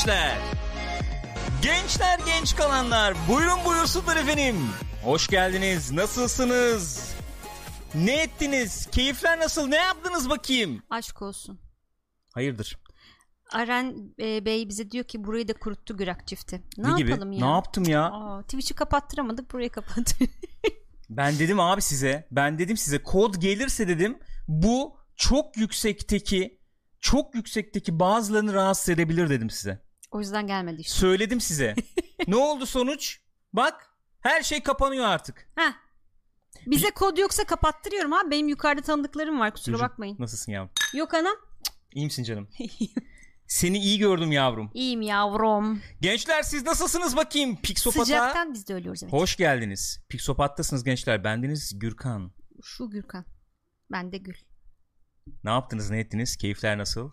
gençler. Gençler genç kalanlar buyurun buyursunlar efendim. Hoş geldiniz nasılsınız? Ne ettiniz? Keyifler nasıl? Ne yaptınız bakayım? Aşk olsun. Hayırdır? Aren e, Bey bize diyor ki burayı da kuruttu Gürak çifti. Ne, Ne gibi? yapalım ya? Ne yaptım ya? Aa, Twitch'i kapattıramadık burayı kapattık. Ben dedim abi size. Ben dedim size kod gelirse dedim bu çok yüksekteki çok yüksekteki bazılarını rahatsız edebilir dedim size. O yüzden gelmedi işte. Söyledim size. ne oldu sonuç? Bak her şey kapanıyor artık. Heh. Bize kod yoksa kapattırıyorum abi. Benim yukarıda tanıdıklarım var kusura Çocuk, bakmayın. Nasılsın yavrum? Yok anam. İyi misin canım? Seni iyi gördüm yavrum. İyiyim yavrum. Gençler siz nasılsınız bakayım? Pixopat'a Sıcaktan biz de ölüyoruz evet. hoş geldiniz. Pixopat'tasınız gençler. Bendeniz Gürkan. Şu Gürkan. Ben de Gül. Ne yaptınız ne ettiniz? Keyifler nasıl?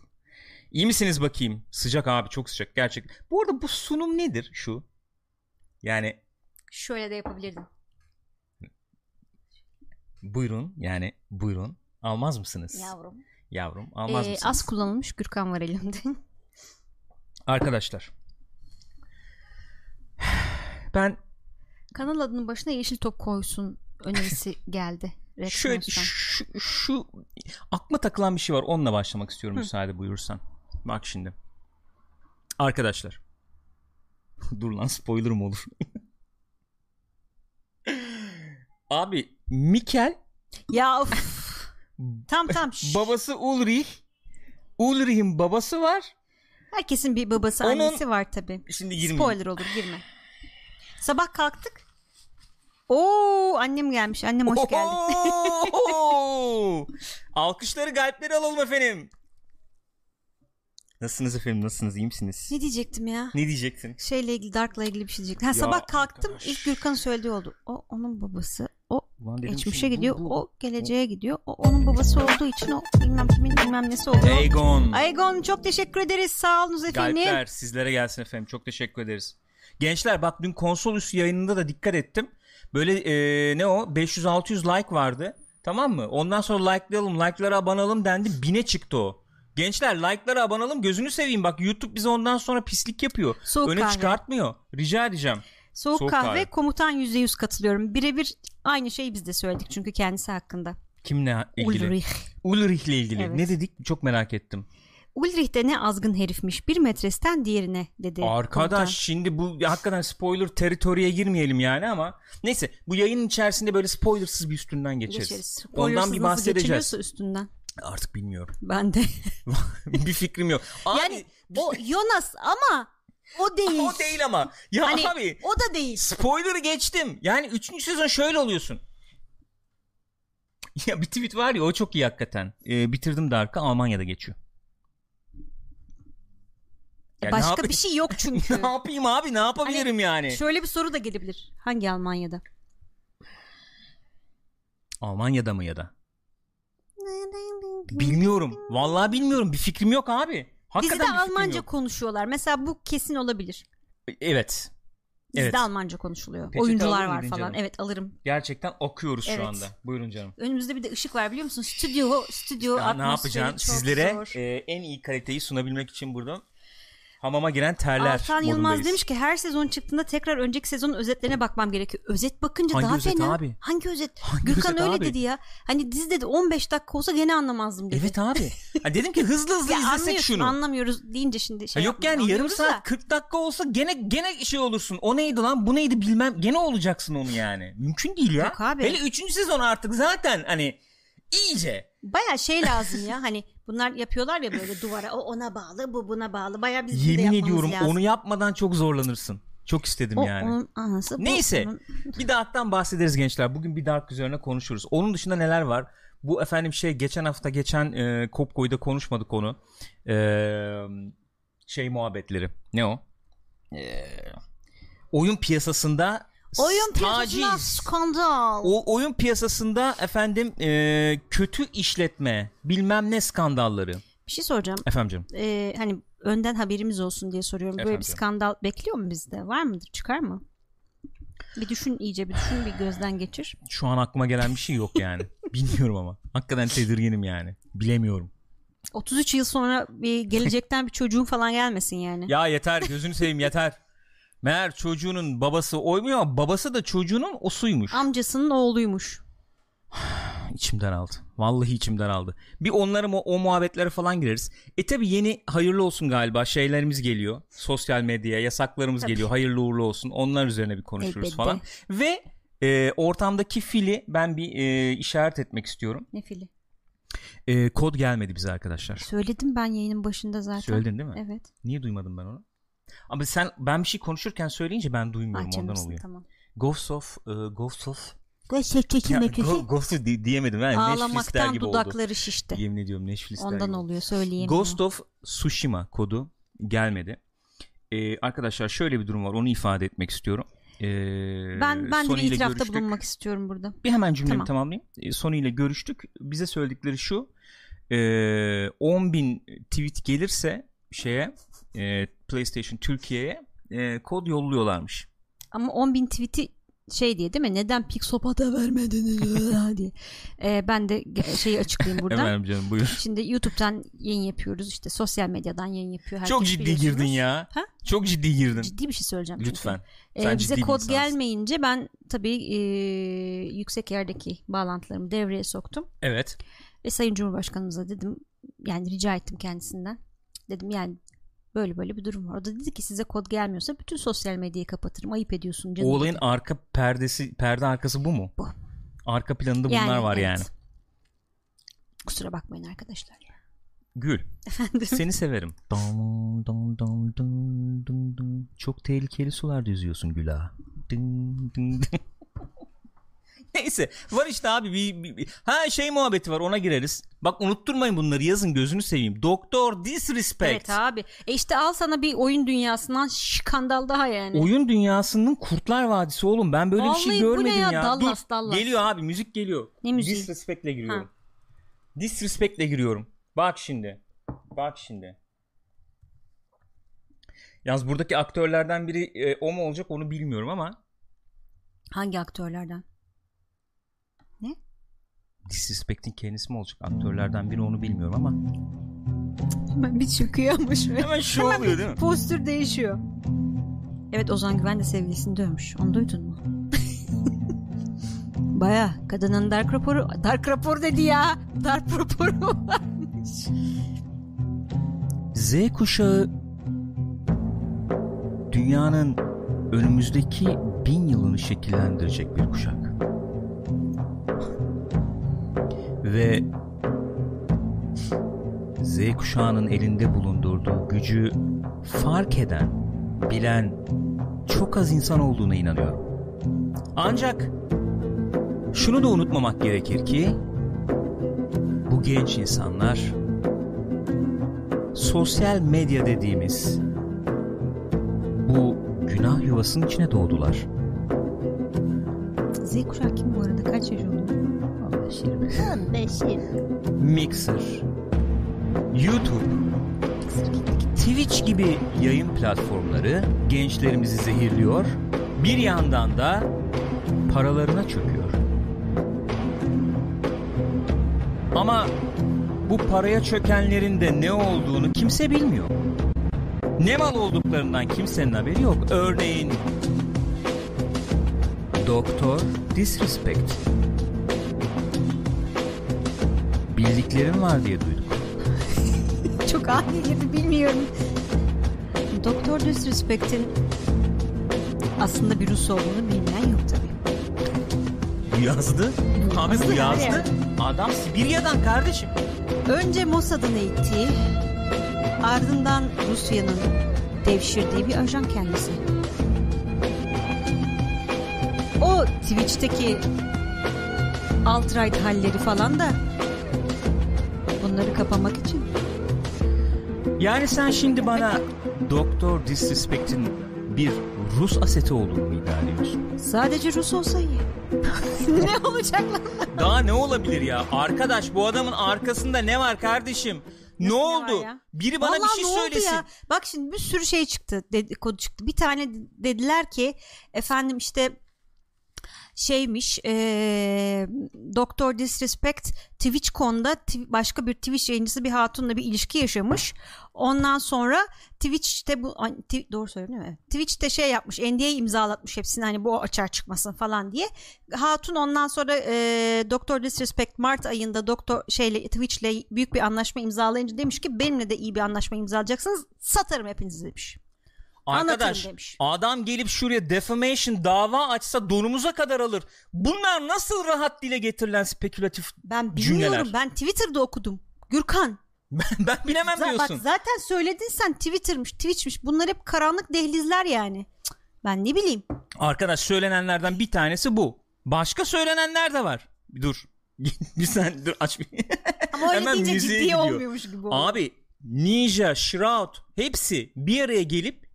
İyi misiniz bakayım? Sıcak abi çok sıcak gerçek. Bu arada bu sunum nedir şu? Yani Şöyle de yapabilirdim. buyurun yani buyurun. Almaz mısınız? Yavrum. Yavrum almaz Ee, mısınız? az kullanılmış Gürkan var elimde. Arkadaşlar. Ben Kanal adının başına yeşil top koysun önerisi geldi. Şöyle şu, şu aklıma takılan bir şey var. Onunla başlamak istiyorum müsaade buyurursan. Bak şimdi. Arkadaşlar. Dur lan spoiler mı olur? Abi Mikel Ya of. tam tam. babası Ulrich Ulrich'in babası var. Herkesin bir babası Onun- annesi var tabi. Şimdi girmeyeyim. Spoiler olur girme. Sabah kalktık. Oo annem gelmiş. Annem hoş geldin. Oho! Alkışları galpleri alalım efendim. Nasılsınız efendim? Nasılsınız? İyi misiniz? Ne diyecektim ya? Ne diyeceksin? Şeyle ilgili Dark'la ilgili bir şey diyecektim. Ha, sabah kalktım arkadaş. ilk Gürkan'ın söylediği oldu. O onun babası. O Ulan geçmişe şimdi bu- gidiyor. bu- O geleceğe gidiyor. O onun babası olduğu için o bilmem kimin bilmem nesi oluyor. Aegon. Aegon çok teşekkür ederiz. Sağ olunuz efendim. Galpler sizlere gelsin efendim. Çok teşekkür ederiz. Gençler bak dün konsol üstü yayınında da dikkat ettim. Böyle e, ne o 500-600 like vardı. Tamam mı? Ondan sonra likelayalım, like'lara abanalım dendi. Bine çıktı o. Gençler like'lara abanalım. Gözünü seveyim bak YouTube bize ondan sonra pislik yapıyor. Soğuk Öne kahve. çıkartmıyor. Rica edeceğim. Soğuk, Soğuk kahve, kahve. komutan %100 katılıyorum. Birebir aynı şeyi biz de söyledik çünkü kendisi hakkında. Kimle ilgili? Ulrich. Ulrich'le ilgili. Evet. Ne dedik? Çok merak ettim. Ulrich de ne azgın herifmiş. Bir metresten diğerine dedi. Arkadaş komutan. şimdi bu hakikaten spoiler teritoriye girmeyelim yani ama neyse bu yayının içerisinde böyle spoilersız bir üstünden geçeriz. Geçeriz. Ondan bir bahsedeceğiz. üstünden. Artık bilmiyorum. Ben de. bir fikrim yok. Abi, yani o Jonas ama o değil. o değil ama. Ya Hani abi o da değil. spoiler'ı geçtim. Yani 3. sezon şöyle oluyorsun. Ya bir tweet var ya o çok iyi hakikaten. Ee, bitirdim Dark'ı Almanya'da geçiyor. Ya Başka yapayım? bir şey yok çünkü. ne yapayım abi ne yapabilirim yani? Şöyle bir soru da gelebilir. Hangi Almanya'da? Almanya'da mı ya da? Bilmiyorum. Vallahi bilmiyorum. Bir fikrim yok abi. Hakikaten Dizide Almanca yok. konuşuyorlar. Mesela bu kesin olabilir. Evet. Dizide Evet. Almanca konuşuluyor. Peçete Oyuncular var falan. canım? Evet alırım. Gerçekten okuyoruz Evet. şu anda. Buyurun canım. Önümüzde bir de ışık var biliyor musun? Stüdyo, stüdyo Ya ne atmosferi yapacaksın? çok Sizlere zor. e, en iyi kaliteyi sunabilmek için burada hamama giren terler Altan Yılmaz demiş ki her sezon çıktığında tekrar önceki sezonun özetlerine bakmam gerekiyor. Özet bakınca Hangi daha özet fena. abi? Hangi özet? Hangi Gürkan özet öyle abi? dedi ya. Hani dizide de 15 dakika olsa gene anlamazdım dedi. Evet abi. Ha, dedim ki hızlı hızlı Ya izlesek şunu. anlamıyoruz deyince şimdi şey Ha, yok yani yarım saat da. 40 dakika olsa gene gene şey olursun. O neydi lan? Bu neydi bilmem. Gene olacaksın onu yani. Mümkün değil ya. Yok abi. Hele 3. sezon artık zaten hani iyice. Baya şey lazım ya hani bunlar yapıyorlar ya böyle duvara o ona bağlı bu buna bağlı baya de Yemin ediyorum lazım. onu yapmadan çok zorlanırsın. Çok istedim o, yani. onun anası Neyse. onun- Bir Dark'tan bahsederiz gençler. Bugün bir Dark üzerine konuşuruz. Onun dışında neler var? Bu efendim şey geçen hafta geçen e, Kopko'yu konuşmadık onu. E, şey muhabbetleri. Ne o? E, oyun piyasasında Oyun piyasasına taciz. skandal. O oyun piyasasında efendim e, kötü işletme, bilmem ne skandalları. Bir şey soracağım. Efendim canım. Ee, hani önden haberimiz olsun diye soruyorum. Böyle Efendim bir canım. skandal bekliyor mu bizde? Var mıdır? Çıkar mı? Bir düşün iyice bir düşün bir gözden geçir. Şu an aklıma gelen bir şey yok yani. Bilmiyorum ama. Hakikaten tedirginim yani. Bilemiyorum. 33 yıl sonra bir gelecekten bir çocuğun falan gelmesin yani. Ya yeter gözünü seveyim yeter. Meğer çocuğunun babası oymuyor ama babası da çocuğunun osuymuş. Amcasının oğluymuş. İçim daraldı. Vallahi içim daraldı. Bir onlara o, o muhabbetlere falan gireriz. E tabi yeni hayırlı olsun galiba şeylerimiz geliyor. Sosyal medyaya yasaklarımız Tabii. geliyor. Hayırlı uğurlu olsun. Onlar üzerine bir konuşuruz Elbette. falan. Ve e, ortamdaki fili ben bir e, işaret etmek istiyorum. Ne fili? E, kod gelmedi bize arkadaşlar. Söyledim ben yayının başında zaten. Söyledin değil mi? Evet. Niye duymadım ben onu? Ama sen ben bir şey konuşurken söyleyince ben duymuyorum Ah ondan oluyor. tamam. Ghost of e, Ghost of Ghost of di- diyemedim yani Ağlamaktan gibi oldu. dudakları şişti. Yemin ediyorum Netflix'ler Ondan gibi. oluyor söyleyeyim. Ghost of Tsushima kodu gelmedi. Ee, arkadaşlar şöyle bir durum var onu ifade etmek istiyorum. Ee, Ben ben de Sony bir itirafta görüştük. bulunmak istiyorum burada. Bir hemen cümlemi Tamam. tamamlayayım. Ee, Sony ile görüştük. Bize söyledikleri şu. E, 10.000 tweet gelirse şeye e, PlayStation Türkiye'ye e, kod yolluyorlarmış. Ama 10.000 tweet'i şey diye değil mi? Neden Pixopat'a vermediniz diye. Ee, ben de şeyi açıklayayım buradan. Efendim canım buyur. Şimdi YouTube'dan yayın yapıyoruz. işte sosyal medyadan yayın yapıyor. Herkes Çok ciddi girdin ya. Ha? Çok ciddi girdin. Ciddi bir şey söyleyeceğim. çünkü. Lütfen. Ee, Sen bize kod insansın. gelmeyince ben tabii e, yüksek yerdeki bağlantılarımı devreye soktum. Evet. Ve Sayın Cumhurbaşkanımıza dedim yani rica ettim kendisinden. Dedim yani böyle böyle bir durum var. O da dedi ki size kod gelmiyorsa bütün sosyal medyayı kapatırım. Ayıp ediyorsun canım. O olayın dedi. arka perdesi, perde arkası bu mu? Bu. Arka planında bunlar Yani, var evet. yani. Kusura bakmayın arkadaşlar. Gül. Efendim. Seni severim. Dum, dum, dum, dum, dum, dum. Çok tehlikeli sularda yüzüyorsun Gül ağa. Dın, dın, dın. Neyse var işte abi bir, bir- bir- ha şey muhabbeti var ona gireriz. Bak unutturmayın bunları yazın gözünü seveyim. Doktor Disrespect. Evet abi. E işte al sana bir oyun dünyasından skandal daha yani. Oyun dünyasının Kurtlar Vadisi oğlum ben böyle bir Vallahi şey bu ne görmedim ya? ya. Dallas, Dur Dallas. geliyor abi müzik geliyor. Ne müziği? Disrespect'le giriyorum. Disrespect'le giriyorum. Bak şimdi. Bak şimdi. Yalnız buradaki aktörlerden biri e, o mu olacak onu bilmiyorum ama Hangi aktörlerden? Disrespect'in kendisi mi olacak? Aktörlerden biri onu bilmiyorum ama. Hemen bir çıkıyor ama şöyle. Hemen şu oluyor değil mi? Postür değişiyor. Evet Ozan Güven de sevgilisini dövmüş. Onu duydun mu? Baya kadının dark raporu dark rapor dedi ya. Dark raporu varmış. Z kuşağı dünyanın önümüzdeki bin yılını şekillendirecek bir kuşak. Ve Z kuşağının elinde bulundurduğu gücü fark eden, bilen çok az insan olduğuna inanıyorum. Ancak şunu da unutmamak gerekir ki bu genç insanlar sosyal medya dediğimiz bu günah yuvasının içine doğdular. Z kuşağı kim bu arada? Kaç yaş oldu? 15-20. 15 Mixer, YouTube, Twitch gibi yayın platformları gençlerimizi zehirliyor. Bir yandan da paralarına çöküyor. Ama bu paraya çökenlerin de ne olduğunu kimse bilmiyor. Ne mal olduklarından kimsenin haberi yok. Örneğin Doktor Disrespect. Bildiklerim var diye duydum. Çok ani girdi bilmiyorum. Doktor Disrespect'in aslında bir Rus olduğunu bilmeyen yok tabii. Yazdı. Abi bu Yazdı. Adam Sibirya'dan kardeşim. Önce Mossad'ın eğittiği, ardından Rusya'nın devşirdiği bir ajan kendisi. O Twitch'teki alt-right halleri falan da kapamak için. Yani sen şimdi bana Doktor Disrespect'in bir Rus aseti olduğunu iddia ediyorsun? Sadece Rus olsa iyi. ne olacak lan? Daha ne olabilir ya? Arkadaş bu adamın arkasında ne var kardeşim? Ne Nasıl ne oldu? ya? Biri bana Vallahi bir şey söylesin. Ya? Bak şimdi bir sürü şey çıktı. Dedikodu çıktı. Bir tane dediler ki efendim işte şeymiş eee Doktor Disrespect TwitchCon'da tw- başka bir Twitch yayıncısı bir hatunla bir ilişki yaşamış. Ondan sonra Twitch'te bu doğru söylüyorum değil mi? Twitch'te şey yapmış. NDA imzalatmış hepsini hani bu açığa çıkmasın falan diye. Hatun ondan sonra eee Doktor Disrespect Mart ayında Doktor şeyle Twitch'le büyük bir anlaşma imzalayınca demiş ki benimle de iyi bir anlaşma imzalayacaksınız. Satarım hepinizi demiş. Arkadaş demiş. adam gelip şuraya defamation dava açsa donumuza kadar alır. Bunlar nasıl rahat dile getirilen spekülatif Ben bilmiyorum. Cümleler. Ben Twitter'da okudum. Gürkan. ben bilemem Za- diyorsun. Bak zaten söyledin sen Twitter'mış, Twitch'miş. Bunlar hep karanlık dehlizler yani. Cık, Ben ne bileyim. Arkadaş söylenenlerden bir tanesi bu. Başka söylenenler de var. Dur. bir sen dur aç bir. Ama öyle Hemen deyince müziğe gidiyor. olmuyormuş gibi oluyor. Abi Ninja, Shroud hepsi bir araya gelip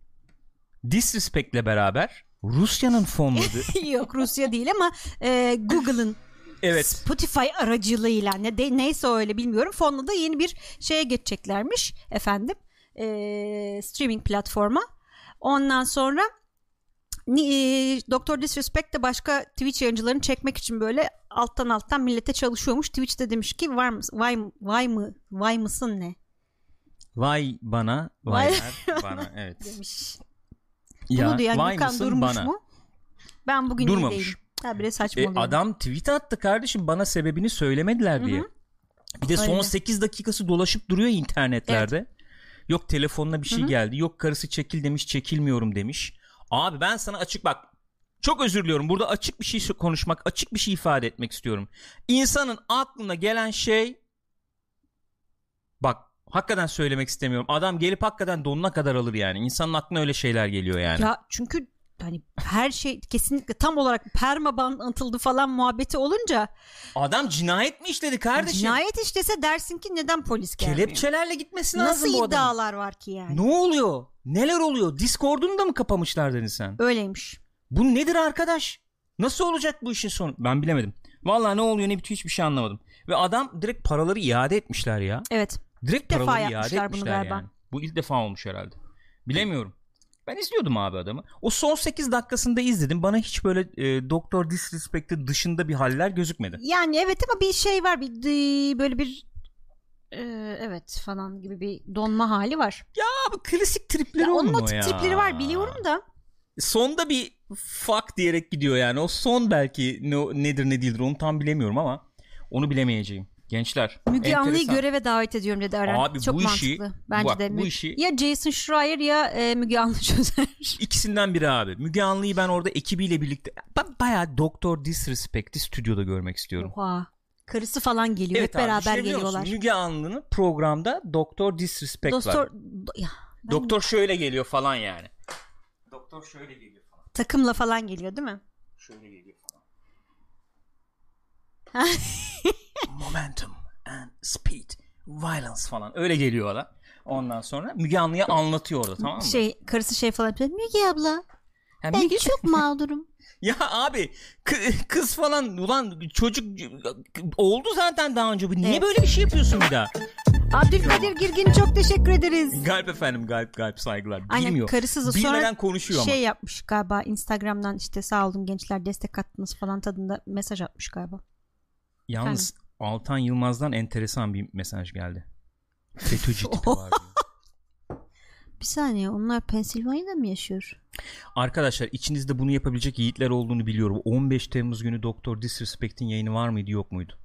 Disrespect'le beraber Rusya'nın fonladığı Yok Rusya değil ama e, Google'ın evet. Spotify aracılığıyla ne de, neyse öyle bilmiyorum fonla da yeni bir şeye geçeceklermiş efendim e, streaming platforma. Ondan sonra e, Doktor Disrespect de başka Twitch yayıncılarını çekmek için böyle alttan alttan millete çalışıyormuş. Twitch'te demiş ki var mı vay, vay mı vay mısın ne? Vay bana Vay- vaylar bana evet. demiş Ya, bunu Gürkan mısın durmuş bana? mu ben bugün iyi Durmamış. değilim ha bile E, adam tweet attı kardeşim bana sebebini söylemediler diye. Bir de son Öyle. 8 dakikası dolaşıp duruyor internetlerde. Yok telefonuna bir şey geldi. Yok karısı çekil demiş çekilmiyorum demiş. Abi ben sana açık bak çok özür diliyorum. Burada açık bir şey konuşmak, açık bir şey ifade etmek istiyorum. İnsanın aklına gelen şey hakikaten söylemek istemiyorum. Adam gelip hakikaten donuna kadar alır yani. İnsanın aklına öyle şeyler geliyor yani. Ya çünkü hani her şey kesinlikle tam olarak permaban atıldı falan muhabbeti olunca Adam cinayet mi işledi kardeşim? cinayet işlese dersin ki neden polis gelmiyor? Kelepçelerle gitmesi lazım Nasıl bu adamın. iddialar var ki yani? Ne oluyor? Neler oluyor? Discord'unu da mı kapamışlar dedin sen? Öyleymiş. Bu nedir arkadaş? Nasıl olacak bu işin sonu? Ben bilemedim. Vallahi ne oluyor ne bitiyor hiçbir şey anlamadım. Ve adam direkt paraları iade etmişler ya. Evet. Direkt defa paraları iade yapmışlar bunu galiba. yani. Bu ilk defa olmuş herhalde. Bilemiyorum. Ben izliyordum abi adamı. O son 8 dakikasında izledim. Bana hiç böyle e, Doktor Disrespect'in dışında bir haller gözükmedi. Yani evet ama bir şey var bir böyle bir e, evet falan gibi bir donma hali var. Abi klasik tripleri Ya onun o ya. tripleri var biliyorum da. Sonda bir fuck diyerek gidiyor yani. O son belki ne, nedir ne değildir onu tam bilemiyorum ama onu bilemeyeceğim. Gençler. Müge Anlı'yı göreve davet ediyorum dedi Eren. Abi Çok bu işi- mantıklı. Bence bak, de. bu işi- Ya Jason Schreier ya e, Müge Anlı çözer. İkisinden biri abi. Müge Anlı'yı ben orada ekibiyle birlikte ben bayağı Doktor Disrespect'i stüdyoda görmek istiyorum. Oha. Karısı falan geliyor. Hep abi, beraber düşünebiliyor musun? geliyorlar. Müge Anlı'nın programda Doktor Disrespect Doktor var. Do- ya, Doktor şöyle geliyor falan yani. Doktor şöyle geliyor falan. takımla falan geliyor değil mi? Şöyle geliyor. Momentum and speed, violence falan öyle geliyor adam. Ondan sonra Müge Anlı'ya anlatıyor orada tamam mı? Şey karısı şey falan yapıyor. Müge abla Ya ben Müge- çok mağdurum. Ya abi kı- kız falan ulan çocuk oldu zaten daha önce. Niye Evet. böyle bir şey yapıyorsun bir daha? Abdülkadir Girgin çok teşekkür ederiz. Galip efendim galip galip saygılar. Aynen Bilmiyor. karısı da Bilmeden sonra konuşuyor şey ama. yapmış galiba Instagram'dan işte sağ olun gençler destek attınız falan tadında mesaj atmış galiba. Yalnız Altan Yılmaz'dan enteresan bir mesaj geldi. FETÖ'cü tipi var diyor. Bir saniye onlar Pensilvanya'da mı yaşıyor? Arkadaşlar içinizde bunu yapabilecek yiğitler olduğunu biliyorum. 15 Temmuz günü Doktor Disrespect'in yayını var mıydı yok muydu?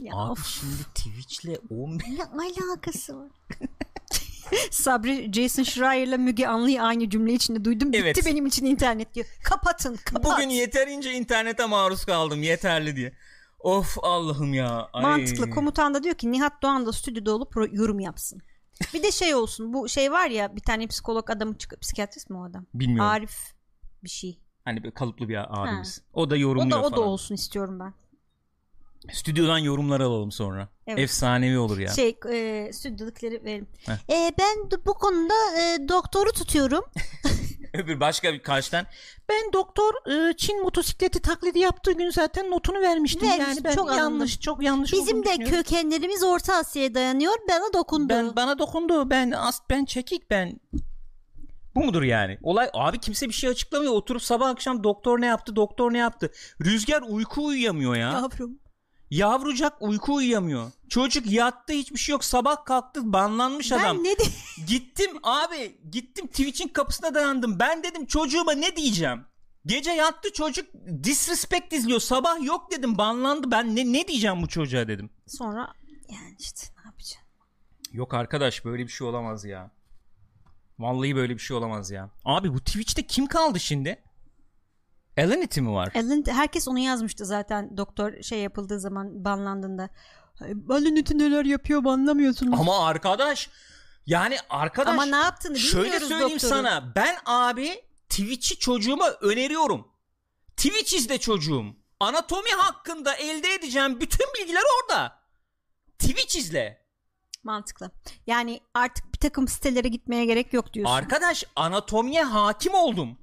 Ya Abi of, şimdi Twitch'le 15 ne alakası var? Sabri Jason Schreier'la Müge Anlı'yı aynı cümle içinde duydum. Bitti Evet. benim için internet diyor. Kapatın kapat. Bugün yeterince internete maruz kaldım yeterli diye. Of Allah'ım ya. Ay. Mantıklı. Komutan da diyor ki Nihat Doğan da stüdyoda olup yorum yapsın. Bir de şey olsun. Bu şey var ya bir tane psikolog adamı çıkıp psikiyatrist mi o adam? Bilmiyorum. Arif bir şey. Hani kalıplı bir abimiz. O da yorumluyor O da o da falan. olsun istiyorum ben. Stüdyodan yorumlar alalım sonra. Evet. Efsanevi olur ya. Şey e, stüdyodakileri verim. Heh. E, ben bu konuda e, doktoru tutuyorum. Öbür başka bir karşıdan ben doktor e, Çin motosikleti taklidi yaptığı gün zaten notunu vermiştim. Vermiş, yani ben çok yanlış anladım. çok yanlış Bizim de kökenlerimiz Orta Asya'ya dayanıyor. Bana dokundu. ben bana dokundu. Ben as ben çekik ben bu mudur yani? Olay abi kimse bir şey açıklamıyor. Oturup sabah akşam doktor ne yaptı? Doktor ne yaptı? Rüzgar uyku uyuyamıyor ya. Yavrum. Yavrucak uyku uyuyamıyor. Çocuk yattı hiçbir şey yok. Sabah kalktı banlanmış adam. Ben ne de Gittim abi gittim Twitch'in kapısına dayandım. Ben dedim çocuğuma ne diyeceğim? Gece yattı çocuk disrespect izliyor. Sabah yok dedim banlandı. Ben ne, ne diyeceğim bu çocuğa dedim. sonra yani işte ne yapacağım? Yok arkadaş böyle bir şey olamaz ya. Vallahi böyle bir şey olamaz ya. Abi bu Twitch'te kim kaldı şimdi? Alanity mi var? Alan, herkes onu yazmıştı zaten doktor şey yapıldığı zaman banlandığında. Alanet'i neler yapıyor banlamıyorsunuz. Ama arkadaş yani arkadaş Ama ne yaptığını bilmiyoruz Şöyle söyleyeyim doktorun. sana. Ben abi Twitch'i çocuğuma öneriyorum. Twitch izle çocuğum. Anatomi hakkında elde edeceğim bütün bilgiler orada. Twitch izle. Mantıklı. Yani artık bir takım sitelere gitmeye gerek yok diyorsun. Arkadaş anatomiye hakim oldum.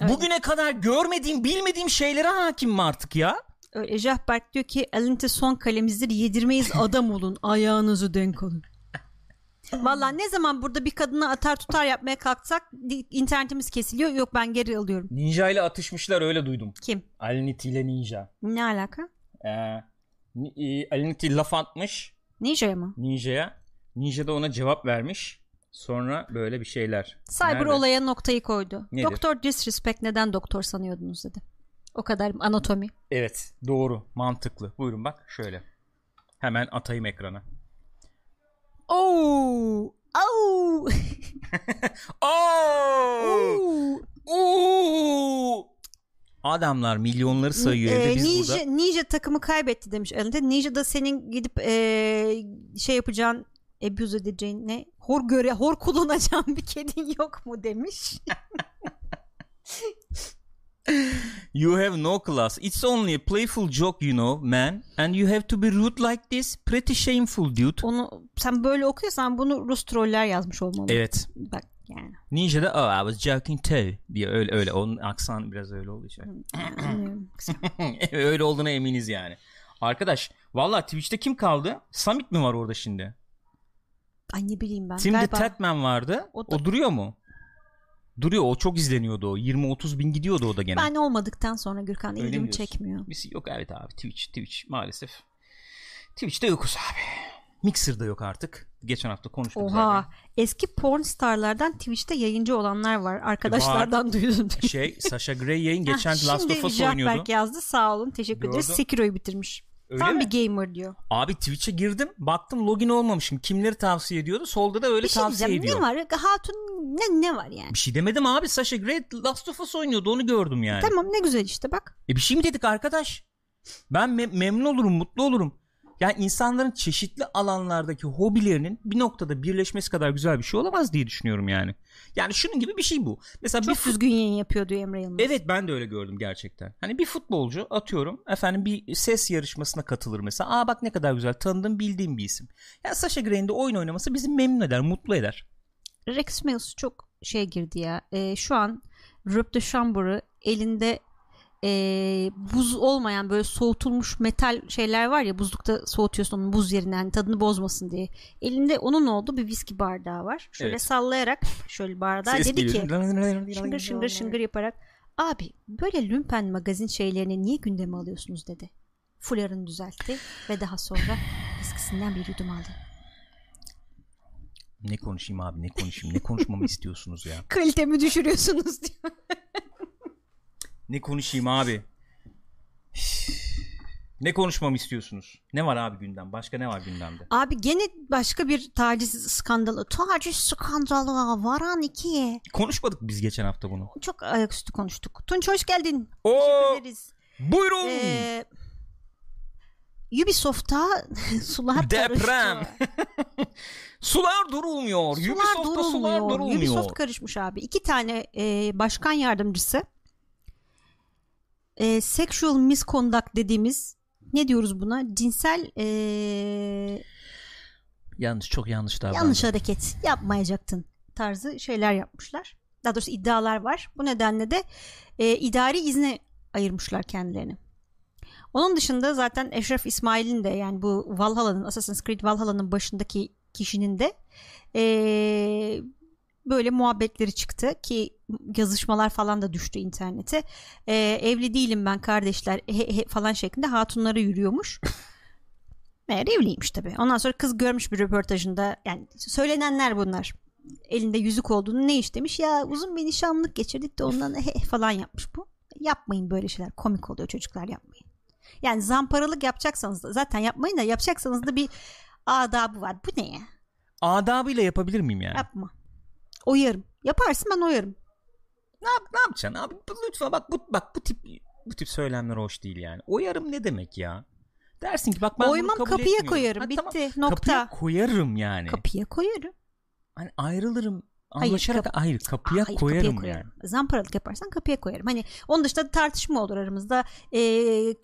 Öyle. Bugüne kadar görmediğim, bilmediğim şeylere hakimim artık ya. Öyle Jahberk diyor ki Alanet'e son kalemizdir yedirmeyiz adam olun ayağınızı denk alın. Valla ne zaman burada bir kadına atar tutar yapmaya kalksak internetimiz kesiliyor. Yok ben geri alıyorum. Ninja ile atışmışlar öyle duydum. Kim? Alinity ile Ninja. Ne alaka? Ee, e, Alinity laf atmış Ninja'ya mı? Ninja'ya. Ninja da ona cevap vermiş. Sonra böyle bir şeyler. Cyber Nerede? olaya noktayı koydu. Nedir? Doktor Disrespect neden doktor sanıyordunuz dedi. O kadar anatomi. Evet doğru mantıklı. Buyurun bak şöyle. Hemen atayım ekrana. Oo! Oo! Oo! Oo! Adamlar milyonları sayıyor evde Ee, biz Ninja, burada. Ninja takımı kaybetti demiş Alan. Ninja da senin gidip ee, şey yapacağın abuse edeceğin ne? Hor göre hor kullanacağın bir kedin yok mu demiş. You have no class. It's only a playful joke you know man. And you have to be rude like this. Pretty shameful dude. Onu sen böyle okuyorsan bunu Rus troller yazmış olmalı. Evet. Bak yani. Ninja da oh I was joking too diye öyle öyle. Onun aksan biraz öyle oldu işte. Anlıyorum. öyle olduğuna eminiz yani. Arkadaş valla Twitch'te kim kaldı? Summit mi var orada şimdi? Ay ne bileyim ben. Tim Galiba Tatman vardı. O, O da- duruyor mu? Duruyor. O çok izleniyordu o. 20-30 bin gidiyordu o da gene. ben olmadıktan sonra Gürkan Öyle mi ilgimi çekmiyor. Biz yok evet abi Twitch Twitch maalesef. Twitch'te yokuz abi. Mixer'da yok artık. Geçen hafta konuştuk Oha. Eski porn starlardan Twitch'te yayıncı olanlar var. Arkadaşlardan duydum. zaten. Şey Sasha Grey yayın geçen Last şimdi of Us oynuyordu. yazdı. Sağ olun. Teşekkür ederiz. Sekiro'yu bitirmiş. Öyle Tam mi? bir gamer diyor. Abi Twitch'e girdim. Baktım login olmamışım. Kimleri tavsiye ediyordu? Solda da öyle Bir şey tavsiye diyeceğim. ediyor. Ne var? Hatun ne ne var yani? Bir şey demedim abi. Sasha Grey Last of Us oynuyordu. Onu gördüm yani. Tamam ne güzel işte bak. E bir şey mi dedik arkadaş? Ben me- memnun olurum, mutlu olurum. Yani insanların çeşitli alanlardaki hobilerinin bir noktada birleşmesi kadar güzel bir şey olamaz diye düşünüyorum yani. Yani şunun gibi bir şey bu. Mesela bir Çok fut- düzgün yayın yapıyordu Emre Yılmaz. Evet ben de öyle gördüm gerçekten. Hani bir futbolcu atıyorum efendim bir ses yarışmasına katılır mesela. Aa bak ne kadar güzel tanıdığım bildiğim bir isim. Ya Sasha Grey'in de oyun oynaması bizi memnun eder, mutlu eder. Rex Mills çok şey girdi ya. Ee, şu an Röp de Chamber'ı elinde ee, buz olmayan böyle soğutulmuş metal şeyler var ya buzlukta soğutuyorsun onun buz yerine hani tadını bozmasın diye. Elinde onun oldu bir viski bardağı var. Şöyle Evet. sallayarak şöyle bardağı Ses dedi ki şıngır şıngır şıngır yaparak abi böyle lümpen magazin şeylerini niye gündeme alıyorsunuz dedi. Fularını düzeltti ve daha sonra viskisinden bir yudum aldı. Ne konuşayım abi ne konuşayım ne konuşmamı istiyorsunuz ya? Kalitemi düşürüyorsunuz diyor. Ne konuşayım abi? Ne konuşmamı istiyorsunuz? Ne var abi gündem? Başka ne var gündemde? Abi gene başka bir taciz skandalı. Taciz skandalı varan iki. Konuşmadık biz geçen hafta bunu. Çok ayaküstü konuştuk. Tunç hoş geldin. Oo, Teşekkür ederiz. buyurun. Ee, Ubisoft'ta sular Deprem. Sular durulmuyor. Sular Ubisoft'ta sular durulmuyor. durulmuyor. Ubisoft karışmış abi. İki tane e, başkan yardımcısı e, sexual misconduct dediğimiz ne diyoruz buna? Cinsel e, Yanlış çok yanlış davrandı. yanlış hareket yapmayacaktın tarzı şeyler yapmışlar. Daha doğrusu iddialar var. Bu nedenle de e, idari izne ayırmışlar kendilerini. Onun dışında zaten Eşref İsmail'in de yani bu Valhalla'nın Assassin's Creed Valhalla'nın başındaki kişinin de e, böyle muhabbetleri çıktı ki yazışmalar falan da düştü internete. E, evli değilim ben kardeşler he- he falan şeklinde hatunlara yürüyormuş. Meğer evliymiş tabii. Ondan sonra kız görmüş bir röportajında yani söylenenler bunlar. Elinde yüzük olduğunu ne iş demiş. Ya uzun bir nişanlık geçirdik de ondan he falan yapmış bu. Yapmayın böyle şeyler. Komik oluyor çocuklar yapmayın. Yani zamparalık yapacaksanız da zaten yapmayın da yapacaksanız da bir adabı var. Bu ne ya? Adabıyla yapabilir miyim yani? Yapma. Oyarım. Yaparsın ben oyarım. Ne, yap, ne yapacaksın abi? Lütfen bak bu bak bu tip bu tip söylemler hoş değil yani. Oyarım ne demek ya? Dersin ki bak ben Oymam bunu kabul kapıya etmiyorum. koyarım. Ha, Bitti. tamam. Nokta. Kapıya koyarım yani. Kapıya koyarım. Hani ayrılırım. Hayır, Anlaşarak kap- hayır kapıya Hayır, koyarım kapıya yani. Zamparalık yaparsan kapıya koyarım. Hani onun dışında tartışma olur aramızda. E,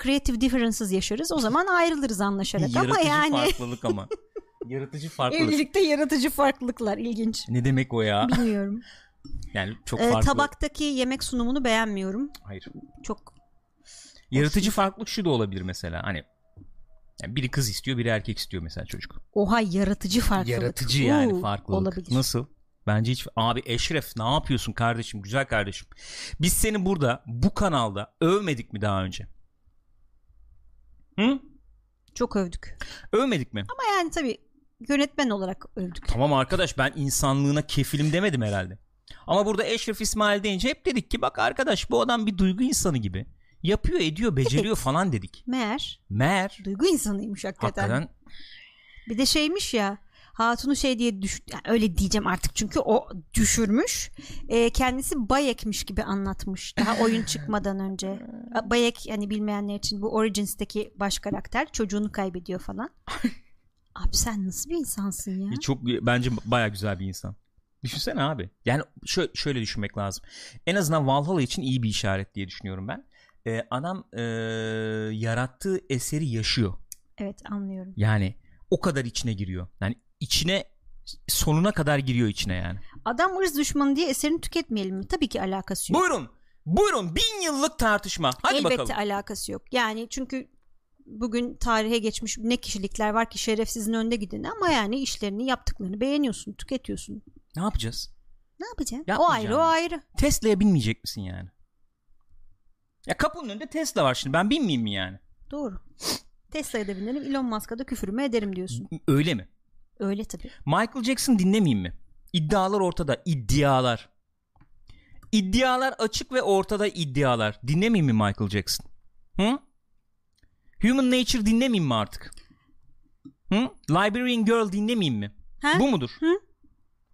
creative differences yaşarız. O zaman ayrılırız anlaşarak. Ama Yaratıcı yani farklılık ama. Yaratıcı farklılık. evlilikte yaratıcı farklılıklar ilginç. Ne demek o ya? Bilmiyorum. Yani çok Ee, farklı. tabaktaki yemek sunumunu beğenmiyorum. Hayır. Çok Yaratıcı farklılık şu da olabilir mesela. Hani yani biri kız istiyor, biri erkek istiyor mesela çocuk. oha yaratıcı farklılık. Yaratıcı yani Uu, farklılık. Olabilir. Nasıl? Bence hiç abi Eşref ne yapıyorsun kardeşim güzel kardeşim. Biz seni burada bu kanalda övmedik mi daha önce? Hı? Çok övdük. Övmedik mi? Ama yani tabii yönetmen olarak övdük. Tamam arkadaş ben insanlığına kefilim demedim herhalde. Ama burada Eşref İsmail deyince hep dedik ki bak arkadaş bu adam bir duygu insanı gibi. Yapıyor ediyor beceriyor Evet. falan dedik. Meğer Mer duygu insanıymış hakikaten. hakikaten Bir de şeymiş ya Hatun'u şey diye düş yani öyle diyeceğim artık çünkü o düşürmüş. Ee, kendisi Bayek'miş gibi anlatmış. Daha oyun çıkmadan önce. Bayek yani bilmeyenler için bu Origins'teki baş karakter çocuğunu kaybediyor falan. Abi sen nasıl bir insansın ya? çok bence baya güzel bir insan. Düşünsene abi. Yani şöyle, şöyle düşünmek lazım. En azından Valhalla için iyi bir işaret diye düşünüyorum ben. Ee, adam ee, yarattığı eseri yaşıyor. Evet anlıyorum. Yani o kadar içine giriyor. Yani içine sonuna kadar giriyor içine yani. Adam ırz düşmanı diye eserini tüketmeyelim mi? Tabii ki alakası yok. Buyurun. Buyurun. Bin yıllık tartışma. Hadi Elbette bakalım. alakası yok. Yani çünkü bugün tarihe geçmiş ne kişilikler var ki şerefsizin önde gideni ama yani işlerini yaptıklarını beğeniyorsun, tüketiyorsun. Ne yapacağız? Ne yapacaksın? O ayrı o ayrı. Tesla'ya binmeyecek misin yani? Ya kapının önünde Tesla var şimdi. Ben binmeyeyim mi yani? Doğru. Tesla'ya da binerim Elon Musk'a da küfürümü ederim diyorsun. Öyle mi? Öyle tabii. Michael Jackson dinlemeyeyim mi? İddialar ortada. İddialar. İddialar açık ve ortada iddialar. Dinlemeyeyim mi Michael Jackson? Hı? Human Nature dinlemeyeyim mi artık? Hı? Librarian Girl dinlemeyeyim mi? Ha? Bu mudur? Hı?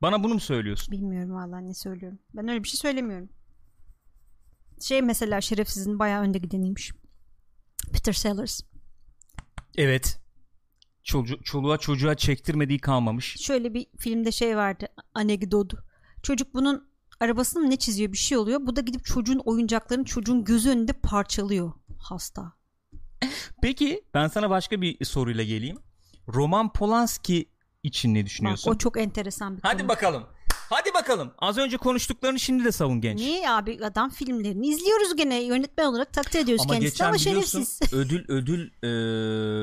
Bana bunu mu söylüyorsun? Bilmiyorum vallahi ne söylüyorum. Ben öyle bir şey söylemiyorum. Şey mesela şerefsizin bayağı önde gideniymiş. Peter Sellers. Evet. Çoluğa çocuğa çektirmediği kalmamış. Şöyle bir filmde şey vardı. Anekdot. Çocuk bunun arabasını ne çiziyor bir şey oluyor. Bu da gidip çocuğun oyuncaklarını çocuğun gözü önünde parçalıyor. Hasta. Peki ben sana başka bir soruyla geleyim. Roman Polanski için ne Bak, düşünüyorsun? o çok enteresan bir Hadi konu. bakalım. Hadi bakalım. Az önce konuştuklarını şimdi de savun genç. Niye abi adam filmlerini izliyoruz gene yönetmen olarak takdir ediyoruz Ama kendisini geçen ama şerefsiz. ödül ödül e,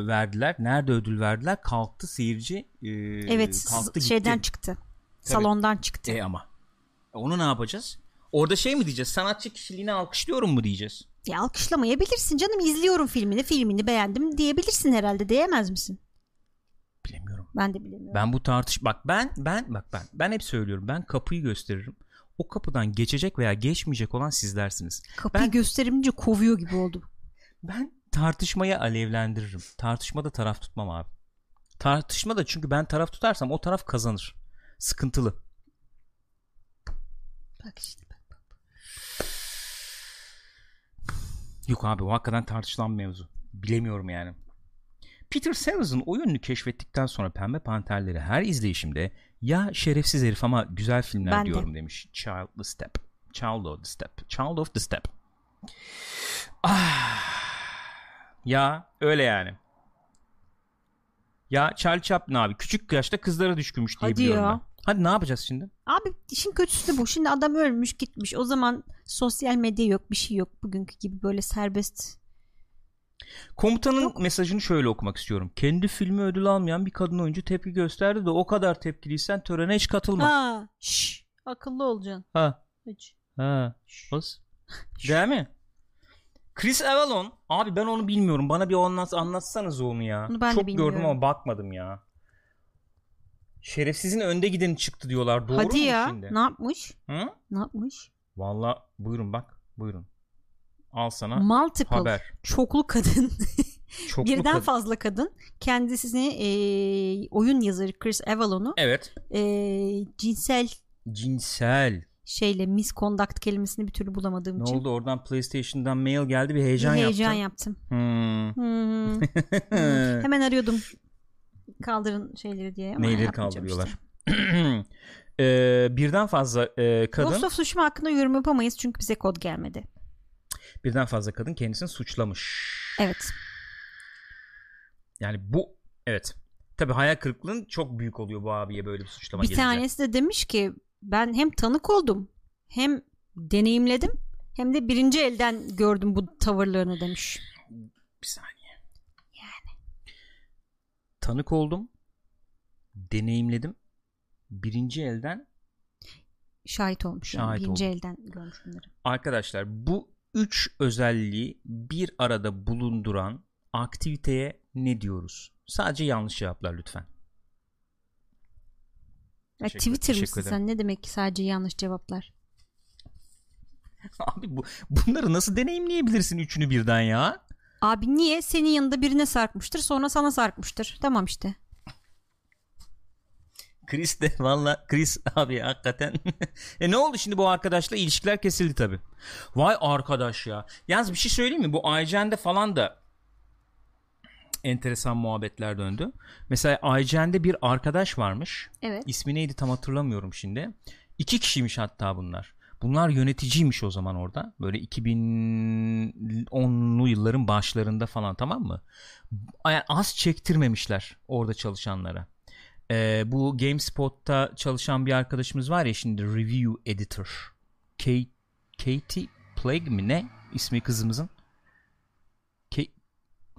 verdiler. Nerede ödül verdiler? Kalktı seyirci. e, evet kalktı gitti. şeyden çıktı. Salondan çıktı. E ama. Onu ne yapacağız? Orada şey mi diyeceğiz? Sanatçı kişiliğini alkışlıyorum mu diyeceğiz? Ya alkışlamayabilirsin canım izliyorum filmini filmini beğendim diyebilirsin herhalde diyemez misin? Bilemiyorum. Ben de bilemiyorum. Ben bu tartış bak ben ben bak ben ben hep söylüyorum. Ben kapıyı gösteririm. O kapıdan geçecek veya geçmeyecek olan sizlersiniz. Kapıyı ben- gösterince kovuyor gibi oldu. Ben tartışmayı alevlendiririm. Tartışmada taraf tutmam abi. Tartışmada çünkü ben taraf tutarsam o taraf kazanır. Sıkıntılı. Bak işte. Yok abi o hakikaten tartışılan mevzu. Bilemiyorum yani. Peter Sellers'ın o yönünü keşfettikten sonra Pembe Panterleri her izleyişimde ya şerefsiz herif ama güzel filmler Ben de. diyorum demiş. Child the Step. Child of the Step. Child of the Step. Ah. Ya öyle yani. Ya Charlie Chaplin abi küçük yaşta kızlara düşkünmüş diye Hadi biliyorum ya. ben. Hadi ne yapacağız şimdi? Abi işin kötüsü de bu. Şimdi adam ölmüş gitmiş. O zaman sosyal medya yok bir şey yok. Bugünkü gibi böyle serbest. Komutanın Yok. mesajını şöyle okumak istiyorum. Kendi filmi ödül almayan bir kadın oyuncu tepki gösterdi de o kadar tepkiliysen törene hiç katılma. Ha. Şş, akıllı olacaksın. Ha. Hiç. ha. Bas. Değil mi? Chris Avalon. Abi ben onu bilmiyorum. Bana bir anlat, anlatsanız onu ya. Onu ben de Çok bilmiyorum. gördüm ama bakmadım ya. Şerefsizin önde gideni çıktı diyorlar. Doğru Hadi mu ya. şimdi? Ne yapmış? Hı? Ne yapmış? Valla buyurun bak. Buyurun. Al sana Multiple. haber. Çoklu kadın. Çoklu Birden kadın- fazla kadın kendisini e, oyun yazarı Chris Avalon'u Evet. e, cinsel Cinsel. şeyle misconduct kelimesini bir türlü bulamadığım Ne için oldu oradan PlayStation'dan mail geldi bir bir heyecan, heyecan yaptın. yaptım. Hmm. Hmm. Hemen arıyordum kaldırın şeyleri diye ama Mailleri kaldırıyorlar. işte. Ee, birden fazla e, kadın Ghost of Tsushima hakkında yorum yapamayız çünkü bize kod gelmedi. Birden fazla kadın kendisini suçlamış. Evet. Yani bu evet. Tabii hayal kırıklığın çok büyük oluyor bu abiye böyle bir suçlama Bir gelince. tanesi de demiş ki ben hem tanık oldum hem deneyimledim hem de birinci elden gördüm bu tavırlarını demiş. Bir saniye. Yani. Tanık oldum. Deneyimledim. Birinci elden Şahit olmuş. yani. Şahit birinci oldum. elden görmüş bunları. arkadaşlar bu üç özelliği bir arada bulunduran aktiviteye ne diyoruz? Sadece yanlış cevaplar lütfen. Ya Teşekkür- Twitter teşekkür ederim. sen? Ne demek ki sadece yanlış cevaplar? Abi bu bunları nasıl deneyimleyebilirsin üçünü birden ya? Abi niye? Senin yanında birine sarkmıştır sonra sana sarkmıştır. Tamam işte. Chris de valla Chris abi hakikaten. e ne oldu şimdi bu arkadaşla ilişkiler kesildi tabi. Vay arkadaş ya. Yalnız bir şey söyleyeyim mi? Bu IGN'de falan da enteresan muhabbetler döndü. Mesela IGN'de bir arkadaş varmış. Evet. İsmi neydi tam hatırlamıyorum şimdi. İki kişiymiş hatta bunlar. Bunlar yöneticiymiş o zaman orada. Böyle 2010'lu yılların başlarında falan tamam mı? Yani az çektirmemişler orada çalışanlara. Ee, bu GameSpot'ta çalışan bir arkadaşımız var ya şimdi review editor. Kate, Katie Plague mi ne ismi kızımızın? Kate,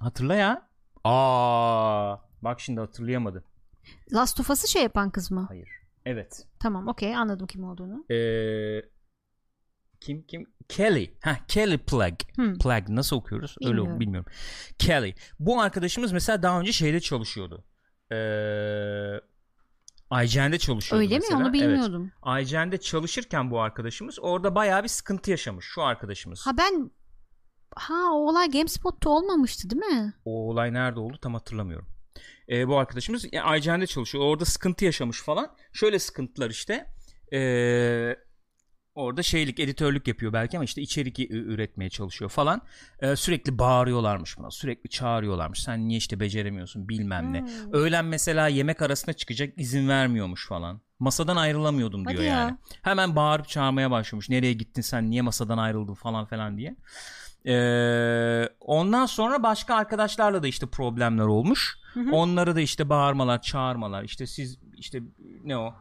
hatırla ya. Aa, bak şimdi hatırlayamadı. Last of Us'ı şey yapan kız mı? Hayır. Evet. Tamam okey anladım kim olduğunu. Ee, kim kim? Kelly. Ha Kelly Plague. Hmm. Plague nasıl okuyoruz? Öyle Bilmiyorum. ok- bilmiyorum. Kelly. Bu arkadaşımız mesela daha önce şeyde çalışıyordu. Ee, IGN'de çalışıyordu Öyle mesela. mi? Onu bilmiyordum. Evet. IGN'de çalışırken bu arkadaşımız orada bayağı bir sıkıntı yaşamış şu arkadaşımız. Ha ben Ha o olay GameSpot'ta olmamıştı değil mi? O olay nerede oldu tam hatırlamıyorum. E, bu arkadaşımız yani IGN'de çalışıyor. Orada sıkıntı yaşamış falan. Şöyle sıkıntılar işte. Eee orada şeylik editörlük yapıyor belki ama işte içerik üretmeye çalışıyor falan. Ee, sürekli bağırıyorlarmış buna. Sürekli çağırıyorlarmış. Sen niye işte beceremiyorsun bilmem ne. Hmm. Öğlen mesela yemek arasına çıkacak izin vermiyormuş falan. Masadan ayrılamıyordum diyor Hadi yani. Ya. Hemen bağırıp çağırmaya başlamış. Nereye gittin sen niye masadan ayrıldın falan falan diye. Ee, ondan sonra başka arkadaşlarla da işte problemler olmuş. Hı hı. Onları da işte bağırmalar, çağırmalar. İşte siz işte ne o?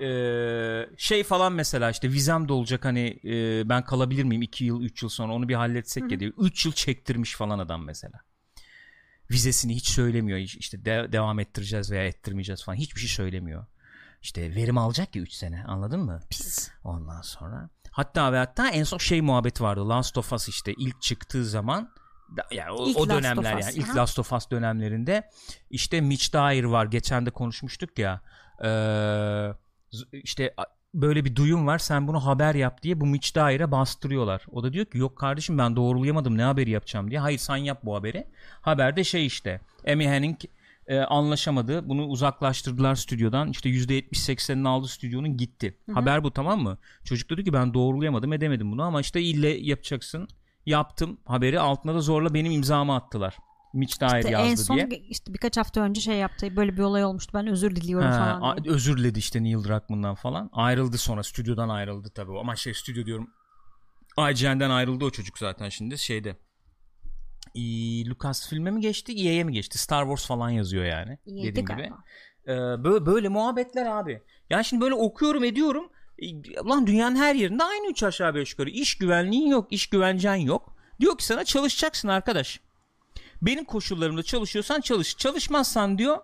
Ee, şey falan mesela işte vizem de olacak hani e, ben kalabilir miyim 2 yıl 3 yıl sonra onu bir halletsek ya diyor. 3 yıl çektirmiş falan adam mesela. Vizesini hiç söylemiyor işte de- devam ettireceğiz veya ettirmeyeceğiz falan hiçbir şey söylemiyor. İşte verim alacak ya 3 sene anladın mı? Pis. Ondan sonra hatta ve hatta en son şey muhabbet vardı Last of Us işte ilk çıktığı zaman yani o, ilk o dönemler yani ilk Last of Us dönemlerinde işte Mitch Dyer var geçen de konuşmuştuk ya eee işte böyle bir duyum var sen bunu haber yap diye bu Mitch Daire bastırıyorlar. O da diyor ki yok kardeşim ben doğrulayamadım ne haberi yapacağım diye. Hayır sen yap bu haberi. Haberde şey işte Amy Henning e, anlaşamadı. Bunu uzaklaştırdılar stüdyodan. İşte %70-80'ini aldı stüdyonun gitti. Hı-hı. Haber bu tamam mı? Çocuk dedi ki ben doğrulayamadım edemedim bunu ama işte ille yapacaksın. Yaptım haberi altına da zorla benim imzamı attılar. Mitch Dyer işte yazdı en son diye. işte birkaç hafta önce şey yaptı. Böyle bir olay olmuştu. Ben özür diliyorum ha, falan. Diye. Özür diledi işte Neil Druckmann'dan falan. Ayrıldı sonra stüdyodan ayrıldı tabii. Ama şey stüdyo diyorum. IGN'den ayrıldı o çocuk zaten şimdi şeyde. E, Lucas filme mi geçti? EA'ye mi geçti? Star Wars falan yazıyor yani. EA'de dediğim galiba. gibi. Ee, böyle, böyle muhabbetler abi. Yani şimdi böyle okuyorum ediyorum. Lan dünyanın her yerinde aynı üç aşağı beş yukarı. İş güvenliğin yok, iş güvencen yok. Diyor ki sana çalışacaksın arkadaş benim koşullarımda çalışıyorsan çalış. Çalışmazsan diyor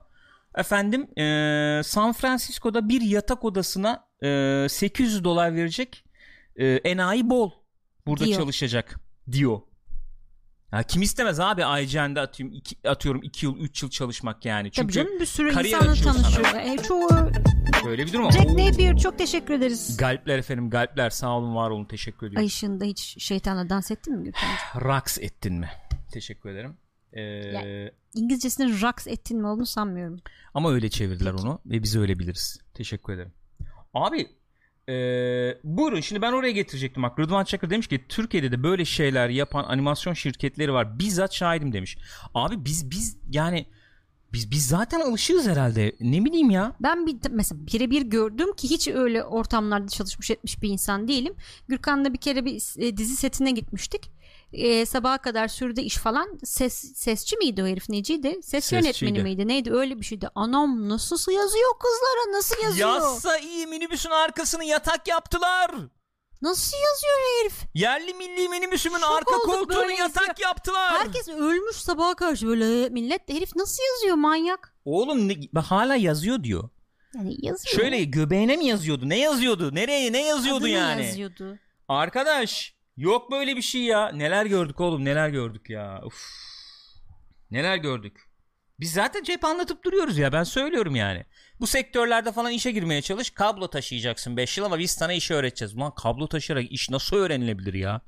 efendim e, San Francisco'da bir yatak odasına e, 800 dolar verecek e, enayi bol burada diyor. çalışacak diyor. Ya kim istemez abi IGN'de atıyorum iki, atıyorum 2 yıl 3 yıl çalışmak yani. Çünkü Tabii canım bir sürü insanla tanışıyor. E, çoğu Böyle bir durum ama. Jack Napier çok teşekkür ederiz. Galpler efendim galpler sağ olun var olun teşekkür ediyorum. Ay ışığında hiç şeytanla dans ettin mi Gülkan? Raks ettin mi? Teşekkür ederim. Ee, yani İngilizcesini raks ettin mi olduğunu sanmıyorum. Ama öyle çevirdiler Peki. onu ve biz öyle biliriz. Teşekkür ederim. Abi e, buyurun şimdi ben oraya getirecektim. Bak Rıdvan Çakır demiş ki Türkiye'de de böyle şeyler yapan animasyon şirketleri var. Bizzat şahidim demiş. Abi biz biz yani biz biz zaten alışığız herhalde. Ne bileyim ya. Ben bir mesela birebir gördüm ki hiç öyle ortamlarda çalışmış etmiş bir insan değilim. Gürkan'la bir kere bir e, dizi setine gitmiştik e, sabaha kadar sürdü iş falan ses sesçi miydi o herif neciydi ses Sesçiydi. yönetmeni miydi neydi öyle bir şeydi anam nasıl yazıyor kızlara nasıl yazıyor yazsa iyi minibüsün arkasını yatak yaptılar Nasıl yazıyor herif? Yerli milli minibüsümün Şok arka koltuğunu yatak yazıyor. yaptılar. Herkes ölmüş sabaha karşı böyle millet. Herif nasıl yazıyor manyak? Oğlum ne, hala yazıyor diyor. Yani yazıyor. Şöyle göbeğine mi yazıyordu? Ne yazıyordu? Nereye ne yazıyordu Adını yani? yazıyordu. Arkadaş Yok böyle bir şey ya. Neler gördük oğlum neler gördük ya. Uf. Neler gördük. Biz zaten hep anlatıp duruyoruz ya ben söylüyorum yani. Bu sektörlerde falan işe girmeye çalış kablo taşıyacaksın 5 yıl ama biz sana işi öğreteceğiz. Ulan kablo taşıyarak iş nasıl öğrenilebilir ya?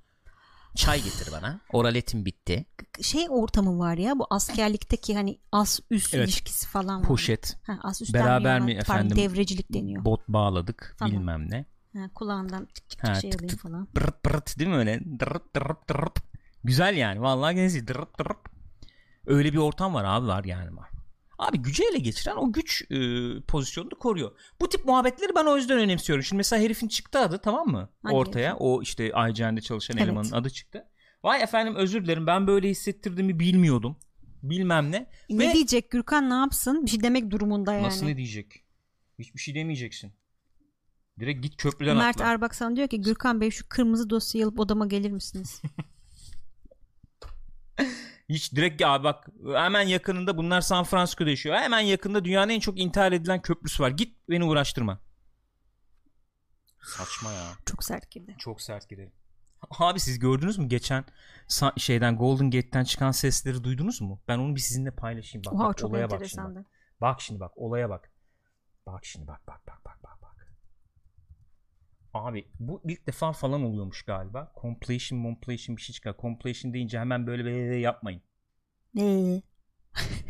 Çay getir bana. Oraletim bitti. Şey ortamı var ya bu askerlikteki hani as üst evet. ilişkisi falan var. Poşet. Ha, as Beraber mi efendim? Devrecilik deniyor. Bot bağladık falan. bilmem ne. Ha, kulağından çık çık ha, şey tık, alayım tık, falan. Dırıp dırıp değil mi öyle? Dırıp dırıp dırıp. Güzel yani. Vallahi genesi dırıp dırıp. Öyle bir ortam var abi var yani var. Abi gücü ele geçiren o güç e, pozisyonunu koruyor. Bu tip muhabbetleri ben o yüzden önemsiyorum. Şimdi mesela herifin çıktı adı tamam mı? Hangi Ortaya herif? o işte IGN'de çalışan evet. elemanın adı çıktı. Vay efendim özür dilerim ben böyle hissettirdiğimi bilmiyordum. Bilmem ne. Ne Ve... diyecek Gürkan ne yapsın? Bir şey demek durumunda yani. Nasıl ne diyecek? Hiçbir şey demeyeceksin. Direkt git köprüden Mert atla. Mert Erbaksan diyor ki Gürkan Bey şu kırmızı dosyayı alıp odama gelir misiniz? Hiç direkt abi bak hemen yakınında bunlar San Francisco'da yaşıyor. Hemen yakında dünyanın en çok intihar edilen köprüsü var. Git beni uğraştırma. Saçma ya. Çok sert girdi. Çok sert girdi. Abi siz gördünüz mü geçen şeyden Golden Gate'ten çıkan sesleri duydunuz mu? Ben onu bir sizinle paylaşayım. Bak, Oha, bak çok olaya bak şimdi. Bak. bak şimdi bak olaya bak. Bak şimdi bak bak bak bak bak. Abi bu ilk defa falan oluyormuş galiba. Completion, completion bir şey çıkar. Completion deyince hemen böyle böyle yapmayın. Ne?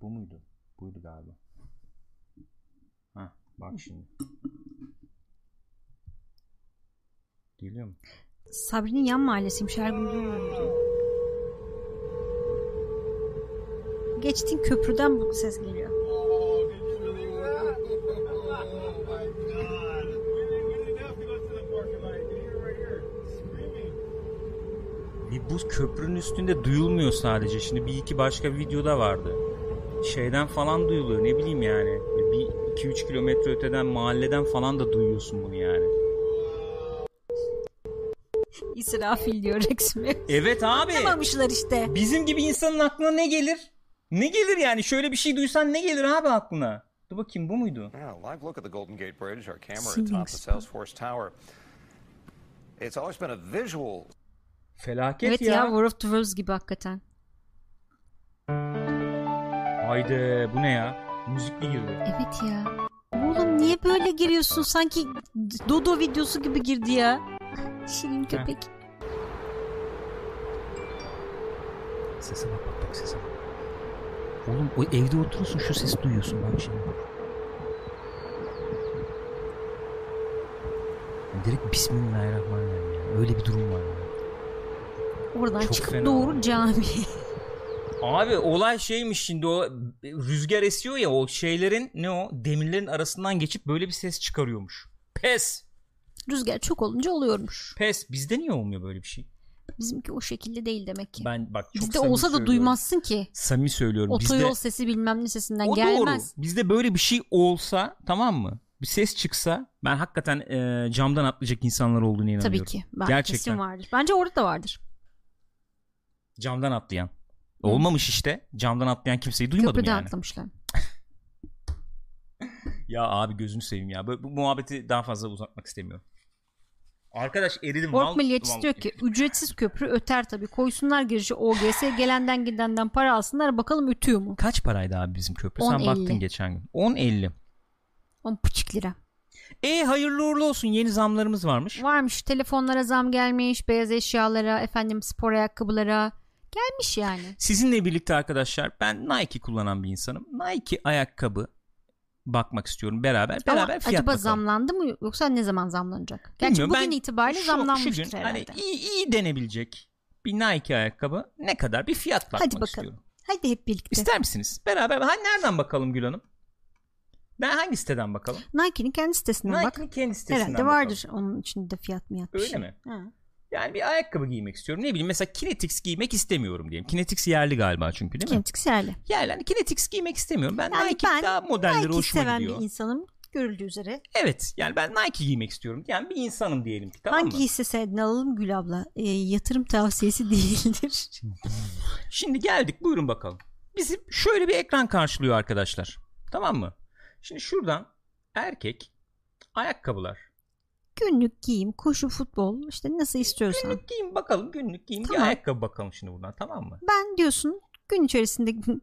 Bu muydu? Buydu galiba. Ha, bak şimdi. Geliyor mu? Sabri'nin yan mahallesiymiş her gün duyuyorum. Geçtiğin köprüden bu ses geliyor. Bu köprünün üstünde duyulmuyor sadece. Şimdi bir iki başka videoda vardı. Şeyden falan duyuluyor ne bileyim yani. Bir 2-3 kilometre öteden mahalleden falan da duyuyorsun bunu yani. İsrafil diyor Rex'ime. Evet abi. Yapamamışlar işte. Bizim gibi insanın aklına ne gelir? Ne gelir yani? Şöyle bir şey duysan ne gelir abi aklına? Dur bakayım bu muydu? Yeah, live look at the Golden Gate Bridge, our camera Singing atop the spot. Salesforce Tower. It's always been a visual Felaket Evet ya. ya War of the Worlds gibi hakikaten. Haydi bu ne ya? Müzikli girdi. Evet ya. Oğlum niye böyle giriyorsun? Sanki Dodo videosu gibi girdi ya. Şirin köpek. Sese bak bak bak sese bak. Oğlum o evde oturuyorsun şu sesi duyuyorsun bak şimdi. Direkt Bismillahirrahmanirrahim ya. Öyle bir durum var ya. Oradan Çok çıkıp fena doğru cami. Abi olay şeymiş şimdi o rüzgar esiyor ya o şeylerin ne o demirlerin arasından geçip böyle bir ses çıkarıyormuş. Pes. Rüzgar çok olunca oluyormuş. Pes. Bizde niye olmuyor böyle bir şey? Bizimki o şekilde değil demek ki. Ben bak çok Bizde samimi olsa da söylüyorum. duymazsın ki. Samimi söylüyorum. Otoyol Bizde sesi bilmem ne sesinden o gelmez. doğru. Bizde böyle bir şey olsa tamam mı? Bir ses çıksa ben hakikaten e, camdan atlayacak insanlar olduğunu inanıyorum. Tabii ki. Ben Gerçekten. kesin vardır. Bence orada da vardır. Camdan atlayan. Olmamış işte. Camdan atlayan kimseyi duymadım Köprüden yani. atlamışlar. Ya abi gözünü seveyim ya. Böyle, bu muhabbeti daha fazla uzatmak istemiyorum. Arkadaş eridim. Ork val- diyor ki ücretsiz köprü öter tabii. Koysunlar girişi OGS gelenden gidenden para alsınlar bakalım ütüyor mu? Kaç paraydı abi bizim köprü? Sen 10.50. baktın geçen gün. 10.50. 10 pıçık lira. E hayırlı uğurlu olsun. Yeni zamlarımız varmış. Varmış telefonlara zam gelmiş, beyaz eşyalara, efendim spor ayakkabılara gelmiş yani. Sizinle birlikte arkadaşlar ben Nike kullanan bir insanım. Nike ayakkabı bakmak istiyorum beraber. Beraber Ama fiyat acaba bakalım. zamlandı mı yoksa ne zaman zamlanacak? Gerçi Bilmiyorum, bugün ben itibariyle şu- zamlanmıştır şu gün, herhalde. Hani iyi, iyi denebilecek bir Nike ayakkabı ne kadar bir fiyat bakmak Hadi bakalım. istiyorum. Hadi hep birlikte. İster misiniz? Beraber. Ha, nereden bakalım Gül Hanım? Ben hangi siteden bakalım? Nike'nin kendi sitesinden bak. Nike'nin kendi sitesinden Herhalde bakalım. vardır onun içinde fiyat miyat Öyle şey. mi? Ha. Yani bir ayakkabı giymek istiyorum. Ne bileyim mesela Kinetix giymek istemiyorum diyelim. Kinetix yerli galiba çünkü değil mi? Kinetix yerli. Yerli. Hani Kinetix giymek istemiyorum. Ben Yani Nike ben daha modelleri Nike hoşuma seven gidiyor. bir insanım görüldüğü üzere. Evet. Yani ben Nike giymek istiyorum. Yani bir insanım diyelim ki tamam Hangi mı? hisse senedini alalım Gül abla? Ee, yatırım tavsiyesi değildir. Şimdi geldik buyurun bakalım. Bizim şöyle bir ekran karşılıyor arkadaşlar. Tamam mı? Şimdi şuradan erkek ayakkabılar. Günlük giyim, koşu, futbol işte nasıl istiyorsan. Günlük giyim bakalım günlük giyim. Tamam. Bir ayakkabı bakalım şimdi buradan tamam mı? Ben diyorsun gün içerisinde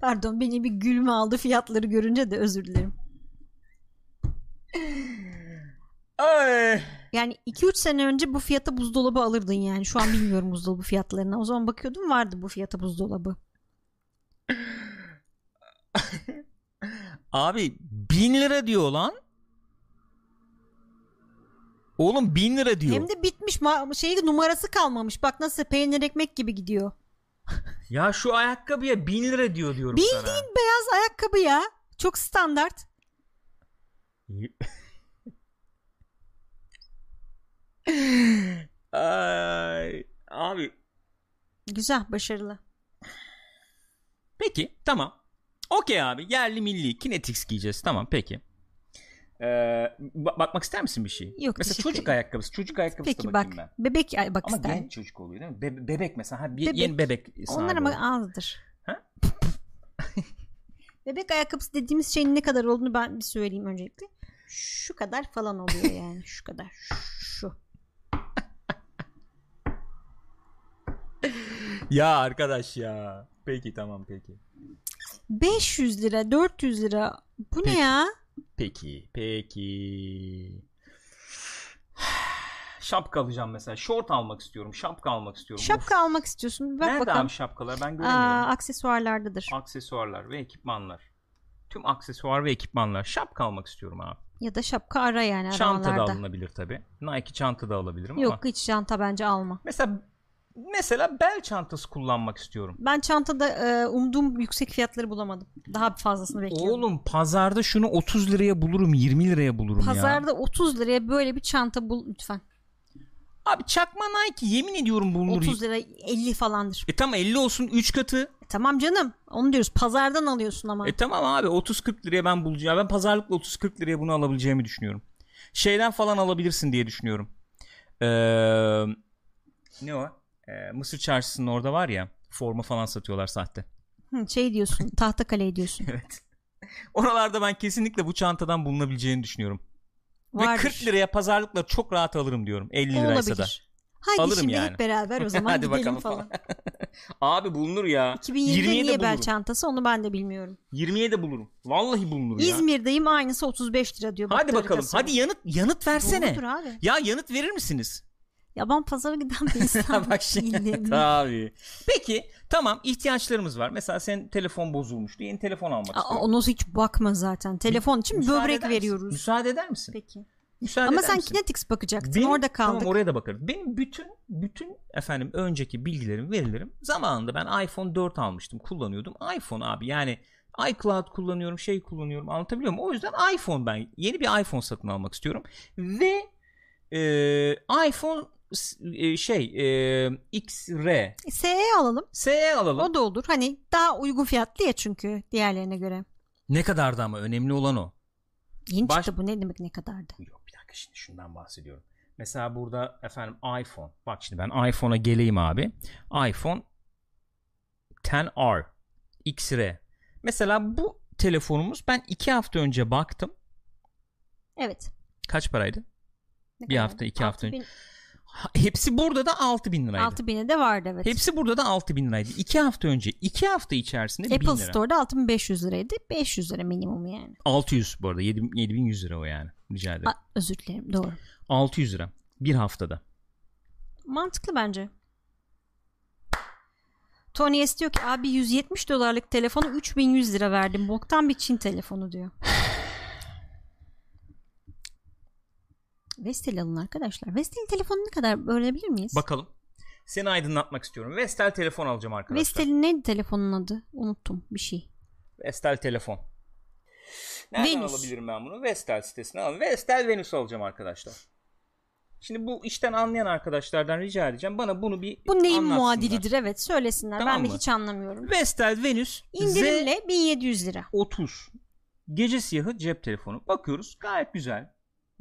Pardon beni bir gülme aldı fiyatları görünce de özür dilerim. Ay. Yani 2-3 sene önce bu fiyata buzdolabı alırdın yani. Şu an bilmiyorum buzdolabı fiyatlarına. O zaman bakıyordum vardı bu fiyata buzdolabı. Abi bin lira diyor lan. Oğlum bin lira diyor. Hem de bitmiş ma- şey numarası kalmamış. Bak nasıl peynir ekmek gibi gidiyor. Ya şu ayakkabıya bin lira diyor diyorum Bildiğin sana. beyaz ayakkabı ya. Çok standart. Ay, abi Güzel, başarılı. peki tamam. Okey abi yerli milli Kinetix giyeceğiz tamam peki. Ee, ba- bakmak ister misin bir şey? Yok, Mesela çocuk ederim. ayakkabısı çocuk ayakkabısı Peki da bak. bakayım ben. Bebek ay bak Ama ister. genç çocuk oluyor değil mi? Be- bebek mesela ha, bir Bebek. yeni bebek Onlar ama azdır. Ha? Bebek ayakkabısı dediğimiz şeyin ne kadar olduğunu ben bir söyleyeyim öncelikle. Şu kadar falan oluyor yani. Şu kadar. Şu. Ya arkadaş ya. Peki tamam peki. 500 lira 400 lira bu ne Peki. ya? Peki, peki. Şapka alacağım mesela. Şort almak istiyorum. Şapka almak istiyorum. Şapka almak istiyorsun. Bak Nerede bakalım. abi şapkalar? Ben Aa, göremiyorum. aksesuarlardadır. Aksesuarlar ve ekipmanlar. Tüm aksesuar ve ekipmanlar. Şapka almak istiyorum abi. Ya da şapka ara yani Çanta da alınabilir tabi. Nike çanta da alabilirim Yok ama. hiç çanta bence alma. Mesela mesela bel çantası kullanmak istiyorum. Ben çantada e, umduğum yüksek fiyatları bulamadım. Daha fazlasını bekliyorum. Oğlum pazarda şunu 30 liraya bulurum 20 liraya bulurum ya. Pazarda 30 liraya böyle bir çanta bul lütfen. Abi çakma Nike yemin ediyorum bulunur. 30 lira 50 falandır. E tamam 50 olsun 3 katı. E, tamam canım. Onu diyoruz. Pazardan alıyorsun ama. E tamam abi 30-40 liraya ben bulacağım. Ben pazarlıkla 30-40 liraya bunu alabileceğimi düşünüyorum. Şeyden falan alabilirsin diye düşünüyorum. Ee, ne o? Ee, Mısır çarşısının orada var ya forma falan satıyorlar sahte. Hı, şey diyorsun. tahta kale diyorsun. Evet. Oralarda ben kesinlikle bu çantadan bulunabileceğini düşünüyorum. Ve Vardır. 40 liraya pazarlıkla çok rahat alırım diyorum. 50 O liraysa da. Haydi Alırım şimdi yani. hep beraber o zaman Hadi gidelim bakalım falan. Abi bulunur ya. 2020'de 20'ye de niye bel çantası onu ben de bilmiyorum. 20'ye de bulurum. Vallahi bulunur ya. İzmir'deyim aynısı 35 lira diyor. Hadi bakalım. Hadi yanıt yanıt versene. Doğrudur abi. Ya yanıt verir misiniz? Yaban pazara giden bir insan. Bak şimdi tabii. Peki tamam ihtiyaçlarımız var. Mesela senin telefon bozulmuştu. Yeni telefon almak Aa, istiyorum. ona hiç bakma zaten. Telefon için Müsaade böbrek eder misin? veriyoruz. Müsaade eder misin? Peki. Müsaade Ama sen misin? Kinetics bakacaktın. Benim- Orada kaldık. Tamam oraya da bakarız. Benim bütün bütün efendim önceki bilgilerim, verilerim zamanında ben iPhone 4 almıştım, kullanıyordum. iPhone abi yani iCloud kullanıyorum, şey kullanıyorum. Anlatabiliyor muyum? O yüzden iPhone ben yeni bir iPhone satın almak istiyorum ve e, iPhone şey e, XR SE alalım. SE alalım. O da olur. Hani daha uygun fiyatlı ya çünkü diğerlerine göre. Ne kadardı ama önemli olan o. Yeni Baş- çıktı bu ne demek ne kadardı? Yok bir dakika şimdi şundan bahsediyorum. Mesela burada efendim iPhone. Bak şimdi ben iPhone'a geleyim abi. iPhone 10R XR. Mesela bu telefonumuz ben iki hafta önce baktım. Evet. Kaç paraydı? Ne Bir kadar? hafta, iki hafta 6000 Ha, Hepsi burada da 6000 liraydı. 6000'e de vardı evet. Hepsi burada da 6000 liraydı. İki hafta önce. iki hafta içerisinde 1000 Apple lira. Store'da 6500 liraydı. 500 lira minimum yani. 600 bu arada. 7000 7100 lira o yani. Rica ederim. Aa, özür dilerim doğru. 600 lira. Bir haftada. Mantıklı bence. Tony S diyor ki abi 170 dolarlık telefonu 3100 lira verdim. Boktan bir Çin telefonu diyor. Vestel alın arkadaşlar. Vestel'in telefonu ne kadar öğrenebilir miyiz? Bakalım. Seni aydınlatmak istiyorum. Vestel telefon alacağım arkadaşlar. Vestel'in neydi telefonun adı? Unuttum bir şey. Vestel telefon. Nereden Venüs. alabilirim ben bunu? Vestel sitesinden alayım. Vestel Venüs alacağım arkadaşlar. Şimdi bu işten anlayan arkadaşlardan rica edeceğim. Bana bunu bir Bu neyin anlatsınlar. muadilidir? Evet söylesinler. Tamam ben de mı? hiç anlamıyorum. Vestel Venüs İndirimle 1700 lira. Z30. Gece siyahı cep telefonu. Bakıyoruz gayet güzel.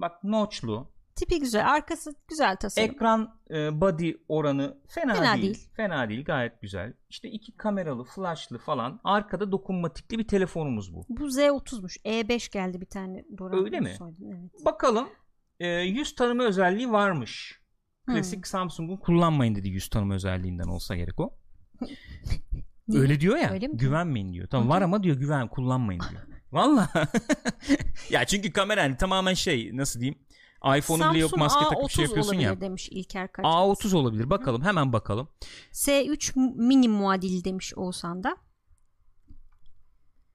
Bak notchlu. Tipi güzel. Arkası güzel tasarım. Ekran e, body oranı fena, Fena değil. değil. Fena değil gayet güzel. İşte iki kameralı, flashlı falan. Arkada dokunmatikli bir telefonumuz bu. Bu Z30'muş. E5 geldi bir tane. Doğru Öyle mi? Evet. Bakalım e, yüz tanıma özelliği varmış. Hmm. Klasik Samsung'un kullanmayın dedi yüz tanıma özelliğinden olsa gerek o. Öyle diyor ya. Öyle mi? güvenmeyin diyor. Tamam Hı hı. var ama diyor güven kullanmayın diyor. Valla. ya çünkü kamera hani tamamen şey nasıl diyeyim. iPhone'un bile yok maske takıp şey A30 yapıyorsun ya. demiş İlker Kaç. A30 olabilir. Bakalım hemen bakalım. S3 mini muadili demiş Oğuzhan da.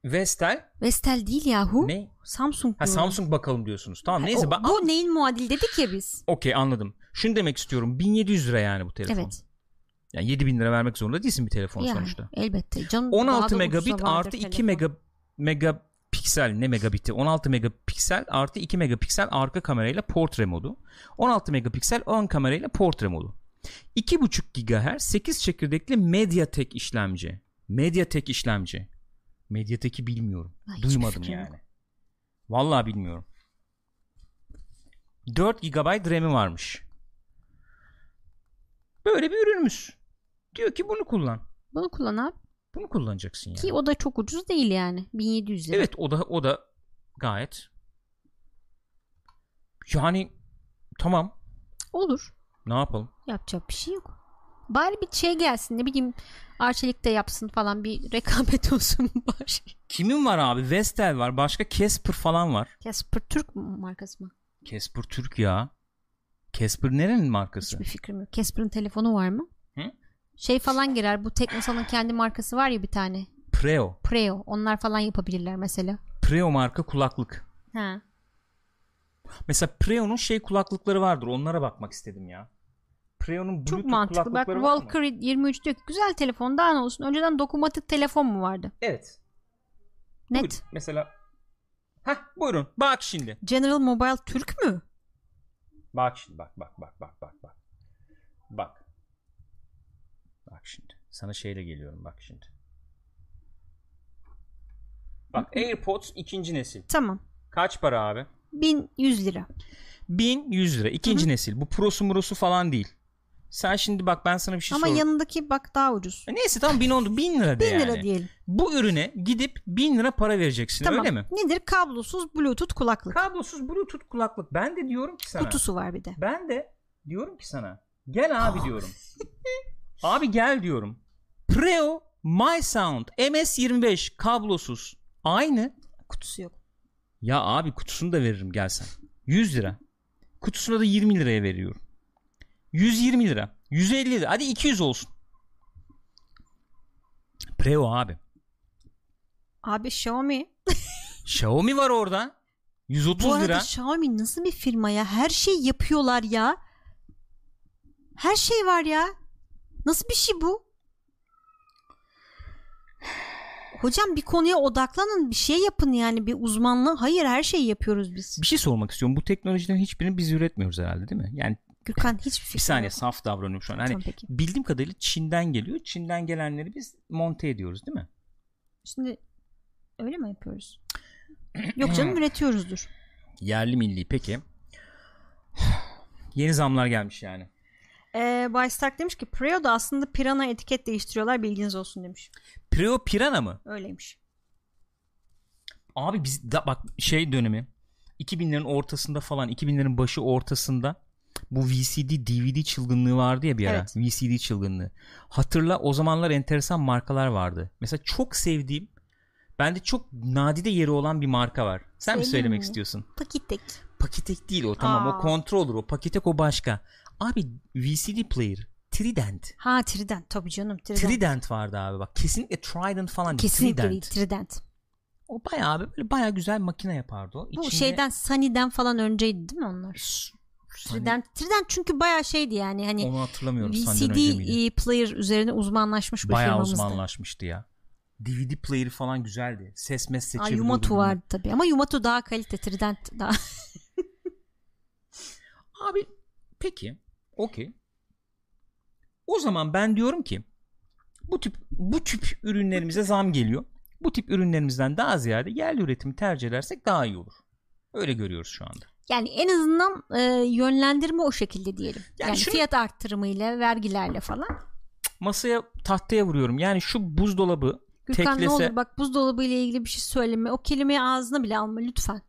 Vestel Vestel değil yahu. ne? Samsung Ha. Samsung bakalım diyorsunuz. Tamam Ha, neyse. o- ba- bu neyin muadili dedik ya biz. Okey anladım. Şunu demek istiyorum. 1700 lira yani bu telefon. Evet. Yani 7000 lira vermek zorunda değilsin bir telefon Yani, sonuçta. elbette. Canım, daha 16 da ucuza megabit artı 2 telefon. mega megapiksel ne megabiti? 16 megapiksel artı 2 megapiksel arka kamerayla portre modu. 16 megapiksel ön kamerayla portre modu. 2.5 GHz 8 çekirdekli Mediatek işlemci. Mediatek işlemci. Mediatek'i bilmiyorum. Hiçbir duymadım yani yok. vallahi bilmiyorum. 4 GB RAM'i varmış. Böyle bir ürünümüz. Diyor ki bunu kullan. Bunu kullan abi. Bunu kullanacaksın yani. Ki o da çok ucuz değil yani. 1700 lira. Evet o da o da gayet yani tamam Olur. ne yapalım? Yapacak bir şey yok. Bari bir şey gelsin ne bileyim Arçelik de yapsın falan bir rekabet olsun bari. Kimin var abi? Vestel var. Başka Casper falan var. Casper Türk markası mı? Casper Türk ya. Casper nerenin markası? Hiçbir fikrim yok. Casper'ın telefonu var mı? Şey falan girer. Bu Teknosa'nın kendi markası var ya bir tane. Preo. Preo. Onlar falan yapabilirler mesela. Preo marka kulaklık. Ha. Mesela Preo'nun şey kulaklıkları vardır. Onlara bakmak istedim ya. Preo'nun Bluetooth Çok mantıklı. Bak? Valkyrie 23 diyor ki güzel telefon daha ne olsun. Önceden dokunmatik telefon mu vardı? Evet. Net. Buyurun. Mesela Heh buyurun. Bak şimdi. General Mobile Türk mü? Bak şimdi bak bak bak bak bak bak. Bak. Bak şimdi. Sana şeyle geliyorum bak şimdi. Bak AirPods ikinci nesil. Tamam. Kaç para abi? 1100 lira. 1100 lira. İkinci nesil. Bu prosu murosu falan değil. Sen şimdi bak ben sana bir şey Ama sorayım. yanındaki bak daha ucuz. E Neyse tamam 1000 oldu. 1000 lira de 1000 lira yani. diyelim. Bu ürüne gidip 1000 lira para vereceksin Tamam. öyle mi? Nedir? Kablosuz Bluetooth kulaklık. Kablosuz Bluetooth kulaklık. Ben de diyorum ki sana. Kutusu var bir de. Ben de diyorum ki sana. Gel abi diyorum. Abi gel diyorum. Preo My Sound MS25 kablosuz. Aynı. Kutusu yok. Ya abi kutusunu da veririm gelsen. 100 lira. Kutusuna da 20 liraya veriyorum. 120 lira. 150 lira. Hadi 200 olsun. Preo abi. Abi Xiaomi. Xiaomi var orada. 130 Bu arada lira. Xiaomi nasıl bir firma ya? Her şey yapıyorlar ya. Her şey var ya. Nasıl bir şey bu? Hocam bir konuya odaklanın bir şey yapın yani bir uzmanlığı. Hayır her şeyi yapıyoruz biz. Bir şey sormak istiyorum. Bu teknolojilerin hiçbirini biz üretmiyoruz herhalde değil mi? Yani Gürkan hiçbir fikrim bir saniye yok. saf davranıyorum şu an. Hani Tamam, peki. bildiğim kadarıyla Çin'den geliyor. Çin'den gelenleri biz monte ediyoruz değil mi? Şimdi öyle mi yapıyoruz? Yok canım üretiyoruzdur. Yerli milli peki. Yeni zamlar gelmiş yani. Ee, Bay Stark demiş ki Preo da aslında Pirana etiket değiştiriyorlar bilginiz olsun demiş. Preo Pirana mı? Öyleymiş. Abi biz da, bak şey dönemi 2000'lerin ortasında falan 2000'lerin başı ortasında bu VCD DVD çılgınlığı vardı ya bir ara. Evet. VCD çılgınlığı. Hatırla o zamanlar enteresan markalar vardı. Mesela çok sevdiğim bende çok nadide yeri olan bir marka var. Sen mi Söyleyeyim söylemek mi? istiyorsun? Pakitek. Pakitek değil o tamam Aa. o controller o Pakitek o başka. Abi VCD player Trident. Ha Trident tabii canım. Trident. Trident vardı abi bak. Kesinlikle Trident falan. Kesinlikle Trident. değil Trident. O bayağı abi böyle bayağı güzel makine yapardı o. Bu İçinde- şeyden Sunny'den falan önceydi değil mi onlar? Trident, Trident çünkü bayağı şeydi yani hani Onu hatırlamıyorum. VCD e, player üzerine uzmanlaşmış bir Bayağı uzmanlaşmıştı ya. DVD player'ı falan güzeldi. Ses mes seçebiliyordun. Yumatu vardı tabii ama Yumatu daha kalite Trident daha. Abi peki. Okey. O zaman ben diyorum ki bu tip bu tip ürünlerimize zam geliyor. Bu tip ürünlerimizden daha ziyade yerli üretimi tercih edersek daha iyi olur. Öyle görüyoruz şu anda. yani en azından e, yönlendirme o şekilde diyelim. Yani Yani, şunu- fiyat arttırımıyla, vergilerle falan. Masaya tahtaya vuruyorum. Yani şu buzdolabı Gürkan ne teklese olur bak buzdolabı ile ilgili bir şey söyleme. O kelimeyi ağzına bile alma lütfen.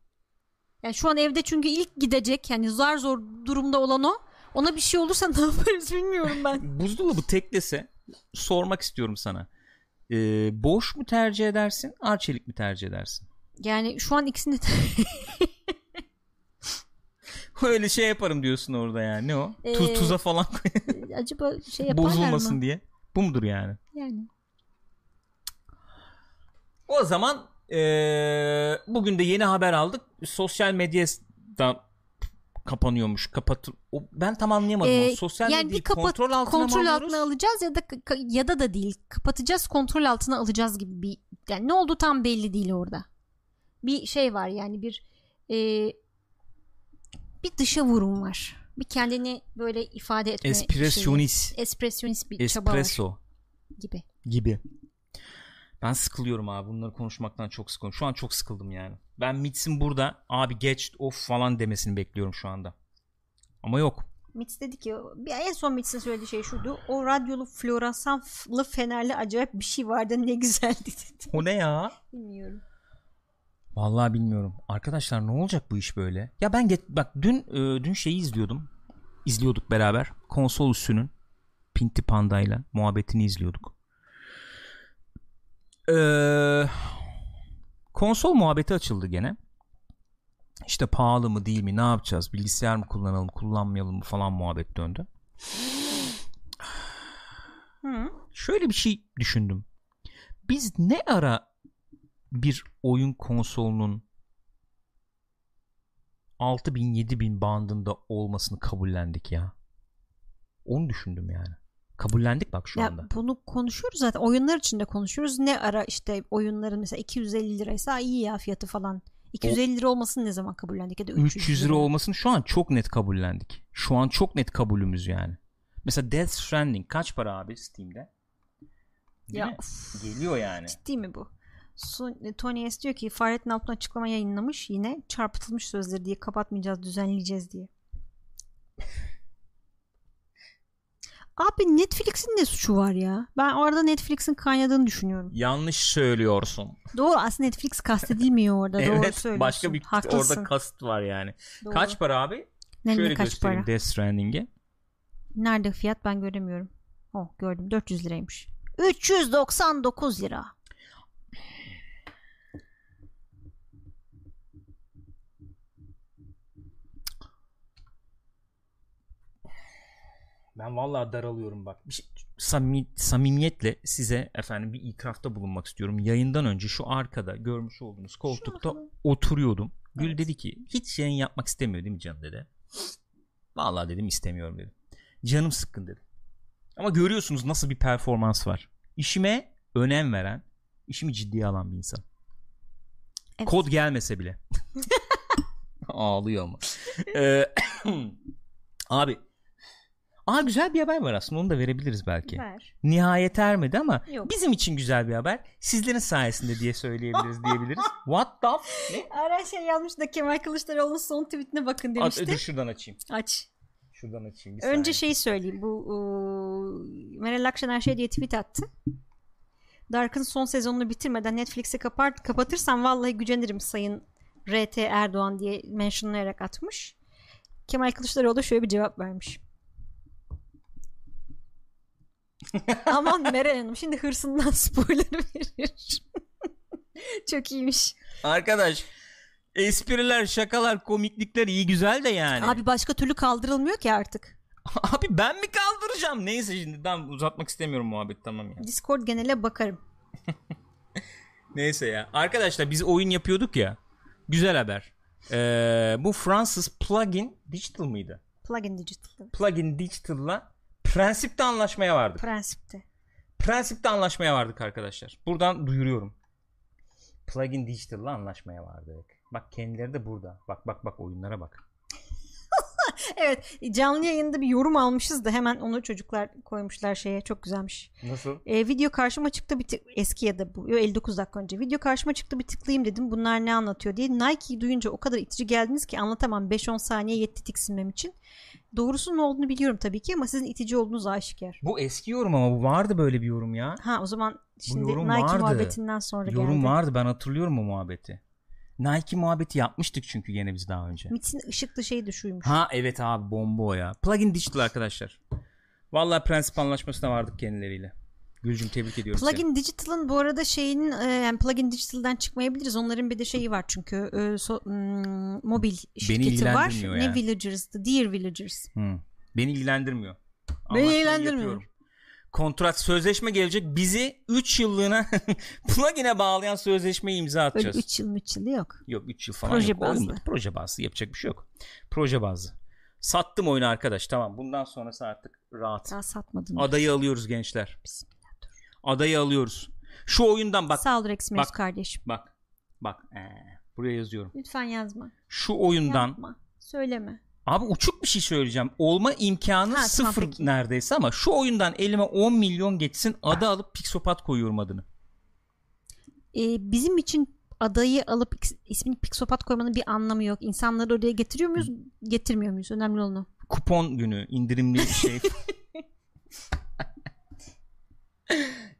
Yani şu an evde çünkü ilk gidecek yani zar zor durumda olan o. Ona bir şey olursa ne yaparız bilmiyorum ben. buzdolabı teklese sormak istiyorum sana. Ee, boş mu tercih edersin? Arçelik mi tercih edersin? Yani şu an ikisini de Öyle şey yaparım diyorsun orada yani. Ne o? Tuz Ee, tuza falan acaba şey yaparlar bozulmasın mı? diye. Bu mudur yani? Yani. O zaman eee, bugün de yeni haber aldık. Sosyal medyadan kapanıyormuş. Kapat. O, ben tam anlayamadım. Ee, o sosyal yani medyayı kapat, kontrol altına kontrol mı altına alacağız ya da ya da da değil kapatacağız kontrol altına alacağız gibi bir yani ne oldu tam belli değil orada bir şey var yani bir e, bir dışa vurum var bir kendini böyle ifade etme şeyi. Espresyonist. espresyonist bir çaba var Espresso gibi gibi. Ben sıkılıyorum abi. Bunları konuşmaktan çok sıkılıyorum. Şu an çok sıkıldım yani. Ben Mitz'in burada abi geç of falan demesini bekliyorum şu anda. Ama yok. Mitz dedi ki bir en son Mitz'in söylediği şey şuydu o radyolu floresanlı fenerli acayip bir şey vardı ne güzeldi dedi O ne ya? bilmiyorum Vallahi bilmiyorum. Arkadaşlar ne olacak bu iş böyle? Ya ben get bak dün e, dün şeyi izliyordum. İzliyorduk beraber. Konsol üstünün Pinti Panda'yla muhabbetini izliyorduk. Ee, konsol muhabbeti açıldı gene. İşte pahalı mı değil mi ne yapacağız bilgisayar mı kullanalım kullanmayalım mı falan muhabbet döndü. Şöyle bir şey düşündüm. Biz ne ara bir oyun konsolunun 6000 7000 bandında olmasını kabullendik ya. Onu düşündüm yani. Kabullendik bak şu Ya anda. bunu konuşuyoruz zaten. Oyunlar için de konuşuyoruz. Ne ara işte oyunların mesela 250 liraysa iyi ya fiyatı falan. 250 lira olmasını ne zaman kabullendik ya da 300, 300 lira olmasını şu an çok net kabullendik. Şu an çok net kabulümüz yani. Mesela Death Stranding kaç para abi Steam'de? Değil Ya of, Geliyor yani. ciddi mi bu? Son- Tony S diyor ki Fahrettin Altun açıklama yayınlamış yine çarpıtılmış sözleri diye kapatmayacağız düzenleyeceğiz diye. Abi Netflix'in ne suçu var ya? Ben orada Netflix'in kaynadığını düşünüyorum. Yanlış söylüyorsun. Doğru aslında Netflix kastedilmiyor orada. Doğru evet söylüyorsun. başka bir Haklısın. orada kast var yani. Doğru. Kaç para abi? Ne, Şöyle ne kaç göstereyim para? Death Stranding'i. Nerede fiyat ben göremiyorum. Oh gördüm 400 liraymış. 399 lira. Ben vallahi daralıyorum bak. Bir şey, samimi- samimiyetle size efendim bir itirafta bulunmak istiyorum. Yayından önce şu arkada görmüş olduğunuz koltukta oturuyordum. Gül Evet. dedi ki hiç yayın yapmak istemiyor değil mi canım dedi. Vallahi dedim istemiyorum dedim. Canım sıkkın dedi. Ama görüyorsunuz nasıl bir performans var. İşime önem veren, işimi ciddiye alan bir insan. Evet. Kod gelmese bile. Ağlıyor ama. Ee, abi Aa güzel bir haber var aslında onu da verebiliriz belki. Ver. Nihayet ermedi ama Yok. bizim için güzel bir haber. Sizlerin sayesinde diye söyleyebiliriz diyebiliriz. What the f- ne? Ara şey yazmış da Kemal Kılıçdaroğlu'nun son tweetine bakın At, demişti. dur şuradan açayım. Aç. Şuradan açayım. Bir Önce saniye. şeyi söyleyeyim. Bu ıı, Meral Akşener şey diye tweet attı. Dark'ın son sezonunu bitirmeden Netflix'i kapar, kapatırsam vallahi gücenirim sayın RT Erdoğan diye mentionlayarak atmış. Kemal Kılıçdaroğlu da şöyle bir cevap vermiş. Aman Meral Hanım şimdi hırsından spoiler verir. Çok iyiymiş. Arkadaş espriler, şakalar, komiklikler iyi güzel de yani. Abi, Abi başka türlü kaldırılmıyor ki artık. ben mi kaldıracağım? Neyse şimdi ben uzatmak istemiyorum muhabbet tamam ya. Discord genele bakarım. Neyse ya. Arkadaşlar biz oyun yapıyorduk ya. Güzel haber. Ee, bu Fransız Plugin Digital mıydı? Plugin Digital. Plugin Digital'la prensipte anlaşmaya vardık. Prensipte. Prensipte anlaşmaya vardık arkadaşlar. Buradan duyuruyorum. Plugin Digital'la anlaşmaya vardık. Bak kendileri de burada. Bak bak bak oyunlara bak. Evet canlı yayında bir yorum almışız da hemen onu çocuklar koymuşlar şeye çok güzelmiş. Nasıl? Ee, video karşıma çıktı bir tık eski ya da bu yo, 59 dakika önce video karşıma çıktı bir tıklayayım dedim bunlar ne anlatıyor diye Nike'yi duyunca o kadar itici geldiniz ki anlatamam 5-10 saniye yetti tiksinmem için. Doğrusu ne olduğunu biliyorum tabii ki ama sizin itici olduğunuz aşikar. Bu eski yorum ama bu vardı böyle bir yorum ya. Ha o zaman şimdi yorum Nike vardı. muhabbetinden sonra yorum geldi. vardı ben hatırlıyorum o muhabbeti. Nike muhabbeti yapmıştık çünkü gene biz daha önce. Mitsin ışıklı şey de şuymuş. Ha evet abi bomba o ya. Plugin Digital arkadaşlar. Vallahi prensip anlaşmasına vardık kendileriyle. Gülcüm tebrik ediyorum seni. Plugin Digital'ın bu arada şeyin e, yani Plugin Digital'dan çıkmayabiliriz. Onların bir de şeyi var çünkü e, so- hmm, mobil şirketi var. ilgilendirmiyor Ne yani. Villagers'dı? Dear Villagers. Hı. Beni ilgilendirmiyor. Beni ilgilendirmiyor. yapıyorum. Kontrat sözleşme gelecek. Bizi 3 yıllığına plugin'e bağlayan sözleşmeyi imza atacağız. 3 yıl 3 yıl yok. Yok 3 yıl falan Proje yok. Bazlı. bu. Proje bazlı yapacak bir şey yok. Proje bazlı. Sattım oyunu arkadaş tamam. Bundan sonrası artık rahat. Daha satmadın. Adayı alıyoruz gençler. Bismillah. dur. Adayı alıyoruz. Şu oyundan bak Sağ ol Rex bak. kardeşim. bak bak ee, buraya yazıyorum. Lütfen yazma. Şu oyundan Yapma. Söyleme. Abi uçuk bir şey söyleyeceğim. Olma imkanı Ha, tamam, sıfır peki. neredeyse ama şu oyundan elime 10 milyon geçsin adı alıp Pixopat koyuyorum adını. Ee, bizim için adayı alıp is- ismini Pixopat koymanın bir anlamı yok. İnsanları oraya getiriyor muyuz? Getirmiyor muyuz? Önemli olan o. Kupon günü indirimli şey.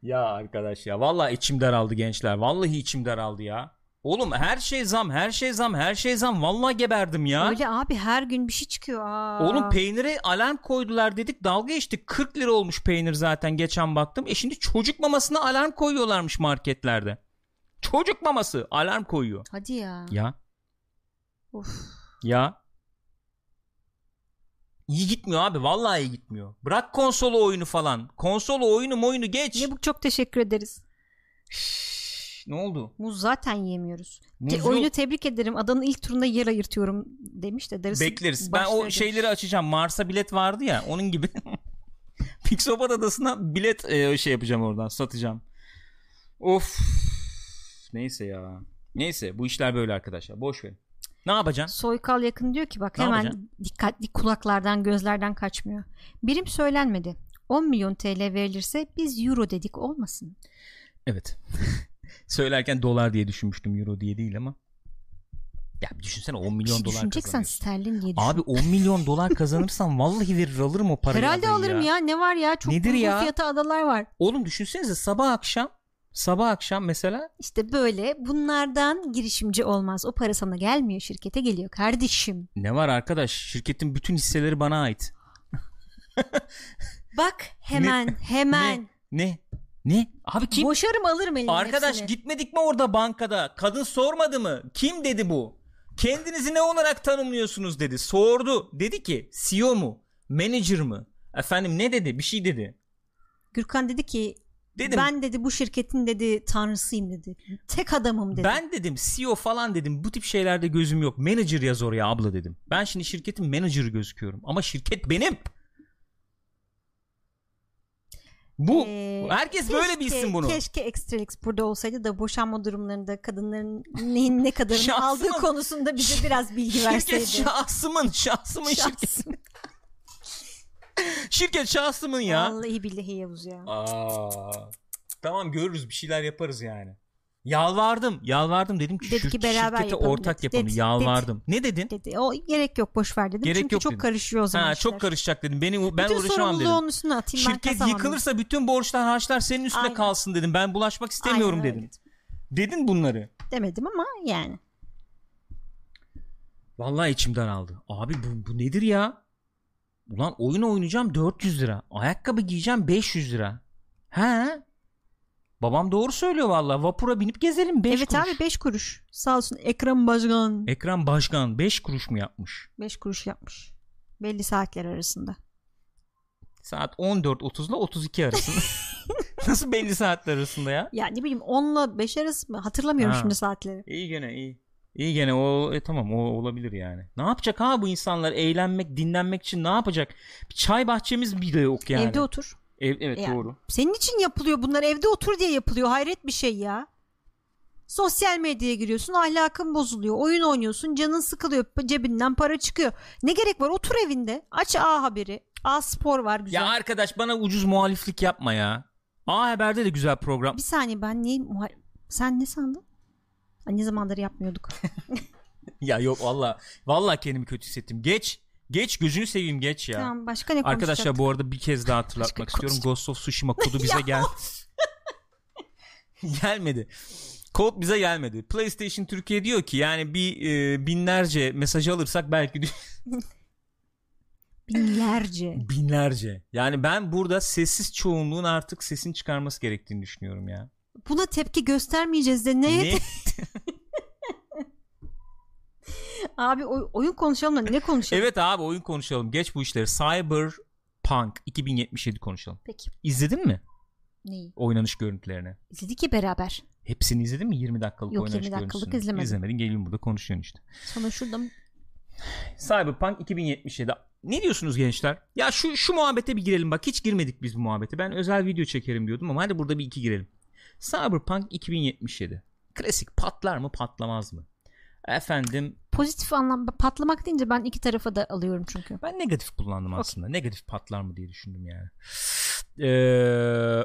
ya arkadaş ya vallahi içim daraldı gençler. Vallahi içim daraldı ya. Oğlum her şey zam, her şey zam, her şey zam. Vallahi geberdim ya. Öyle abi her gün bir şey çıkıyor. Aa. Oğlum peynire alarm koydular dedik dalga geçtik 40 lira olmuş peynir zaten geçen baktım e şimdi çocuk mamasına alarm koyuyorlarmış marketlerde çocuk maması alarm koyuyor Hadi ya. ya Of. ya iyi gitmiyor abi vallahi iyi gitmiyor bırak konsolu oyunu falan konsolu oyunu oyunu geç Ne bu çok teşekkür ederiz. Ne oldu Muz zaten yemiyoruz. Muz Te- oyunu tebrik ederim. Adanın ilk turunda yer ayırtıyorum demiş de darısı bekleriz ben o demiş. şeyleri açacağım Mars'a bilet vardı ya onun gibi Pixopat adasına bilet e, şey yapacağım oradan satacağım of neyse ya neyse bu işler böyle arkadaşlar boş verin ne yapacaksın Soykal yakın diyor ki bak Ne hemen yapacaksın? dikkatli kulaklardan gözlerden kaçmıyor. Birim söylenmedi. 10 milyon TL verilirse biz euro dedik olmasın. evet söylerken dolar diye düşünmüştüm euro diye değil ama ya bir düşünsene 10 milyon dolar düşüneceksen kazanıyorsun sterlin diye düşün. abi 10 milyon dolar kazanırsam vallahi verir alırım o parayı Herhalde adayı alırım ya. Ne var ya? Çok Nedir uygun ya? fiyata adalar var. oğlum düşünsenize sabah akşam sabah akşam mesela İşte böyle bunlardan girişimci olmaz. O para sana gelmiyor şirkete geliyor kardeşim. ne var arkadaş şirketin bütün hisseleri bana ait Bak hemen hemen. Ne? Ne? Abi kim? Boşarım alırım elimden Arkadaş hepsini. gitmedik mi orada bankada? Kadın sormadı mı? Kim dedi bu? Kendinizi ne olarak tanımlıyorsunuz dedi. Sordu. Dedi ki CEO mu? Manager mı? Efendim ne dedi? Bir şey dedi. Gürkan dedi ki Dedim. ben dedi bu şirketin dedi tanrısıyım dedi. Tek adamım dedi. Ben dedim CEO falan dedim. Bu tip şeylerde gözüm yok. Manager yaz oraya abla dedim. Ben şimdi şirketin manager'ı gözüküyorum. Ama şirket benim. Bu Ee, herkes böyle bilsin bunu. Keşke Extralix burada olsaydı da boşanma durumlarında kadınların neyin ne kadarını Şahsımın- aldığı konusunda bize biraz bilgi verseydi. Şirket şahsımın, şahsımın şirketi. Şahsım. Şirket şahsımın ya. Vallahi billahi Yavuz ya. Aa, tamam görürüz bir şeyler yaparız yani. Yalvardım, yalvardım dedim ki Dedi şu ki beraber şirkete yapalım ortak dedi. yapalım. Dedi, yalvardım. Ne dedin? Dedi o gerek yok boş ver dedim. Gerek Çünkü yok çok dedim. karışıyor o zaman Ha, işler. çok karışacak dedim. Beni ben Bütün uğraşamam dedim. onun üstüne atayım Şirket yıkılırsa bütün borçlar harçlar senin üstüne Aynen. kalsın dedim. Ben bulaşmak istemiyorum Aynen öyle dedim. Dedin bunları. dedim. Demedim ama yani. Vallahi içim daraldı. Abi bu, bu nedir ya? Ulan oyun oynayacağım 400 lira. Ayakkabı giyeceğim 500 lira. He? Babam doğru söylüyor vallahi. Vapura binip gezelim 5 evet kuruş. abi 5 kuruş. Sağ olsun Ekrem Başkan. Ekran başkan 5 kuruş mu yapmış? 5 kuruş yapmış. Belli saatler arasında. Saat 14.30 ile 32 arasında. Nasıl belli saatler arasında ya? Ya ne bileyim 10 ile 5 arası mı? Hatırlamıyorum Ha. şimdi saatleri. İyi gene iyi. İyi gene o e, tamam o olabilir yani. Ne yapacak ha bu insanlar eğlenmek, dinlenmek için ne yapacak? Bir çay bahçemiz bile yok yani. Evde otur. Ev, evet Yani doğru. Senin için yapılıyor bunlar. Evde otur diye yapılıyor. Hayret bir şey ya. Sosyal medyaya giriyorsun ahlakın bozuluyor. Oyun oynuyorsun canın sıkılıyor cebinden para çıkıyor. Ne gerek var otur evinde aç A Haberi. A Spor var güzel. Ya arkadaş bana ucuz muhaliflik yapma ya. A Haber'de de güzel program. Bir saniye ben niye muha- sen ne sandın? Ay, ne zamandır yapmıyorduk. Ya yok valla. Valla kendimi kötü hissettim. Geç. Geç gözünü seveyim geç ya. tamam başka ne Arkadaşlar bu arada bir kez daha hatırlatmak istiyorum. Ghost of Tsushima kodu bize gel gelmedi. Kod bize gelmedi. PlayStation Türkiye diyor ki yani bir e, binlerce mesaj alırsak belki Binlerce. binlerce. Yani ben burada sessiz çoğunluğun artık sesin çıkarması gerektiğini düşünüyorum ya. Buna tepki göstermeyeceğiz de neye? Ne? Abi oy- oyun konuşalım da ne konuşalım? evet abi oyun konuşalım. Geç bu işleri. Cyberpunk 2077 konuşalım. Peki. İzledin mi Neyi? oynanış görüntülerini? İzledik ki beraber. Hepsini izledin mi? 20 dakikalık Yok, oynanış 20 dakikalık görüntüsünü. izlemedim. İzlemedin gelin burada konuşuyorsun işte. Sonra şurada Cyberpunk 2077. Ne diyorsunuz gençler? Ya şu şu muhabbete bir girelim bak hiç girmedik biz bu muhabbete. Ben özel video çekerim diyordum ama hadi burada bir iki girelim. Cyberpunk 2077. Klasik patlar mı patlamaz mı? Efendim pozitif anlamda patlamak deyince ben iki tarafa da alıyorum çünkü. ben negatif kullandım aslında. Negatif patlar mı diye düşündüm yani. Ee,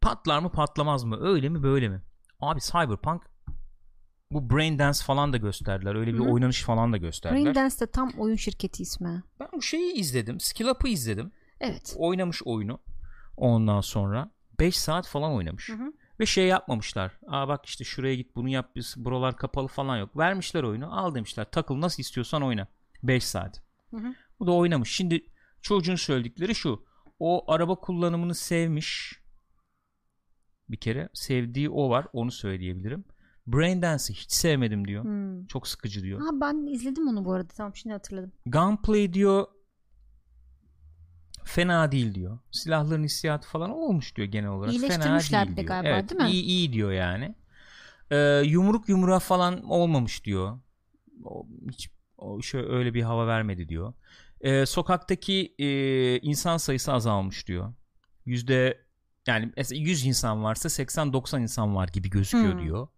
patlar mı patlamaz mı? Öyle mi böyle mi? Abi Cyberpunk bu Brain Dance falan da gösterdiler. Öyle bir Hı. oynanış falan da gösterdiler. Brain Dance de tam oyun şirketi ismi. Ben bu şeyi izledim. Skill Up'ı izledim. Evet. Oynamış oyunu. Ondan sonra 5 saat falan oynamış. Hı hı. Ve şey yapmamışlar. Aa bak işte şuraya git bunu yap biz buralar kapalı falan yok. Vermişler oyunu. Al demişler. Takıl nasıl istiyorsan oyna. 5 saat. hı. Bu da oynamış. Şimdi çocuğun söyledikleri şu. O araba kullanımını sevmiş. Bir kere sevdiği o var. Onu söyleyebilirim. Braindance'i hiç sevmedim diyor. Hmm. Çok sıkıcı diyor. Ha ben izledim onu bu arada. Tamam şimdi hatırladım. Gunplay diyor fena değil diyor. Silahların hissiyatı falan olmuş diyor genel olarak. Fena İyileştirmişler değil bir de diyor. galiba, evet, değil mi? iyi, iyi diyor yani. Ee, yumruk yumruğa falan olmamış diyor. O, hiç o şöyle öyle bir hava vermedi diyor. Ee, sokaktaki e, insan sayısı azalmış diyor. Yüzde yani mesela 100 insan varsa 80-90 insan var gibi gözüküyor Hmm. diyor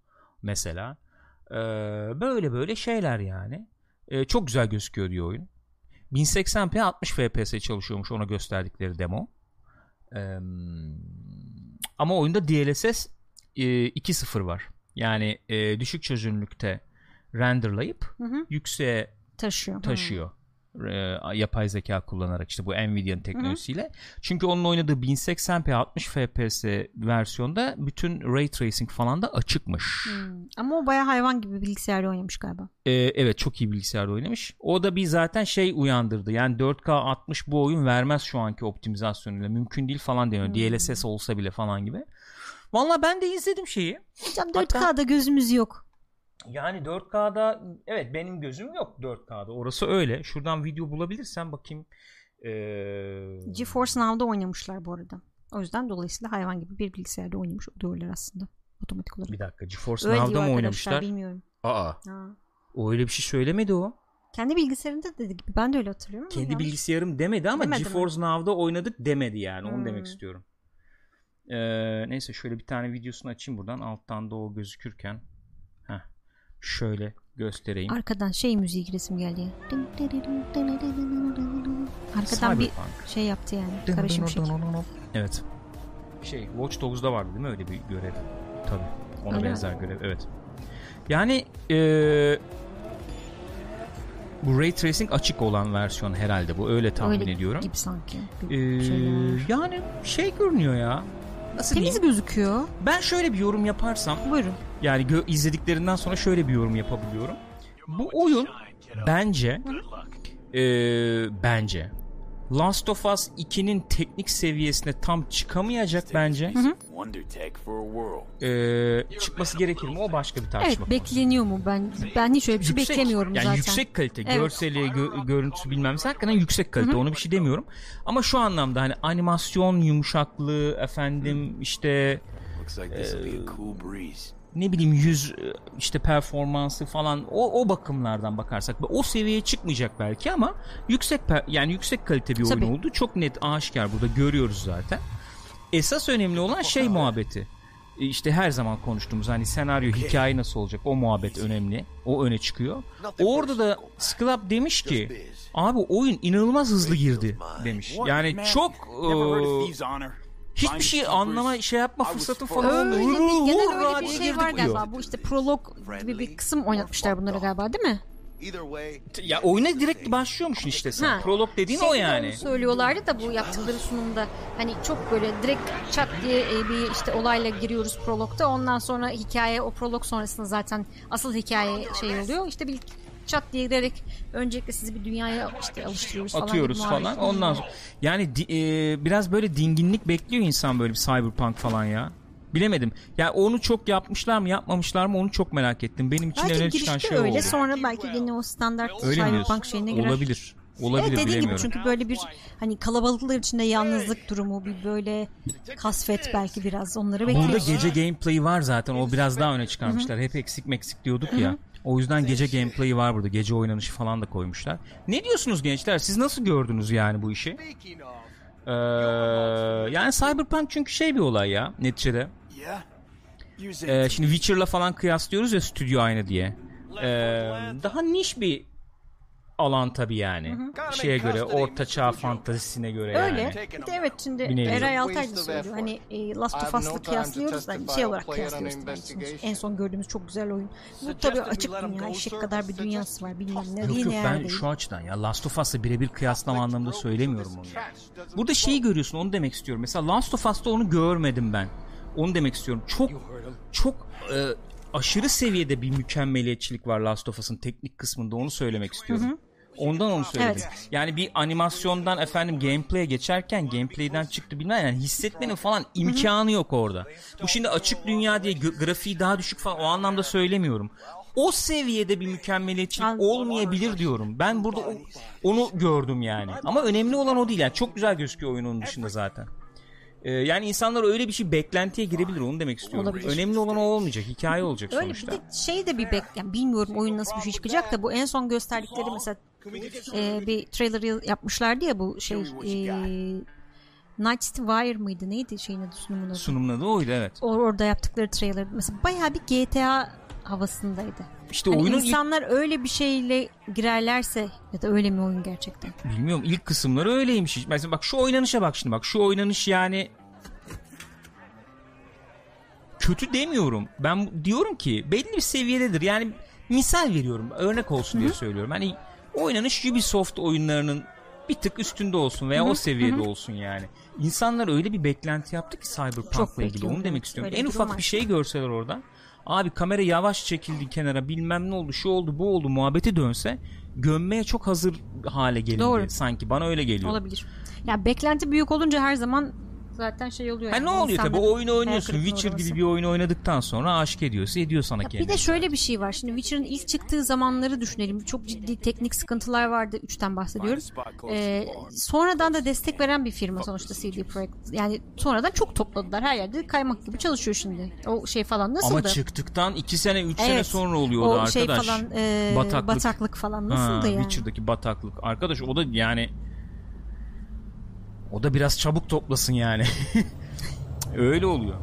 mesela. Ee, böyle böyle şeyler yani. Ee, çok güzel gözüküyor diyor oyun. 1080p 60 fps çalışıyormuş ona gösterdikleri demo. Ee, ama oyunda DLSS e, 2.0 var. Yani e, düşük çözünürlükte renderlayıp Hı hı. yükseğe Taşıyor. taşıyor. Ee, yapay zeka kullanarak işte bu Nvidia'nın teknolojisiyle. Çünkü onun oynadığı 1080p 60 fps versiyonda bütün ray tracing falan da açıkmış. Hmm. Ama o baya hayvan gibi bilgisayarda oynamış galiba. Ee, evet çok iyi bilgisayarda oynamış. O da bir zaten şey uyandırdı. Yani 4K 60 bu oyun vermez şu anki optimizasyonuyla. Mümkün değil falan deniyor. DLSS olsa bile falan gibi. Valla ben de izledim şeyi. Hocam Hatta- 4K'da gözümüz yok. Yani 4K'da evet benim gözüm yok 4K'da. Orası öyle. Şuradan video bulabilirsem bakayım. Ee, GeForce Now'da oynamışlar bu arada. O yüzden dolayısıyla hayvan gibi bir bilgisayarda oynamış oluyorlar aslında. Otomatik olarak. bir dakika. GeForce Öyle Now'da mı oynamışlar? bilmiyorum. Aa. Ha. O öyle bir şey söylemedi o. Kendi bilgisayarında dedi gibi. Ben de öyle hatırlıyorum. Kendi yanlış. bilgisayarım demedi ama Demedi mi? GeForce Now'da oynadık demedi yani. Onu Hmm. demek istiyorum. Ee, neyse şöyle bir tane videosunu açayım buradan. Alttan da o gözükürken. Şöyle göstereyim. Arkadan şey müziği giresim geldi. Arkadan bir Cyberpunk. şey yaptı yani. Kara şimşek. Evet. Şey Watch Dogs'da vardı değil mi öyle bir görev? Tabii. Ona Öyle mi? benzer görev. Evet. Yani eee, bu Ray Tracing açık olan versiyon herhalde bu. Öyle tahmin Öyle ediyorum. gibi sanki. Bir Eee, şeyler. yani şey görünüyor ya. Nasıl Temiz diyeyim? gözüküyor. Ben şöyle bir yorum yaparsam Buyurun. yani gö- izlediklerinden sonra şöyle bir yorum yapabiliyorum. Bu oyun bence eee, bence Last of Us 2'nin teknik seviyesine tam çıkamayacak bence. A world. Eee, çıkması gerekir mi? O başka bir tartışma. Evet konusu. bekleniyor mu? Ben ben hiç öyle bir şey Yüksek. beklemiyorum yani zaten. yüksek kalite, Evet. görseli, gö- görüntüsü bilmem ne hakikaten yüksek kalite. Onu bir şey demiyorum. Ama şu anlamda hani animasyon yumuşaklığı efendim işte Looks like this will be a cool breeze. Ne bileyim yüz e, işte performansı falan o o bakımlardan bakarsak o seviyeye çıkmayacak belki ama yüksek yani yüksek kalite bir oyun Tabii. oldu. Çok net aşikar burada görüyoruz zaten. Esas önemli olan şey muhabbeti. E, İşte her zaman konuştuğumuz hani senaryo hikaye nasıl olacak o muhabbet önemli. O öne çıkıyor. Orada da Sclap demiş ki abi oyun inanılmaz hızlı girdi demiş. Yani çok e. hiçbir şey anlama şey yapma fırsatın falan. Öyle bir, genel öyle bir şey girdik var diyor. galiba. Bu işte prolog gibi bir kısım oynatmışlar bunları galiba değil mi? Ya oyuna direkt başlıyormuşsun işte sen. Ha. Prolog dediğin Şey o de yani. onu söylüyorlardı da bu yaptıkları sunumda hani çok böyle direkt çat diye e, bir işte olayla giriyoruz prologda ondan sonra hikaye o prolog sonrasında zaten asıl hikaye şey oluyor işte bir çat diye girerek öncelikle sizi bir dünyaya işte alıştırıyoruz falan atıyoruz falan. muhabbet. Ondan sonra yani di- e, biraz böyle dinginlik bekliyor insan böyle bir cyberpunk falan ya. Bilemedim. Ya onu çok yapmışlar mı, yapmamışlar mı onu çok merak ettim. Benim için Belki öne çıkan şey öyle oldu. sonra belki yine o standart Öyle cyberpunk şeyine girer. Olabilir. Olabilir Evet dediğin gibi çünkü böyle bir hani kalabalıklar içinde yalnızlık durumu bir böyle kasvet belki biraz onları Burada bekliyoruz. gece gameplay'i var zaten. O biraz daha öne çıkarmışlar. Hep eksik meksik diyorduk ya. O yüzden gece gameplay'i var burada. Gece oynanışı falan da koymuşlar. Ne diyorsunuz gençler? Siz nasıl gördünüz yani bu işi? Ee, yani Cyberpunk çünkü şey bir olay ya neticede. Ee, şimdi Witcher'la falan kıyaslıyoruz ya stüdyo aynı diye. Ee, daha niş bir alan tabii yani. Şeye göre, orta çağ fantazisine göre Öyle. yani. Bir de evet şimdi. Eray Altay da söylüyor. Hani e, Last of Us'la kıyaslıyoruz. Hani testify şey or olarak kıyaslıyoruz. tabii. İnvestigation. En son gördüğümüz çok güzel oyun. Bu tabii açık dünya. eşek kadar bir dünyası var. Bilmem ne. Yok yok ben şu açıdan ya Last of Us'la birebir kıyaslama anlamında söylemiyorum onu. ya. Burada şeyi görüyorsun onu demek istiyorum. Mesela Last of Us'ta onu görmedim ben. Onu demek istiyorum. Çok çok e, aşırı seviyede bir mükemmeliyetçilik var Last of Us'ın teknik kısmında onu söylemek istiyorum. Ondan onu söyledim. Evet. Yani bir animasyondan efendim gameplay'e geçerken gameplay'den çıktı bilmem yani hissetmenin falan imkanı yok orada. Bu şimdi açık dünya diye grafiği daha düşük falan o anlamda söylemiyorum. O seviyede bir mükemmeliyetçilik Anladım. olmayabilir diyorum. Ben burada o- onu gördüm yani. Ama önemli olan o değil. Yani çok güzel gözüküyor oyun onun dışında zaten. Ee, yani insanlar öyle bir şey beklentiye girebilir onu demek istiyorum. Olabilir. Önemli olan o olmayacak. Hikaye olacak Öyle sonuçta. bir de şey de bir bek yani bilmiyorum oyun nasıl bir şey çıkacak da bu en son gösterdikleri mesela e, bir trailer yapmışlardı ya bu şey e, Night Wire mıydı neydi şeyin adı sunumun adı? Sunumladı oydu evet. Or- orada yaptıkları trailer mesela bayağı bir GTA havasındaydı. İşte Hani oyunun ilk insanlar öyle bir şeyle girerlerse ya da öyle mi oyun gerçekten? Bilmiyorum ilk kısımları öyleymiş. Mesela bak şu oynanışa bak şimdi bak şu oynanış yani kötü demiyorum. Ben diyorum ki belli bir seviyededir. Yani misal veriyorum. Örnek olsun diye söylüyorum. Hani oynanış Ubisoft oyunlarının bir tık üstünde olsun veya o seviyede olsun yani. İnsanlar öyle bir beklenti yaptı ki Cyberpunk'la ilgili onu demek istiyorum. Öyle En ufak var. bir şey görseler orada. Abi kamera yavaş çekildi kenara bilmem ne oldu şu oldu bu oldu muhabbeti dönse gömmeye çok hazır hale gelindi Doğru. sanki bana öyle geliyor. Olabilir. Ya beklenti büyük olunca her zaman zaten şey oluyor. Ha yani. ne oluyor tabii İnsanların oyunu oynuyorsun Witcher gibi bir oyunu oynadıktan sonra aşık ediyorsa ediyor sana Ya kendini. bir de şöyle bir şey var. Şimdi Witcher'ın ilk çıktığı zamanları düşünelim. Çok ciddi teknik sıkıntılar vardı. 3'ten bahsediyorum. Ee, sonradan da destek veren bir firma sonuçta CD Projekt. Yani sonradan çok topladılar. Her yerde kaymak gibi çalışıyor şimdi. O şey falan nasıldı? Ama çıktıktan 2 sene 3 sene Evet. sonra oluyordu o arkadaş. şey falan e, Bataklık. bataklık. falan nasıldı ha, yani? Witcher'daki bataklık. Arkadaş o da yani o da biraz çabuk toplasın yani. Öyle oluyor.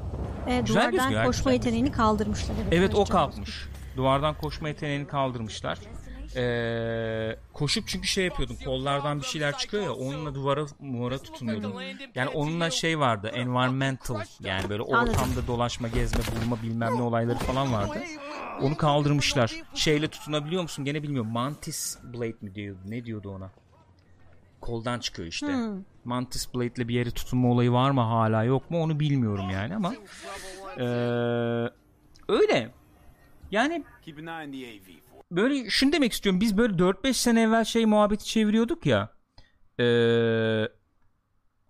E, Güzel duvardan gözüküyor, koşma güzel yeteneğini kaldırmışlar. Evet, Evet o kalkmış. Duvardan koşma yeteneğini kaldırmışlar. Ee, koşup çünkü şey yapıyordum kollardan bir şeyler çıkıyor ya onunla duvara muvara tutunuyordum. Yani onunla şey vardı environmental yani böyle ortamda dolaşma gezme bulma bilmem ne olayları falan vardı. Onu kaldırmışlar. Şeyle tutunabiliyor musun gene bilmiyorum. Mantis Blade mi diyordu ne diyordu ona? Koldan çıkıyor işte. Hmm. Mantis Blade'le bir yere tutunma olayı var mı hala yok mu onu bilmiyorum yani ama ee, öyle. Yani böyle şunu demek istiyorum. Biz böyle 4-5 sene evvel şey muhabbeti çeviriyorduk ya. Ee,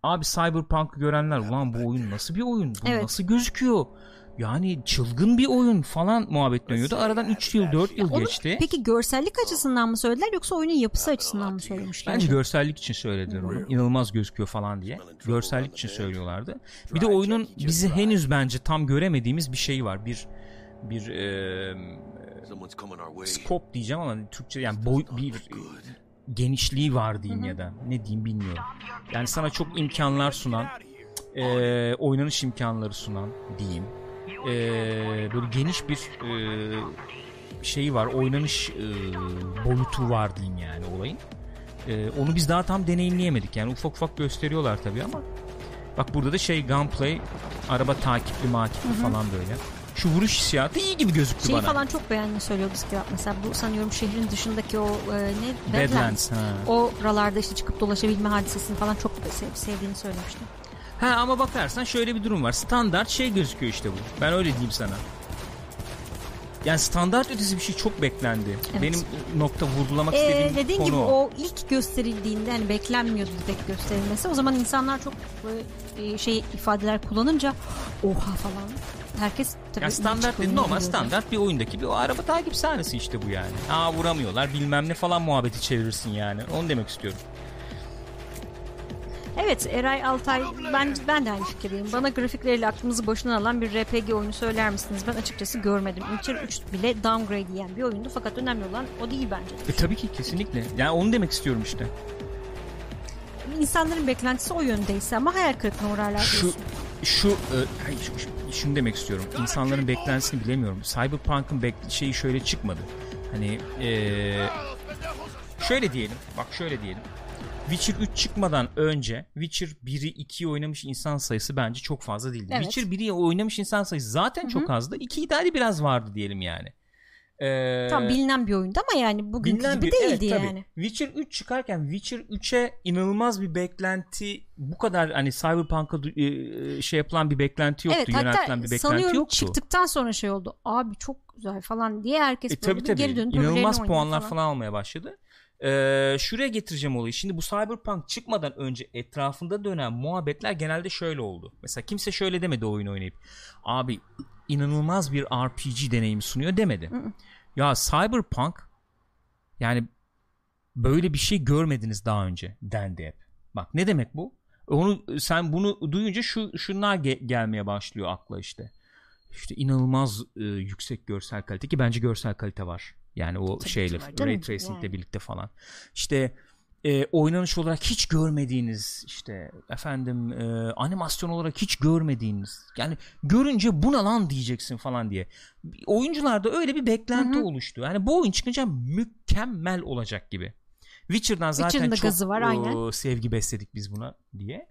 abi Cyberpunk'ı görenler ulan bu oyun nasıl bir oyun? Bu Evet. nasıl gözüküyor? Yani çılgın bir oyun falan muhabbet dönüyordu. Aradan 3 yıl 4 yıl Onu geçti. Peki görsellik açısından mı söylediler yoksa oyunun yapısı açısından mı söylemişler? Bence görsellik için söylediler onu. İnanılmaz gözüküyor falan diye. Görsellik için söylüyorlardı. Bir de oyunun bizi henüz bence tam göremediğimiz bir şey var. Bir bir e, Someone's coming our way. scope diyeceğim ama Türkçe yani boy bir genişliği var diyeyim ya da ne diyeyim bilmiyorum. Yani sana çok imkanlar sunan, e, oynanış imkanları sunan diyeyim. E, böyle geniş bir e, şeyi var, oynanış e, boyutu var diyeyim yani olayın. E, onu biz daha tam deneyimleyemedik yani ufak ufak gösteriyorlar tabii ama bak burada da şey gunplay, araba takipli makipli falan böyle. Şu vuruş hissiyatı iyi gibi gözüktü Şeyi bana. falan çok beğendiğini söylüyor Bisküvat. Mesela bu sanıyorum şehrin dışındaki o e, ne? Badlands, ha. Oralarda işte çıkıp dolaşabilme hadisesini falan çok sev- sevdiğini söylemişti. Ha ama bakarsan şöyle bir durum var. Standart şey gözüküyor işte bu. Ben öyle diyeyim sana. Yani standart ötesi bir şey çok beklendi. Evet. Benim nokta vurgulamak Ee, istediğim dediğin konu gibi o. ilk gösterildiğinde hani beklenmiyordu direkt gösterilmesi. O zaman insanlar çok e, şey ifadeler kullanınca oha falan. Herkes tabii Ya standart dedi normal standart bir oyundaki bir o araba takip sahnesi işte bu yani. Aa vuramıyorlar bilmem ne falan muhabbeti çevirirsin yani. Onu demek istiyorum. Evet Eray Altay ben, ben de aynı fikirdeyim. Bana grafikleriyle aklımızı başına alan bir RPG oyunu söyler misiniz? Ben açıkçası görmedim. Witcher 3 bile downgrade yiyen bir oyundu fakat önemli olan o değil bence. E tabii ki kesinlikle. Yani onu demek istiyorum işte. İnsanların beklentisi o yöndeyse ama hayal kırıklığına uğrarlar Şu şu, e, hayır, şu- şu- şunu demek istiyorum. İnsanların beklentisini bilemiyorum. Cyberpunk'ın bek- şeyi şöyle çıkmadı. Hani e, şöyle diyelim. Bak şöyle diyelim. Witcher 3 çıkmadan önce Witcher 1'i 2'yi oynamış insan sayısı bence çok fazla değildi. Evet. Witcher 1'i oynamış insan sayısı zaten çok azdı. 2'yi de hadi biraz vardı diyelim yani. Ee, Tam bilinen bir oyundu ama yani bilinen gibi bir- değildi evet, tabii. yani. Witcher 3 çıkarken Witcher 3'e inanılmaz bir beklenti bu kadar hani Cyberpunk'a e, şey yapılan bir beklenti yoktu. Evet hatta bir beklenti sanıyorum yoktu. çıktıktan sonra şey oldu. Abi çok güzel falan diye herkes E, böyle tabii tabii. geri dönüp İnanılmaz puanlar falan. almaya başladı. Ee, şuraya getireceğim olayı. Şimdi bu Cyberpunk çıkmadan önce etrafında dönen muhabbetler genelde şöyle oldu. Mesela kimse şöyle demedi oyun oynayıp. Abi inanılmaz bir RPG deneyimi sunuyor demedi. Ya Cyberpunk yani böyle bir şey görmediniz daha önce dendi hep. Bak ne demek bu? Onu sen bunu duyunca şu şunlar ge- gelmeye başlıyor akla işte. İşte inanılmaz e, yüksek görsel kalite ki bence görsel kalite var. Yani o Tabii şeyle ray tracing ile yani. birlikte falan. İşte e, oynanış olarak hiç görmediğiniz işte efendim e, animasyon olarak hiç görmediğiniz yani görünce buna lan diyeceksin falan diye. Oyuncularda öyle bir beklenti oluştu. Yani bu oyun çıkınca mükemmel olacak gibi. Witcher'dan zaten Witcher'ın çok gazı var, e, aynen. sevgi besledik biz buna diye.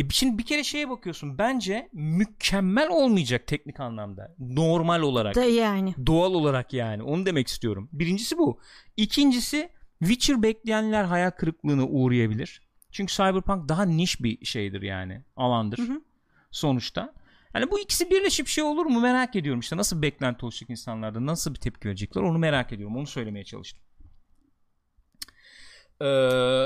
E şimdi bir kere şeye bakıyorsun. Bence mükemmel olmayacak teknik anlamda. Normal olarak Da yani. doğal olarak yani onu demek istiyorum. Birincisi bu. İkincisi Witcher bekleyenler hayal kırıklığına uğrayabilir. Çünkü Cyberpunk daha niş bir şeydir yani alandır sonuçta. Yani bu ikisi birleşip şey olur mu merak ediyorum işte nasıl beklenti olacak insanlarda nasıl bir tepki verecekler onu merak ediyorum onu söylemeye çalıştım. Ee,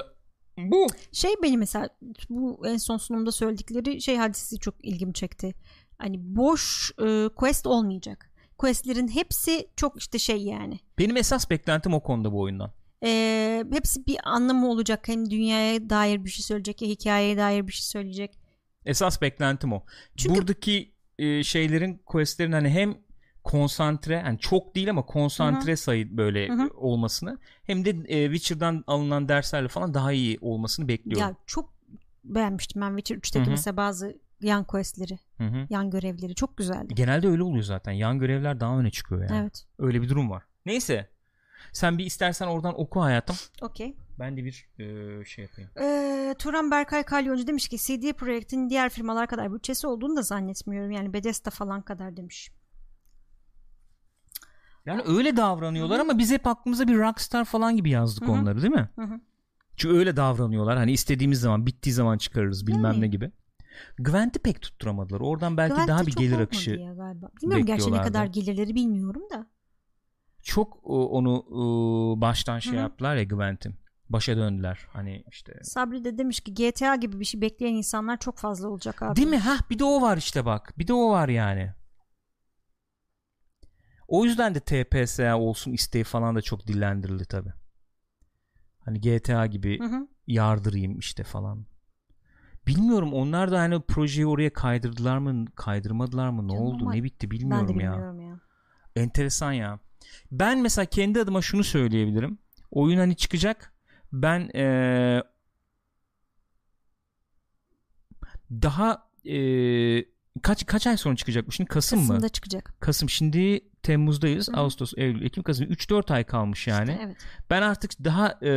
bu Şey beni mesela bu en son sunumda söyledikleri şey hadisesi çok ilgimi çekti. Hani boş e, quest olmayacak. Questlerin hepsi çok işte şey yani. benim esas beklentim o konuda bu oyundan. E, hepsi bir anlamı olacak. Hem dünyaya dair bir şey söyleyecek ya hikayeye dair bir şey söyleyecek. Esas beklentim o. Çünkü- Buradaki e, şeylerin questlerin hani hem konsantre yani çok değil ama konsantre sayı böyle Hı hı. olmasını hem de e, Witcher'dan alınan derslerle falan daha iyi olmasını bekliyorum. Ya çok beğenmiştim ben Witcher 3'teki Hı hı. mesela bazı yan questleri, Hı hı. yan görevleri çok güzeldi. Genelde öyle oluyor zaten. Yan görevler daha öne çıkıyor yani. Evet. Öyle bir durum var. Neyse. Sen bir istersen oradan oku hayatım. Okey. Ben de bir e, şey yapayım. Ee, Turan Berkay Kalyoncu demiş ki CD Projekt'in diğer firmalar kadar bütçesi olduğunu da zannetmiyorum. Yani Bethesda falan kadar demiş. Yani öyle davranıyorlar ama biz hep aklımıza bir Rockstar falan gibi yazdık Hı hı. onları değil mi? Hı hı. Çünkü öyle davranıyorlar. Hani istediğimiz zaman, bittiği zaman çıkarırız bilmem Yani. ne gibi. Gwent'i pek tutturamadılar. Oradan belki Gwent'te daha bir gelir akışı. ya galiba. Bilmiyorum gerçi ne kadar gelirleri bilmiyorum da. Çok o, onu e, baştan şey Hı hı. yaptılar ya Gwent'in. Başa döndüler. Hani işte. Sabri de demiş ki GTA gibi bir şey bekleyen insanlar çok fazla olacak abi. Değil mi? Hah bir de o var işte bak. Bir de o var yani. O yüzden de TPSA olsun isteği falan da çok dillendirildi tabi. Hani GTA gibi Hı hı. yardırayım işte falan. Bilmiyorum onlar da hani projeyi oraya kaydırdılar mı kaydırmadılar mı ne Canım oldu ne bitti Ben de bilmiyorum ya. bilmiyorum ya. Enteresan ya. Ben mesela kendi adıma şunu söyleyebilirim. Oyun hani çıkacak. Ben eee, daha eee, kaç kaç ay sonra çıkacak bu? Şimdi Kasım mı? Kasım'da çıkacak. Kasım. Şimdi Temmuz'dayız. Hı. Ağustos, Eylül, Ekim, Kasım 3-4 ay kalmış yani. İşte evet. Ben artık daha eee,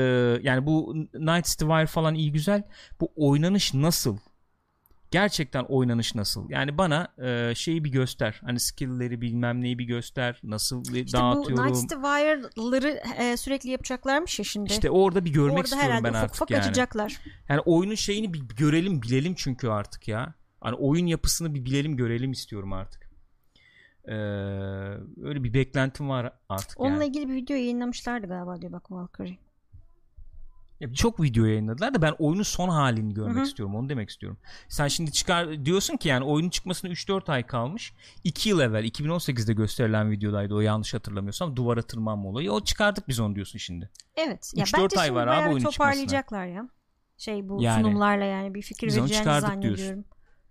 yani bu Night Wire falan iyi güzel. Bu oynanış nasıl? Gerçekten oynanış nasıl? Yani bana eee, şeyi bir göster. Hani skill'leri bilmem neyi bir göster. Nasıl İşte bu dağıtıyorum. Night Wire'ları e, sürekli yapacaklarmış ya şimdi. İşte orada bir görmek Orada istiyorum ben ufak artık ufak yani. açacaklar. Yani oyunun şeyini bir görelim bilelim çünkü artık ya. Hani oyun yapısını bir bilelim görelim istiyorum artık. Ee, öyle bir beklentim var artık Onunla yani. ilgili bir video yayınlamışlardı galiba diyor bak Valkyrie. Ya çok video yayınladılar da ben oyunun son halini görmek Hı hı. istiyorum. Onu demek istiyorum. Sen şimdi çıkar diyorsun ki yani oyunun çıkmasına 3-4 ay kalmış. 2 yıl evvel 2018'de gösterilen videodaydı o yanlış hatırlamıyorsam duvara tırmanma olayı. O çıkardık biz onu diyorsun şimdi. Evet. Ya 3-4 bence ay var abi oyunun toparlayacaklar ya. Şey bu Yani. sunumlarla yani bir fikir Biz vereceğini çıkardık zannediyorum. diyorsun.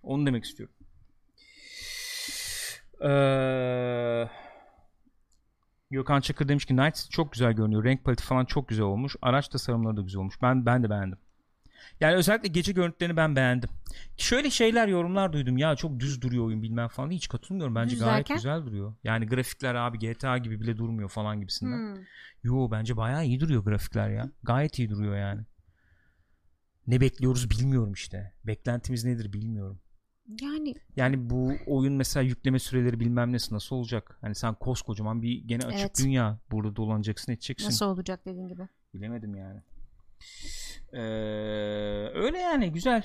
Onu demek istiyorum. Ee, Gökhan Çakır demiş ki Knights çok güzel görünüyor. Renk paleti falan çok güzel olmuş. Araç tasarımları da güzel olmuş. Ben ben de beğendim. Yani özellikle gece görüntülerini ben beğendim. Şöyle şeyler yorumlar duydum. Ya çok düz duruyor oyun bilmem falan. Hiç katılmıyorum. Bence Düz gayet derken? güzel duruyor. Yani grafikler abi GTA gibi bile durmuyor falan gibisinden. Hmm. Yo bence bayağı iyi duruyor grafikler ya. Gayet iyi duruyor yani. Ne bekliyoruz bilmiyorum işte. Beklentimiz nedir bilmiyorum. Yani Yani bu oyun mesela yükleme süreleri bilmem nesi nasıl olacak? Hani sen koskocaman bir gene açık Evet. dünya burada dolanacaksın edeceksin. nasıl olacak dediğin gibi. Bilemedim yani. Ee, öyle yani güzel.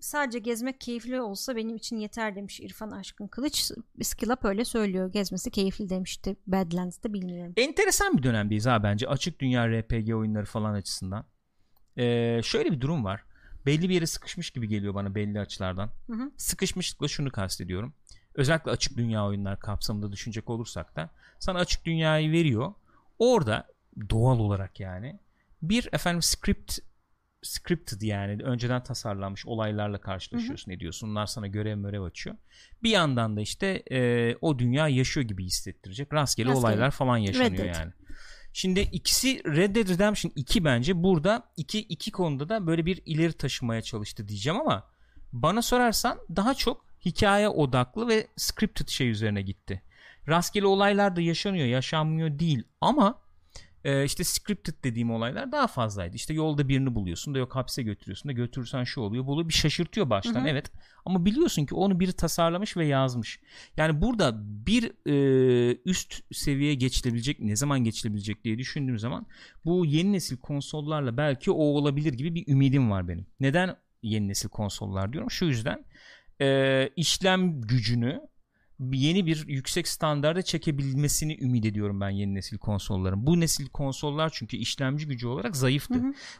Sadece gezmek keyifli olsa benim için yeter demiş İrfan Aşkın Kılıç. Skillap öyle söylüyor. Gezmesi keyifli demişti. Badlands'da bilmiyorum. Enteresan bir dönemdeyiz ha bence açık dünya RPG oyunları falan açısından. Ee, şöyle bir durum var. Belli bir yere sıkışmış gibi geliyor bana belli açılardan. Hı hı. Sıkışmışlıkla şunu kastediyorum. Özellikle açık dünya oyunlar kapsamında düşünecek olursak da sana açık dünyayı veriyor. Orada doğal olarak yani bir efendim script scripted yani önceden tasarlanmış olaylarla karşılaşıyorsun ediyorsun. Bunlar sana görev mörev açıyor. Bir yandan da işte e, o dünya yaşıyor gibi hissettirecek. Rastgele, Rastgele. olaylar falan yaşanıyor Red yani. Şimdi ikisi Red Dead Redemption 2 bence burada iki, iki konuda da böyle bir ileri taşımaya çalıştı diyeceğim ama bana sorarsan daha çok hikaye odaklı ve scripted şey üzerine gitti. Rastgele olaylar da yaşanıyor, yaşanmıyor değil ama e, işte scripted dediğim olaylar daha fazlaydı. İşte yolda birini buluyorsun da yok hapse götürüyorsun da götürürsen şu oluyor. Bu bir şaşırtıyor baştan evet. Ama biliyorsun ki onu biri tasarlamış ve yazmış. Yani burada bir e, üst seviyeye geçilebilecek ne zaman geçilebilecek diye düşündüğüm zaman bu yeni nesil konsollarla belki o olabilir gibi bir ümidim var benim. Neden yeni nesil konsollar diyorum? Şu yüzden e, işlem gücünü yeni bir yüksek standarda çekebilmesini ümit ediyorum ben yeni nesil konsolların. Bu nesil konsollar çünkü işlemci gücü olarak zayıftı.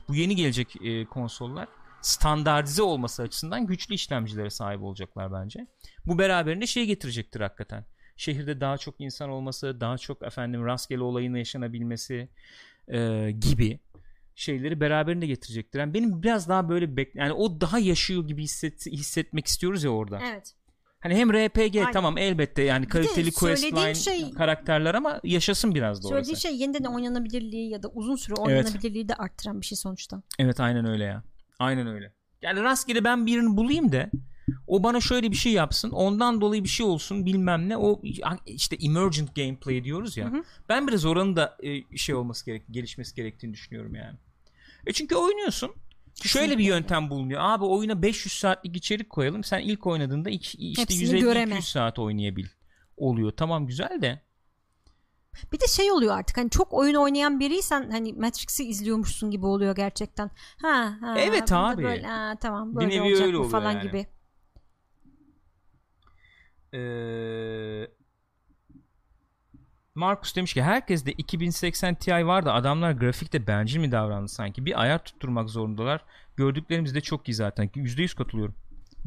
Bu yeni gelecek e, konsollar standartize olması açısından güçlü işlemcilere sahip olacaklar bence. Bu beraberinde şey getirecektir hakikaten. Şehirde daha çok insan olması, daha çok efendim rastgele olayın yaşanabilmesi e, gibi şeyleri beraberinde getirecektir. Yani benim biraz daha böyle bek yani o daha yaşıyor gibi hisset, hissetmek istiyoruz ya orada. Evet. Hani hem RPG Aynen. tamam elbette yani kaliteli söylediğin questline şey- karakterler ama yaşasın biraz da orası. Söylediği şey yeniden oynanabilirliği ya da uzun süre oynanabilirliği de arttıran bir şey sonuçta. Evet aynen öyle ya. Aynen öyle. Yani rastgele ben birini bulayım da o bana şöyle bir şey yapsın. Ondan dolayı bir şey olsun bilmem ne. O işte emergent gameplay diyoruz ya. Ben biraz oranın da e, şey olması gerek, gelişmesi gerektiğini düşünüyorum yani. E çünkü oynuyorsun. Şöyle bir yöntem bulunuyor. Abi oyuna 500 saatlik içerik koyalım. Sen ilk oynadığında iki, işte Hepsini göreme. 150-200 saat oynayabil. Oluyor. Tamam güzel de. Bir de şey oluyor artık hani çok oyun oynayan biriysen hani Matrix'i izliyormuşsun gibi oluyor gerçekten. Ha, ha Evet abi. Böyle, ha, tamam Bir böyle nevi olacak öyle oluyor falan yani. gibi. Ee, Markus demiş ki herkes de 2080 Ti var da adamlar grafikte bencil mi davrandı sanki? Bir ayar tutturmak zorundalar. Gördüklerimiz de çok iyi zaten. %100 katılıyorum.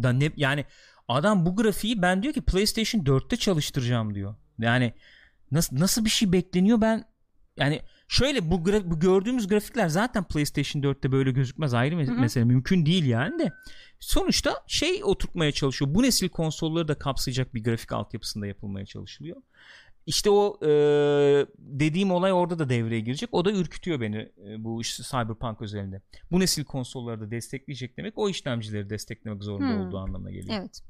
Da ne, yani adam bu grafiği ben diyor ki PlayStation 4'te çalıştıracağım diyor. Yani nasıl nasıl bir şey bekleniyor ben yani şöyle bu, bu gördüğümüz grafikler zaten PlayStation 4'te böyle gözükmez ayrı mes- mesele mümkün değil yani de sonuçta şey oturtmaya çalışıyor bu nesil konsolları da kapsayacak bir grafik altyapısında yapılmaya çalışılıyor işte o e, dediğim olay orada da devreye girecek o da ürkütüyor beni e, bu iş Cyberpunk özelinde bu nesil konsolları da destekleyecek demek o işlemcileri desteklemek zorunda Hmm. olduğu anlamına geliyor Evet.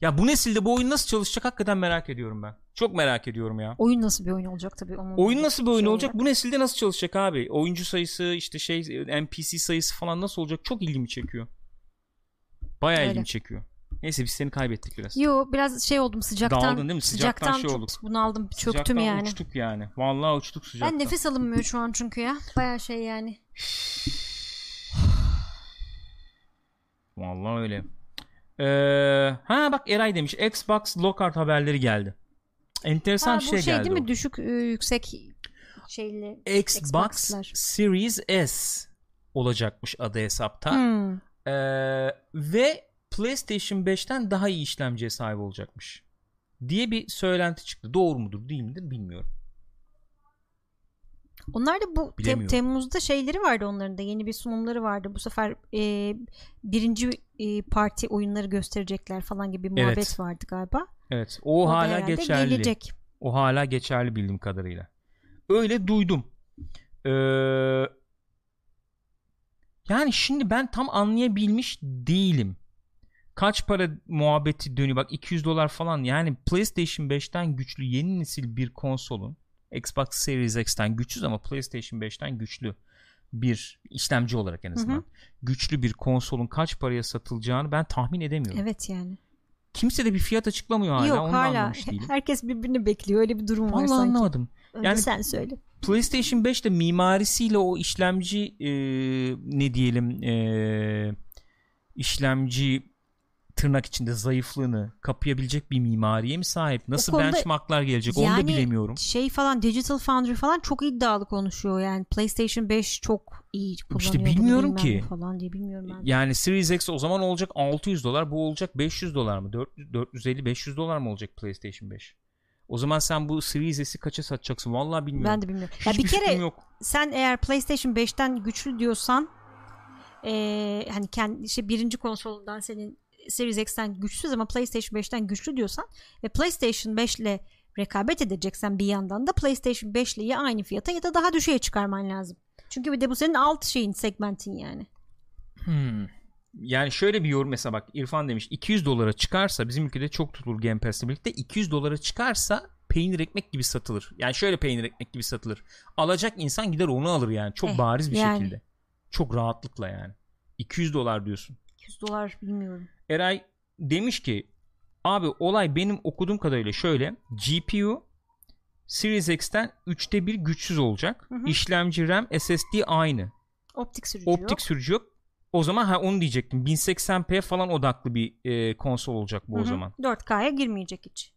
ya bu nesilde bu oyun nasıl çalışacak hakikaten merak ediyorum ben çok merak ediyorum ya Oyun nasıl bir oyun olacak tabii. Onun Oyun nasıl bir oyun şey olacak? Bu nesilde nasıl çalışacak abi? Oyuncu sayısı, işte şey NPC sayısı falan nasıl olacak? Çok ilgimi çekiyor. Bayağı Öyle. ilgimi çekiyor. Neyse biz seni kaybettik biraz. Yo biraz şey oldum sıcaktan. Daldın değil mi? Sıcaktan şey çok olduk. bunaldım çöktüm Sıcaktan yani. uçtuk yani. Vallahi uçtuk sıcaktan. Ben nefes alınmıyor şu an çünkü ya. Baya şey yani. Vallahi öyle. Ee, ha bak Eray demiş. Xbox Lockhart haberleri geldi. Enteresan Ha, bu şey, şey, geldi. değil mi? o. Düşük e, yüksek şeyli Xbox Xbox'lar. Series S olacakmış adı hesapta. Hmm. Ee, ve PlayStation 5'ten daha iyi işlemciye sahip olacakmış. Diye bir söylenti çıktı. Doğru mudur değil midir bilmiyorum. Onlar da bu Bilemiyorum. Temmuz'da şeyleri vardı onların da yeni bir sunumları vardı. Bu sefer e, birinci e, parti oyunları gösterecekler falan gibi bir muhabbet Evet. vardı galiba. Evet. O, O hala geçerli. Gelecek. O hala geçerli bildiğim kadarıyla. Öyle duydum. Ee, yani şimdi ben tam anlayabilmiş değilim. Kaç para muhabbeti dönüyor. Bak 200 dolar falan. Yani PlayStation 5'ten güçlü yeni nesil bir konsolun Xbox Series X'ten güçsüz ama PlayStation 5'ten güçlü bir işlemci olarak en azından güçlü bir konsolun kaç paraya satılacağını ben tahmin edemiyorum. Evet yani. Kimse de bir fiyat açıklamıyor hala. Yok Onu hala. Herkes birbirini bekliyor. Öyle bir durum var Vallahi sanki. anlamadım. Önce Yani- sen söyle. PlayStation 5'te mimarisiyle o işlemci e, ne diyelim e, işlemci tırnak içinde zayıflığını kapayabilecek bir mimariye mi sahip? Nasıl konuda- benchmarklar gelecek onu da Yani bilemiyorum. Şey falan Digital Foundry falan çok iddialı konuşuyor yani. PlayStation 5 çok iyi kullanıyor. bunu, bilmiyorum ki. Falan diye bilmiyorum ben. Yani Series X o zaman olacak 600 dolar bu olacak 500 dolar mı? 400 450 500 dolar mı olacak PlayStation 5? O zaman sen bu Series S'i kaça satacaksın? Vallahi bilmiyorum. Ben de bilmiyorum. Ya Hiçbir bir kere yok. sen eğer PlayStation 5'ten güçlü diyorsan eee, hani kendi işte birinci konsolundan senin Series X'ten güçsüz ama PlayStation 5'ten güçlü diyorsan ve PlayStation 5 ile rekabet edeceksen bir yandan da PlayStation 5 ile ya aynı fiyata ya da daha düşüğe çıkarman lazım. Çünkü bir de bu senin alt şeyin segmentin yani. Hmm. Yani şöyle bir yorum mesela bak İrfan demiş 200 dolara çıkarsa bizim ülkede çok tutulur Game Pass'le birlikte 200 dolara çıkarsa peynir ekmek gibi satılır. Yani şöyle peynir ekmek gibi satılır. Alacak insan gider onu alır yani çok Eh, bariz bir yani. şekilde. Çok rahatlıkla yani. 200 dolar diyorsun. 200 dolar bilmiyorum. Eray demiş ki abi olay benim okuduğum kadarıyla şöyle GPU Series X'ten 3'te 1 güçsüz olacak. Hı hı. İşlemci RAM SSD aynı. Optik sürücü Optik yok. sürücü yok. O zaman ha onu diyecektim. 1080p falan odaklı bir e, konsol olacak bu Hı o hı. zaman. 4K'ya girmeyecek hiç.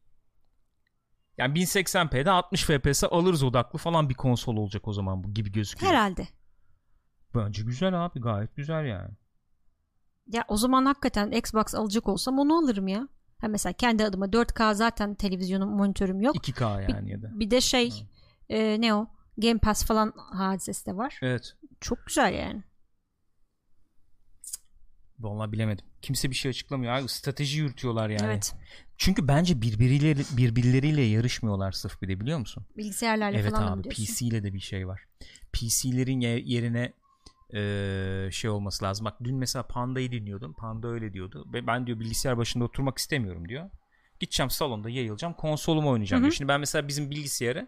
Yani 1080p'de 60 FPS alırız odaklı falan bir konsol olacak o zaman bu gibi gözüküyor. Herhalde. Bence güzel abi gayet güzel yani. Ya o zaman hakikaten Xbox alacak olsam onu alırım ya. Ha mesela kendi adıma 4K zaten televizyonum monitörüm yok. 2K yani ya da. Bir de şey e, ne o? Game Pass falan hadisesi de var. Evet. Çok güzel yani. Vallahi bilemedim. Kimse bir şey açıklamıyor. Abi strateji yürütüyorlar yani. Evet. Çünkü bence birbiriyle birbirleriyle yarışmıyorlar sırf bir de biliyor musun? Bilgisayarlarla evet falan abi diyorsun. PC ile de bir şey var. PC'lerin ye- yerine şey olması lazım. Bak dün mesela Panda'yı dinliyordum. Panda öyle diyordu. Ve ben diyor bilgisayar başında oturmak istemiyorum diyor. Gideceğim salonda yayılacağım. Konsolumu oynayacağım Hı hı. Şimdi ben mesela bizim bilgisayarı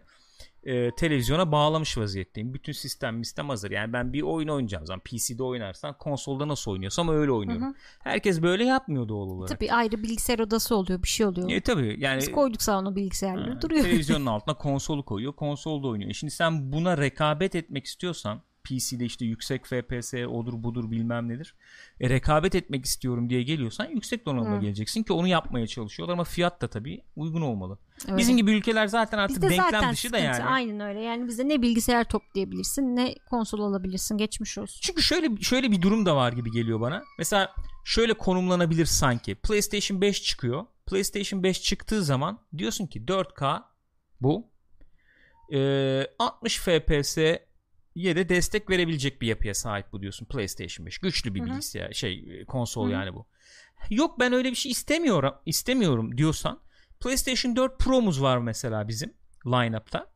e, televizyona bağlamış vaziyetteyim. Bütün sistem sistem hazır. Yani ben bir oyun oynayacağım zaman PC'de oynarsan konsolda nasıl oynuyorsam öyle oynuyorum. Herkes böyle yapmıyor doğal olarak. Tabii ayrı bilgisayar odası oluyor bir şey oluyor. E, tabii yani Biz koyduk salona bilgisayarları duruyor. Televizyonun altına konsolu koyuyor. Konsolda oynuyor. Şimdi sen buna rekabet etmek istiyorsan PC'de işte yüksek FPS odur budur bilmem nedir. E, rekabet etmek istiyorum diye geliyorsan yüksek donanımla Hı. geleceksin ki onu yapmaya çalışıyorlar ama fiyat da tabii uygun olmalı. Evet. Bizim gibi ülkeler zaten artık Bizde denklem zaten dışı da sıkıntı. yani. Aynen öyle. Yani bizde ne bilgisayar toplayabilirsin ne konsol alabilirsin. Geçmiş olsun. Çünkü şöyle şöyle bir durum da var gibi geliyor bana. Mesela şöyle konumlanabilir sanki. PlayStation 5 çıkıyor. PlayStation 5 çıktığı zaman diyorsun ki 4K bu. Ee, 60 FPS ye de destek verebilecek bir yapıya sahip bu diyorsun PlayStation 5. Güçlü bir bilgisayar, şey konsol Hı hı. yani bu. Yok ben öyle bir şey istemiyorum istemiyorum diyorsan PlayStation 4 Pro'muz var mesela bizim line-up'ta.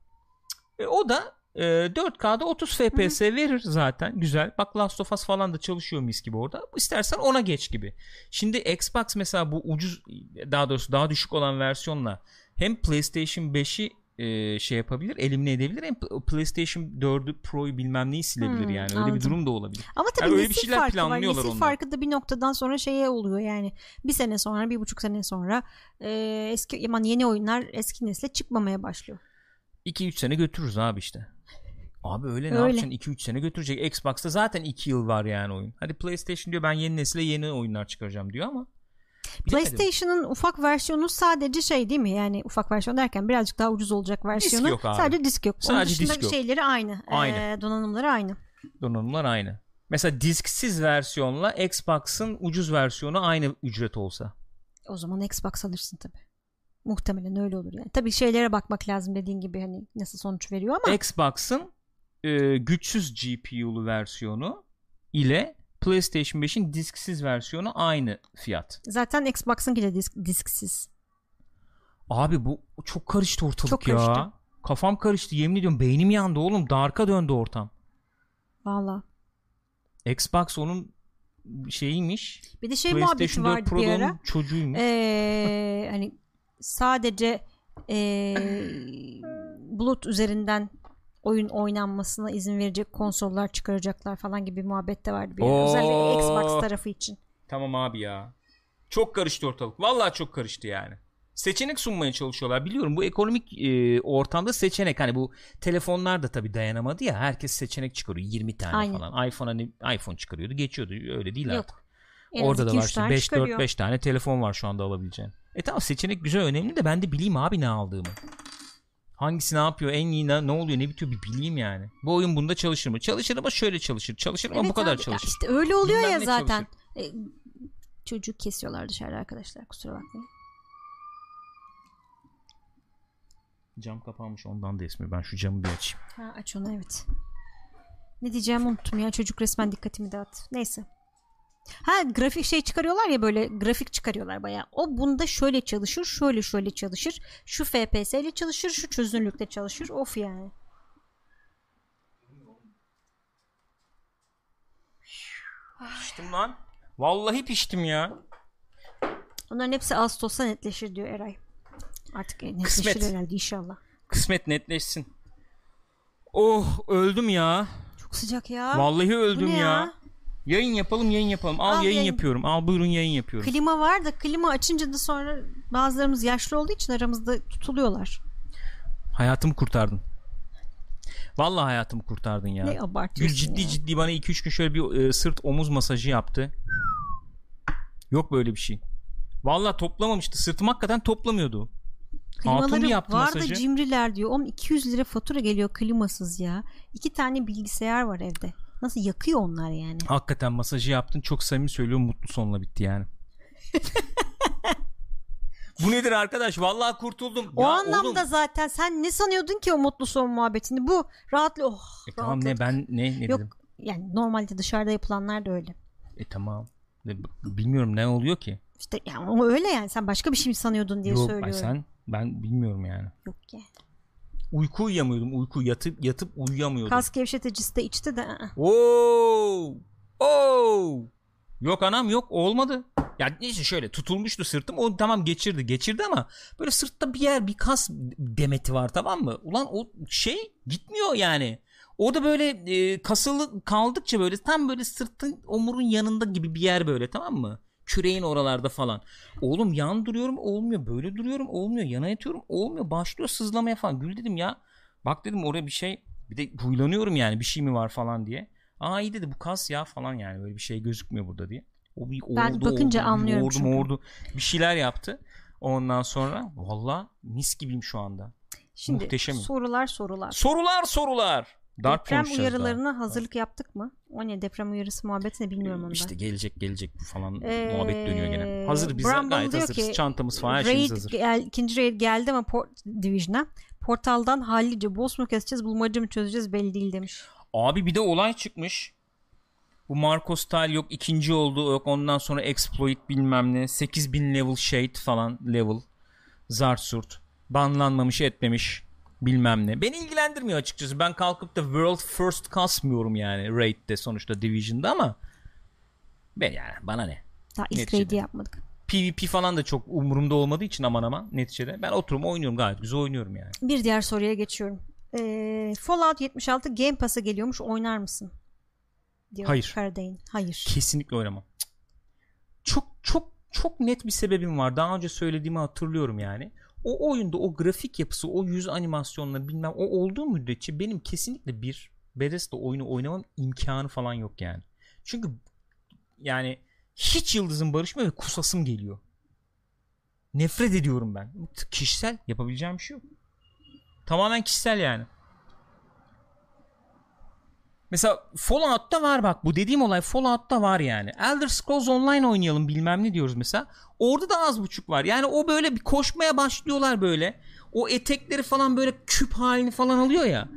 E, o da e, 4K'da 30 FPS verir zaten. Güzel. Bak Last of Us falan da çalışıyor mis gibi orada. İstersen ona geç gibi. Şimdi Xbox mesela bu ucuz daha doğrusu daha düşük olan versiyonla hem PlayStation 5'i e, şey yapabilir, elimine edebilir hem PlayStation 4'ü Pro'yu bilmem neyi silebilir Hmm, yani. Öyle anladım. bir durum da olabilir. Ama tabii Yani öyle bir nesil şeyler farkı var. planlıyorlar Nesil onlar. farkı da bir noktadan sonra şeye oluyor yani. Bir sene sonra, bir buçuk sene sonra e, eski aman yeni oyunlar eski nesle çıkmamaya başlıyor. 2-3 sene götürürüz abi işte. Abi öyle ne Öyle. yapacaksın 2-3 sene götürecek. Xbox'ta zaten 2 yıl var yani oyun. Hadi PlayStation diyor ben yeni nesile yeni oyunlar çıkaracağım diyor ama. PlayStation'ın ufak versiyonu sadece şey değil mi? Yani ufak versiyon derken birazcık daha ucuz olacak versiyonu. yok abi. Sadece disk yok. Onun Sadece dışında disk yok. şeyleri aynı. Aynı. E, donanımları aynı. donanımlar aynı. Mesela disksiz versiyonla Xbox'ın ucuz versiyonu aynı ücret olsa. O zaman Xbox alırsın tabii. Muhtemelen öyle olur yani. Tabii şeylere bakmak lazım dediğin gibi hani nasıl sonuç veriyor ama Xbox'ın e, güçsüz GPU'lu versiyonu ile PlayStation 5'in disksiz versiyonu aynı fiyat. zaten Xbox'ınki de disk, disksiz. Abi bu çok karıştı ortalık Çok ya. karıştı. Kafam karıştı yemin ediyorum beynim yandı oğlum darka döndü ortam. Valla. Xbox onun şeyiymiş. Bir de şey muhabbeti PlayStation 4 vardı bir ara. çocuğuymuş. Ee, hani sadece ee, bulut üzerinden oyun oynanmasına izin verecek konsollar çıkaracaklar falan gibi muhabbet de vardı. Bir Oo. Özellikle Xbox tarafı için. Tamam abi ya. Çok karıştı ortalık. Vallahi çok karıştı yani. Seçenek sunmaya çalışıyorlar. Biliyorum bu ekonomik e, ortamda seçenek hani bu telefonlar da tabii dayanamadı ya. Herkes seçenek çıkarıyor 20 tane Aynen. falan. iPhone hani iPhone çıkarıyordu, geçiyordu. Öyle değil Yok. artık. En Orada da var işte tane 5 çıkarıyor. 4 5 tane telefon var şu anda alabileceğin. E tamam seçenek güzel önemli de ben de bileyim abi ne aldığımı. Hangisi ne yapıyor, en iyi ne, ne oluyor, ne bitiyor bir bileyim yani. Bu oyun bunda çalışır mı? Çalışır ama şöyle çalışır. Çalışır ama Evet bu kadar abi, çalışır. işte öyle oluyor Bilmem ya zaten. E, çocuk kesiyorlar dışarıda arkadaşlar kusura bakmayın. Cam kapanmış ondan da esmiyor. Ben şu camı bir açayım. Ha, aç onu evet. Ne diyeceğimi unuttum ya çocuk resmen dikkatimi dağıttı. Neyse. Ha grafik şey çıkarıyorlar ya böyle grafik çıkarıyorlar bayağı. O bunda şöyle çalışır, şöyle şöyle çalışır. Şu FPS ile çalışır, şu çözünürlükte çalışır. Of yani. Piştim lan. Vallahi piştim ya. Onların hepsi Ağustos'ta netleşir diyor Eray. Artık netleşir Kısmet. herhalde inşallah. Kısmet netleşsin. Oh öldüm ya. Çok sıcak ya. Vallahi Bu öldüm ne ya. Yayın yapalım yayın yapalım. Al, Al yayın, yayın. yapıyorum. Al buyurun yayın yapıyorum. Klima var da klima açınca da sonra bazılarımız yaşlı olduğu için aramızda tutuluyorlar. Hayatımı kurtardın. Vallahi hayatımı kurtardın ya. Ne Gül abartıyorsun ciddi ya. ciddi bana 2-3 gün şöyle bir e, sırt omuz masajı yaptı. Yok böyle bir şey. Vallahi toplamamıştı. Sırtım hakikaten toplamıyordu. Klimaları yaptı var da masajı. cimriler diyor. Oğlum 200 lira fatura geliyor klimasız ya. İki tane bilgisayar var evde. Nasıl yakıyor onlar yani? Hakikaten masajı yaptın. Çok samimi söylüyorum. Mutlu sonla bitti yani. Bu nedir arkadaş? Vallahi kurtuldum. O Ya anlamda oğlum- zaten sen ne sanıyordun ki o mutlu son muhabbetini? Bu rahatlı oh. E tamam ne ben ne ne Yok dedim? yani normalde dışarıda yapılanlar da öyle. E tamam. Bilmiyorum ne oluyor ki. İşte yani öyle yani sen başka bir şey mi sanıyordun diye Yok söylüyorum. sen ben bilmiyorum yani. Yok ki. Uyku uyuyamıyordum. Uyku yatıp yatıp uyuyamıyordum. Kas gevşeticisi de içti de. ı-ı. Oo! Oo! Yok anam yok olmadı. Ya neyse şöyle tutulmuştu sırtım. O tamam geçirdi. Geçirdi ama böyle sırtta bir yer bir kas demeti var tamam mı? Ulan o şey gitmiyor yani. O da böyle e, kasılı kaldıkça böyle tam böyle sırtın omurun yanında gibi bir yer böyle tamam mı? Küreğin oralarda falan. Oğlum yan duruyorum olmuyor. Böyle duruyorum olmuyor. Yana yatıyorum olmuyor. Başlıyor sızlamaya falan. Gül dedim ya. Bak dedim oraya bir şey. Bir de huylanıyorum yani bir şey mi var falan diye. Aa iyi dedi bu kas ya falan yani böyle bir şey gözükmüyor burada diye. O bir Ben ordu, bakınca ordu, anlıyorum ordu, çünkü. ordu. Bir şeyler yaptı. Ondan sonra valla mis gibiyim şu anda. Şimdi Muhteşemim. sorular sorular. Sorular sorular. Darp deprem uyarılarına daha. hazırlık yaptık mı? O ne deprem uyarısı muhabbeti ne bilmiyorum onu İşte gelecek gelecek falan Ee, muhabbet dönüyor gene. Hazır biz Bramble gayet hazırız. ki, Çantamız falan her şeyimiz Raid hazır. gel, ikinci raid geldi ama Port Division'a. Portaldan hallice boss mu keseceğiz bulmaca mı çözeceğiz belli değil demiş. Abi bir de olay çıkmış. Bu Marco Style yok ikinci oldu yok ondan sonra exploit bilmem ne 8000 level shade falan level Zarsurt banlanmamış etmemiş bilmem ne. Beni ilgilendirmiyor açıkçası. Ben kalkıp da world first kasmıyorum yani raid'de sonuçta division'da ama ben yani bana ne. Daha ilk raid'i yapmadık. PvP falan da çok umurumda olmadığı için aman aman neticede. Ben oturup oynuyorum gayet güzel oynuyorum yani. Bir diğer soruya geçiyorum. Ee, Fallout 76 Game Pass'a geliyormuş oynar mısın? Diyor Hayır. Karadayın. Hayır. Kesinlikle oynamam. Çok çok çok net bir sebebim var. Daha önce söylediğimi hatırlıyorum yani. O oyunda o grafik yapısı, o yüz animasyonları bilmem o olduğu müddetçe benim kesinlikle bir Bethesda oyunu oynamam imkanı falan yok yani. Çünkü yani hiç yıldızın barışma ve kusasım geliyor. Nefret ediyorum ben. Kişisel yapabileceğim bir şey yok. Tamamen kişisel yani. Mesela Fallout'ta var bak bu dediğim olay Fallout'ta var yani. Elder Scrolls Online oynayalım bilmem ne diyoruz mesela. Orada da az buçuk var. Yani o böyle bir koşmaya başlıyorlar böyle. O etekleri falan böyle küp halini falan alıyor ya.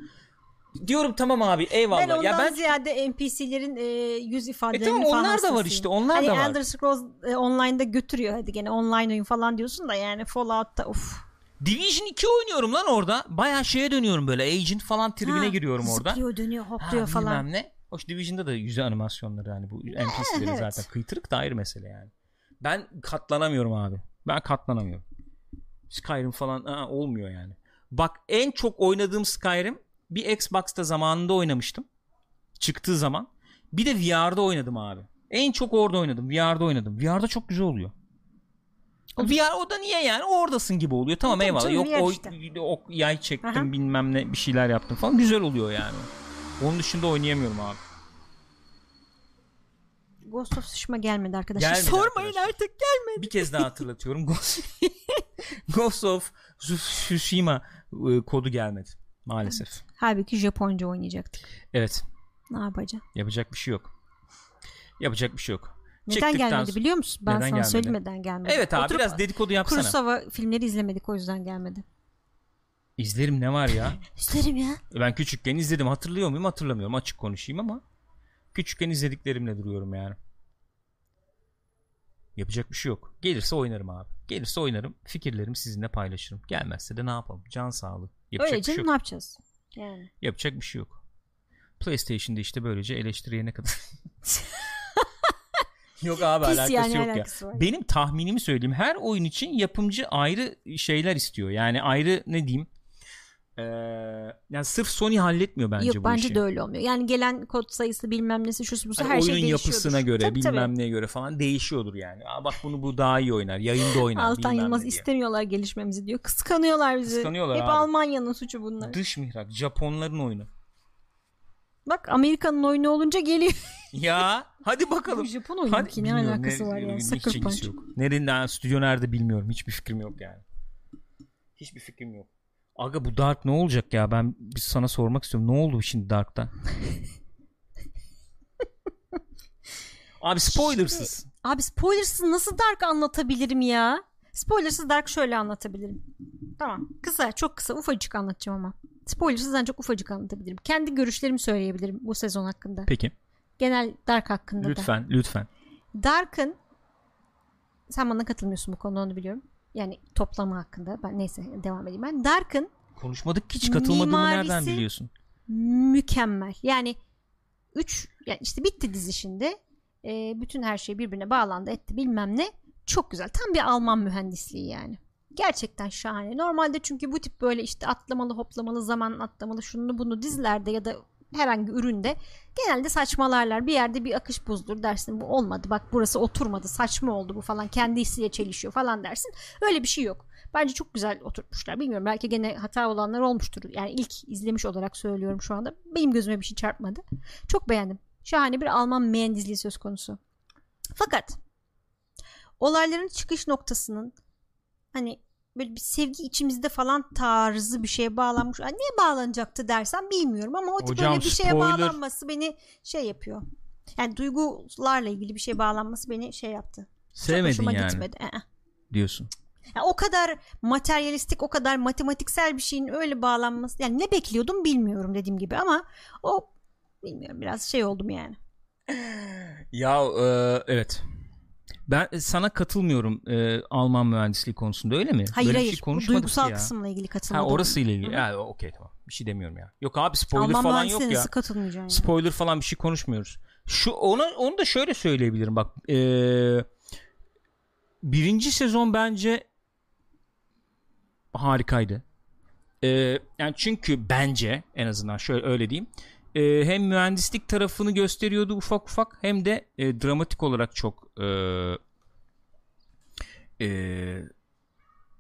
Diyorum tamam abi eyvallah. Ben ondan ya ben ziyade NPC'lerin e, yüz ifadelerini E tamam, falan onlar da var işte, onlar hani da var. Elder Scrolls e, Online'da götürüyor hadi gene online oyun falan diyorsun da yani Fallout'ta uf. Division 2 oynuyorum lan orada. Baya şeye dönüyorum böyle. Agent falan tribine Ha, giriyorum orada. Zıplıyor dönüyor Ha, hopluyor falan. bilmem ne. Hoş Division'da da yüzü animasyonları hani bu NPC'leri evet. zaten kıytırık da ayrı mesele yani. Ben katlanamıyorum abi. Ben katlanamıyorum. Skyrim falan aa, olmuyor yani. Bak en çok oynadığım Skyrim Bir Xbox'ta zamanında oynamıştım. Çıktığı zaman. Bir de VR'da oynadım abi. En çok orada oynadım. VR'da oynadım. VR'da çok güzel oluyor. VR o da niye yani oradasın gibi oluyor. Tamam Tabii eyvallah. Yok o, işte. o yay çektim Aha. bilmem ne bir şeyler yaptım falan. Güzel oluyor yani. Onun dışında oynayamıyorum abi. Ghost of Tsushima gelmedi arkadaşlar. Gelmedi Sormayın arkadaşlar. artık gelmedi. Bir kez daha hatırlatıyorum. Ghost, Ghost of Tsushima e, kodu gelmedi. Maalesef. Halbuki Japonca oynayacaktık. Evet. Ne yapacağız? Yapacak bir şey yok. Yapacak bir şey yok. Neden Çıktıktan gelmedi biliyor musun? Ben Neden sana gelmedi? söyleyeyim neden gelmedi. Evet abi Oturup biraz dedikodu yapsana. Kurosawa filmleri izlemedik o yüzden gelmedi. İzlerim ne var ya? İsterim ya. Ben küçükken izledim. Hatırlıyor muyum? Hatırlamıyorum. Açık konuşayım ama küçükken izlediklerimle duruyorum yani. Yapacak bir şey yok. Gelirse oynarım abi. Gelirse oynarım. Fikirlerimi sizinle paylaşırım. Gelmezse de ne yapalım? Can sağlığı. Yapacak Öyle bir şey canım yok. ne yapacağız? Yani. Yapacak bir şey yok. PlayStation'da işte böylece eleştiriye ne kadar Yok abi Pis alakası yani, yok alakası ya. var. Benim tahminimi söyleyeyim. Her oyun için yapımcı ayrı şeyler istiyor. Yani ayrı ne diyeyim? Ee, yani sırf Sony halletmiyor bence Yok bu bence işi. de öyle olmuyor. Yani gelen kod sayısı bilmem nesi şusu busu Hani her şey oyunun değişiyordur. yapısına göre Tabii, bilmem tabii. neye göre falan değişiyordur yani. Aa, bak bunu bu daha iyi oynar. Yayında oynar. Altan Yılmaz istemiyorlar gelişmemizi diyor. Kıskanıyorlar bizi. Kıskanıyorlar Hep abi. Almanya'nın suçu bunlar. Dış mihrak. Japonların oyunu. Bak Amerika'nın oyunu olunca geliyor. Ya hadi bakalım. Bu Japon oyunu Hadi, ki ne bilmiyorum. alakası var ya? Sucker Punch. yok. Nereden stüdyo nerede bilmiyorum. Hiçbir fikrim yok yani. Hiçbir fikrim yok. Aga bu Dark ne olacak ya? Ben bir sana sormak istiyorum. Ne oldu şimdi Dark'ta? Abi spoilersız. Abi spoilersız nasıl Dark anlatabilirim ya? Spoilersız Dark şöyle anlatabilirim. Tamam. Kısa, çok kısa, ufacık anlatacağım ama. Spoilersız ancak ufacık anlatabilirim. Kendi görüşlerimi söyleyebilirim bu sezon hakkında. Peki. Genel Dark hakkında da. Lütfen, lütfen. Dark'ın sen bana katılmıyorsun bu konuda onu biliyorum. Yani toplama hakkında. Ben neyse devam edeyim ben. Dark'ın Konuşmadık ki hiç katılmadığımı nereden biliyorsun? mükemmel. Yani 3 yani işte bitti dizi şimdi. Ee, bütün her şey birbirine bağlandı etti bilmem ne. Çok güzel. Tam bir Alman mühendisliği yani. Gerçekten şahane. Normalde çünkü bu tip böyle işte atlamalı hoplamalı zaman atlamalı şunu bunu dizilerde ya da herhangi üründe genelde saçmalarlar. Bir yerde bir akış bozulur dersin bu olmadı bak burası oturmadı saçma oldu bu falan kendisiyle çelişiyor falan dersin. Öyle bir şey yok. Bence çok güzel oturtmuşlar. Bilmiyorum belki gene hata olanlar olmuştur. Yani ilk izlemiş olarak söylüyorum şu anda. Benim gözüme bir şey çarpmadı. Çok beğendim. Şahane bir Alman mühendisliği söz konusu. Fakat olayların çıkış noktasının hani böyle bir sevgi içimizde falan tarzı bir şeye bağlanmış. Ay, niye bağlanacaktı dersen bilmiyorum ama o tip Hocam, öyle bir şeye spoiler- bağlanması beni şey yapıyor. Yani duygularla ilgili bir şey bağlanması beni şey yaptı. Sevmedin yani gitmedi. Ee. diyorsun. Ya o kadar materyalistik, o kadar matematiksel bir şeyin öyle bağlanması. Yani ne bekliyordum bilmiyorum dediğim gibi ama o bilmiyorum biraz şey oldum yani. Ya e, evet. Ben sana katılmıyorum e, Alman mühendisliği konusunda öyle mi? Hayır Böyle bir hayır. şey duygusal ya. kısımla ilgili Ha katılmadım. orası ile ilgili. Ya okey tamam. Bir şey demiyorum ya. Yok abi spoiler Alman falan yok ya. nasıl katılmayacaksın yani? Spoiler falan bir şey konuşmuyoruz. Şu onu onu da şöyle söyleyebilirim bak. eee, birinci sezon bence harikaydı. Eee, yani çünkü bence en azından şöyle öyle diyeyim. Eee, hem mühendislik tarafını gösteriyordu ufak ufak hem de e, dramatik olarak çok eee, eee,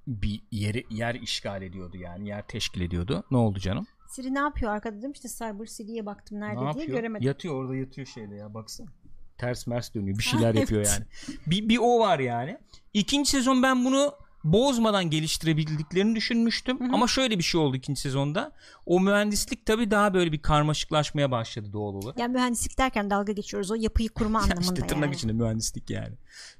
bir yeri yer işgal ediyordu yani yer teşkil ediyordu. Ne oldu canım? Siri ne yapıyor arkada dedim işte Cyber City'ye baktım nerede Ne diye yapıyor? göremedim. Yatıyor orada yatıyor şeyde ya baksana. Ters mers dönüyor bir şeyler yapıyor yani. Bir, bir o var yani. İkinci sezon ben bunu bozmadan geliştirebildiklerini düşünmüştüm. Ama şöyle bir şey oldu ikinci sezonda. O mühendislik tabii daha böyle bir karmaşıklaşmaya başladı doğal olarak. Yani mühendislik derken dalga geçiyoruz o yapıyı kurma Ya anlamında işte tırnak yani. içinde mühendislik yani.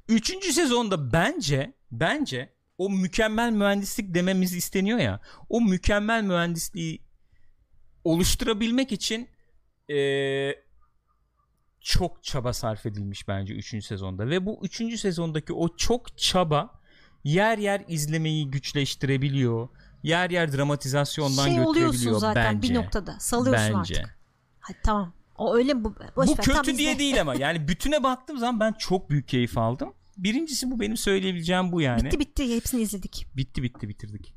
Üçüncü sezonda bence bence o mükemmel mühendislik dememiz isteniyor ya. O mükemmel mühendisliği oluşturabilmek için eee, çok çaba sarf edilmiş bence 3. sezonda ve bu 3. sezondaki o çok çaba yer yer izlemeyi güçleştirebiliyor. Yer yer dramatizasyondan Şey götürebiliyor zaten bence. bir noktada salıyorsun Bence. artık. Hadi tamam. O öyle bu. boş bu ver, kötü izle. diye değil ama yani bütüne baktığım zaman ben çok büyük keyif aldım. Birincisi bu benim söyleyebileceğim bu yani. Bitti bitti hepsini izledik. bitti bitti bitirdik.